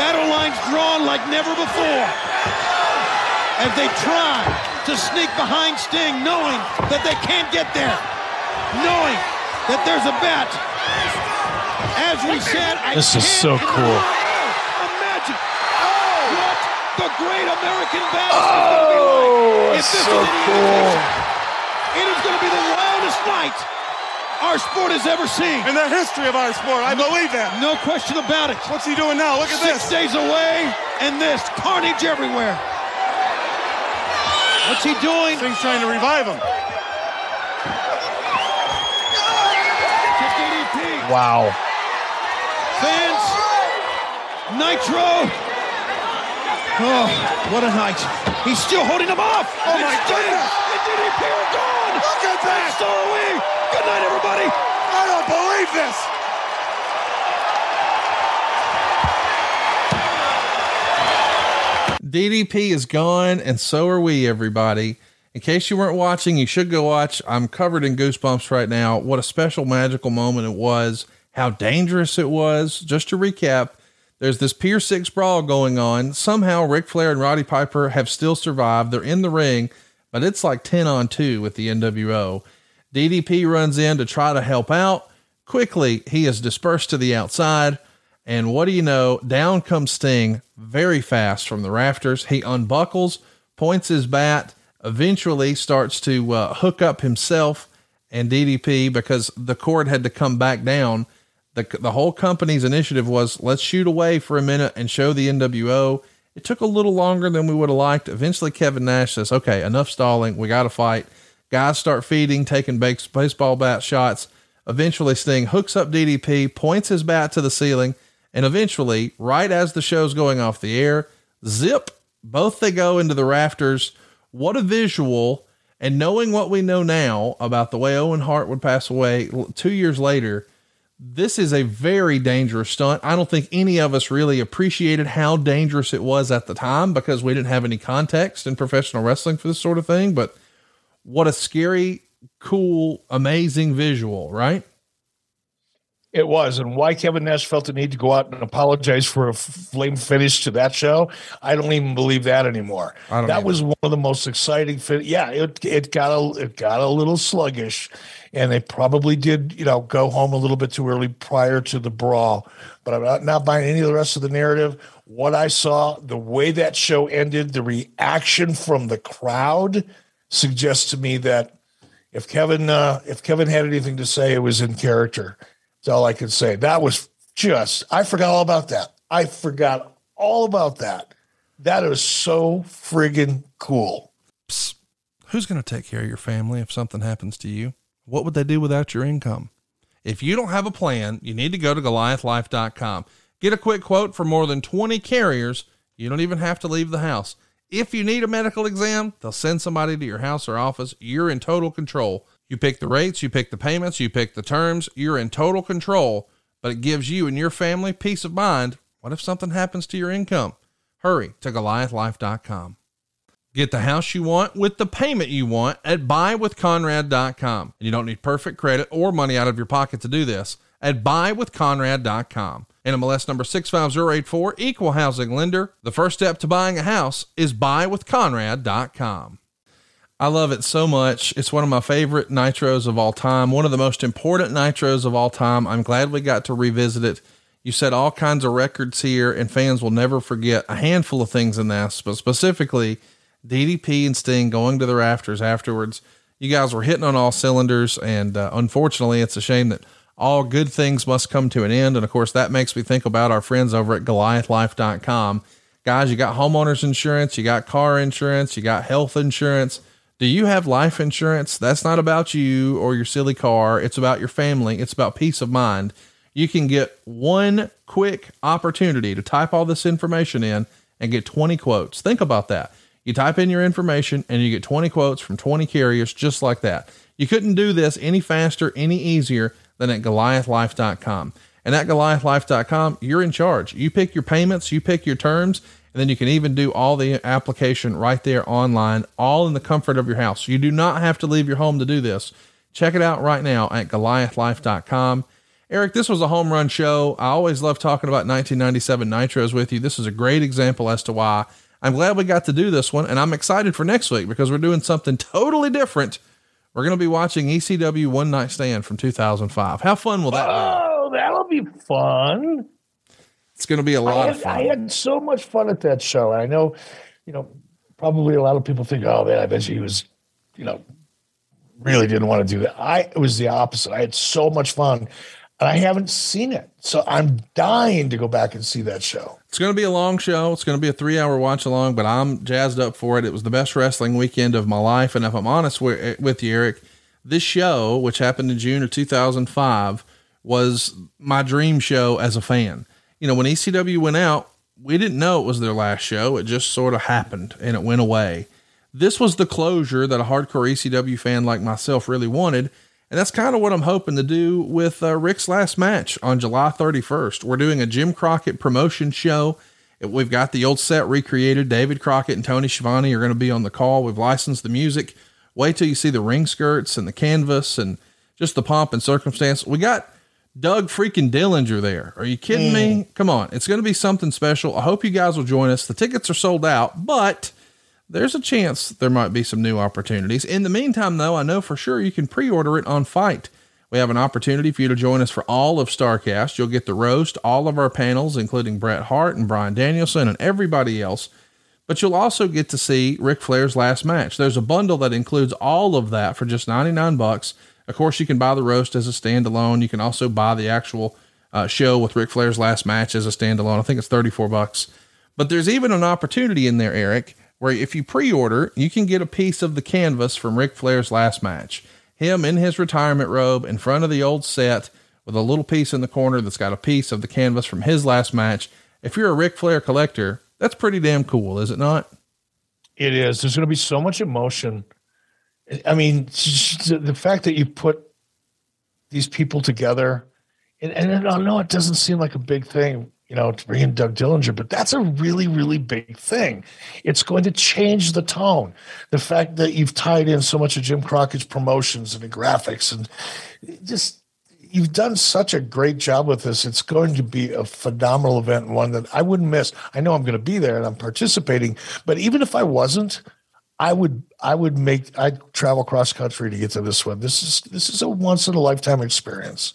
Battle lines drawn like never before as they try to sneak behind Sting, knowing that they can't get there, knowing that there's a bet. As we said, I This is so cool. Imagine oh, what the great American Bash is going to be like. Oh, if this so is any cool. Indication, it is going to be the wildest night our sport has ever seen. In the history of our sport, I believe that. No question about it. What's he doing now? Look at Six this. days away, and this carnage everywhere. What's he doing? Thing's trying to revive him. Wow. Fans, Nitro. Oh, what a night. He's still holding him off. Oh, And my Sting goodness. And DDP are gone. Look at that. And so are we. Good night, everybody. I don't believe this. DDP is gone, and so are we, everybody. In case you weren't watching, you should go watch. I'm covered in goosebumps right now. What a special, magical moment it was. How dangerous it was. Just to recap, there's this Pier 6 brawl going on. Somehow, Ric Flair and Roddy Piper have still survived. They're in the ring, but it's like 10 on 2 with the NWO. DDP runs in to try to help out. Quickly, he is dispersed to the outside. And what do you know? Down comes Sting very fast from the rafters. He unbuckles, points his bat, eventually starts to uh, hook up himself and DDP because the cord had to come back down. The, the whole company's initiative was let's shoot away for a minute and show the NWO. It took a little longer than we would have liked. Eventually, Kevin Nash says, okay, enough stalling. We got to fight. Guys start feeding, taking baseball bat shots. Eventually, Sting hooks up DDP, points his bat to the ceiling, and eventually, right as the show's going off the air, zip, both they go into the rafters. What a visual. And knowing what we know now about the way Owen Hart would pass away two years later, this is a very dangerous stunt. I don't think any of us really appreciated how dangerous it was at the time because we didn't have any context in professional wrestling for this sort of thing. But what a scary, cool, amazing visual, right? It was, and why Kevin Nash felt the need to go out and apologize for a flame finish to that show, I don't even believe that anymore. I don't That either. was one of the most exciting. Fin- yeah, it it got a it got a little sluggish, and they probably did you know go home a little bit too early prior to the brawl. But I'm not, buying any of the rest of the narrative. What I saw, the way that show ended, the reaction from the crowd suggests to me that if Kevin uh, if Kevin had anything to say, it was in character. That's all I can say. That was just I forgot all about that. I forgot all about that. That is so friggin' cool. Who's going to take care of your family if something happens to you? What would they do without your income? If you don't have a plan, you need to go to goliathlife.com. Get a quick quote from more than 20 carriers. You don't even have to leave the house. If you need a medical exam, they'll send somebody to your house or office. You're in total control. You pick the rates, you pick the payments, you pick the terms. You're in total control, but it gives you and your family peace of mind. What if something happens to your income? Hurry to goliathlife.com. Get the house you want with the payment you want at buywithconrad.com. And you don't need perfect credit or money out of your pocket to do this at buywithconrad.com. NMLS number 65084, equal housing lender. The first step to buying a house is buywithconrad.com. I love it so much. It's one of my favorite nitros of all time, one of the most important nitros of all time. I'm glad we got to revisit it. You set all kinds of records here, and fans will never forget a handful of things in this, but specifically DDP and Sting going to the rafters afterwards. You guys were hitting on all cylinders, and uh, unfortunately, it's a shame that all good things must come to an end. And of course, that makes me think about our friends over at GoliathLife.com. Guys, you got homeowners insurance, you got car insurance, you got health insurance do you have life insurance? That's not about you or your silly car. It's about your family. It's about peace of mind. You can get one quick opportunity to type all this information in and get 20 quotes. Think about that. You type in your information and you get 20 quotes from 20 carriers just like that. You couldn't do this any faster, any easier than at goliathlife.com. And at goliathlife.com, you're in charge. You pick your payments, you pick your terms, and then you can even do all the application right there online, all in the comfort of your house. You do not have to leave your home to do this. Check it out right now at goliathlife.com. Eric, this was a home run show. I always love talking about 1997 Nitros with you. This is a great example as to why I'm glad we got to do this one. And I'm excited for next week because we're doing something totally different. We're going to be watching ECW One Night Stand from 2005. How fun will that be? Oh, that'll be fun. It's going to be a lot had, of fun. I had so much fun at that show. I know, you know, probably a lot of people think, oh man, I bet you he was, you know, really didn't want to do that. I it was the opposite. I had so much fun. And I haven't seen it. So I'm dying to go back and see that show. It's going to be a long show. It's going to be a three hour watch along, but I'm jazzed up for it. It was the best wrestling weekend of my life. And if I'm honest with, eh, with you, Eric, this show, which happened in June of 2005, was my dream show as a fan you know, when ECW went out, we didn't know it was their last show. It just sort of happened and it went away. This was the closure that a hardcore ECW fan like myself really wanted. And that's kind of what I'm hoping to do with uh, Ric's last match on July 31st. We're doing a Jim Crockett promotion show. We've got the old set recreated. David Crockett and Tony Schiavone are going to be on the call. We've licensed the music. Wait till you see the ring skirts and the canvas and just the pomp and circumstance. We got Doug freaking Dillinger there. Are you kidding mm. me? Come on. It's going to be something special. I hope you guys will join us. The tickets are sold out, but there's a chance there might be some new opportunities. In the meantime, though, I know for sure you can pre order it on FITE. We have an opportunity for you to join us for all of Starrcast. You'll get the roast, all of our panels, including Bret Hart and Bryan Danielson and everybody else. But you'll also get to see Ric Flair's last match. There's a bundle that includes all of that for just 99 bucks. Of course, you can buy the roast as a standalone. You can also buy the actual uh, show with Ric Flair's last match as a standalone. I think it's 34 bucks. But there's even an opportunity in there, Eric, where if you pre-order, you can get a piece of the canvas from Ric Flair's last match. Him in his retirement robe in front of the old set with a little piece in the corner that's got a piece of the canvas from his last match. If you're a Ric Flair collector, that's pretty damn cool, is it not? It is. There's going to be so much emotion I mean, the fact that you put these people together, and, and know it doesn't seem like a big thing, you know, to bring in Doug Dillinger, but that's a really, really big thing. It's going to change the tone. The fact that you've tied in so much of Jim Crockett's promotions and the graphics and just you've done such a great job with this. It's going to be a phenomenal event and one that I wouldn't miss. I know I'm going to be there and I'm participating, but even if I wasn't, I would I would make I'd travel cross country to get to this one. This is this is a once in a lifetime experience.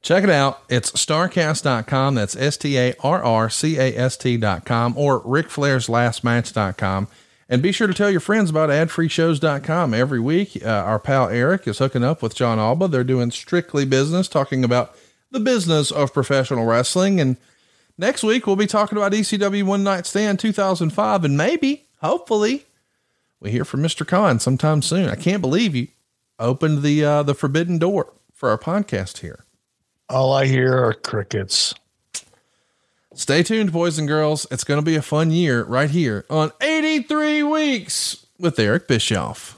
Check it out. It's starrcast.com. That's S T A R R C A S T.com or Ric Flair's last match.com. And be sure to tell your friends about adfreeshows.com. Every week, uh, our pal Eric is hooking up with Jon Alba. They're doing strictly business, talking about the business of professional wrestling. And next week, we'll be talking about ECW One Night Stand 2005 and maybe, hopefully, we hear from Mr. Khan sometime soon. I can't believe you opened the uh, the forbidden door for our podcast here. All I hear are crickets. Stay tuned, boys and girls. It's going to be a fun year right here on 83 Weeks with Eric Bischoff.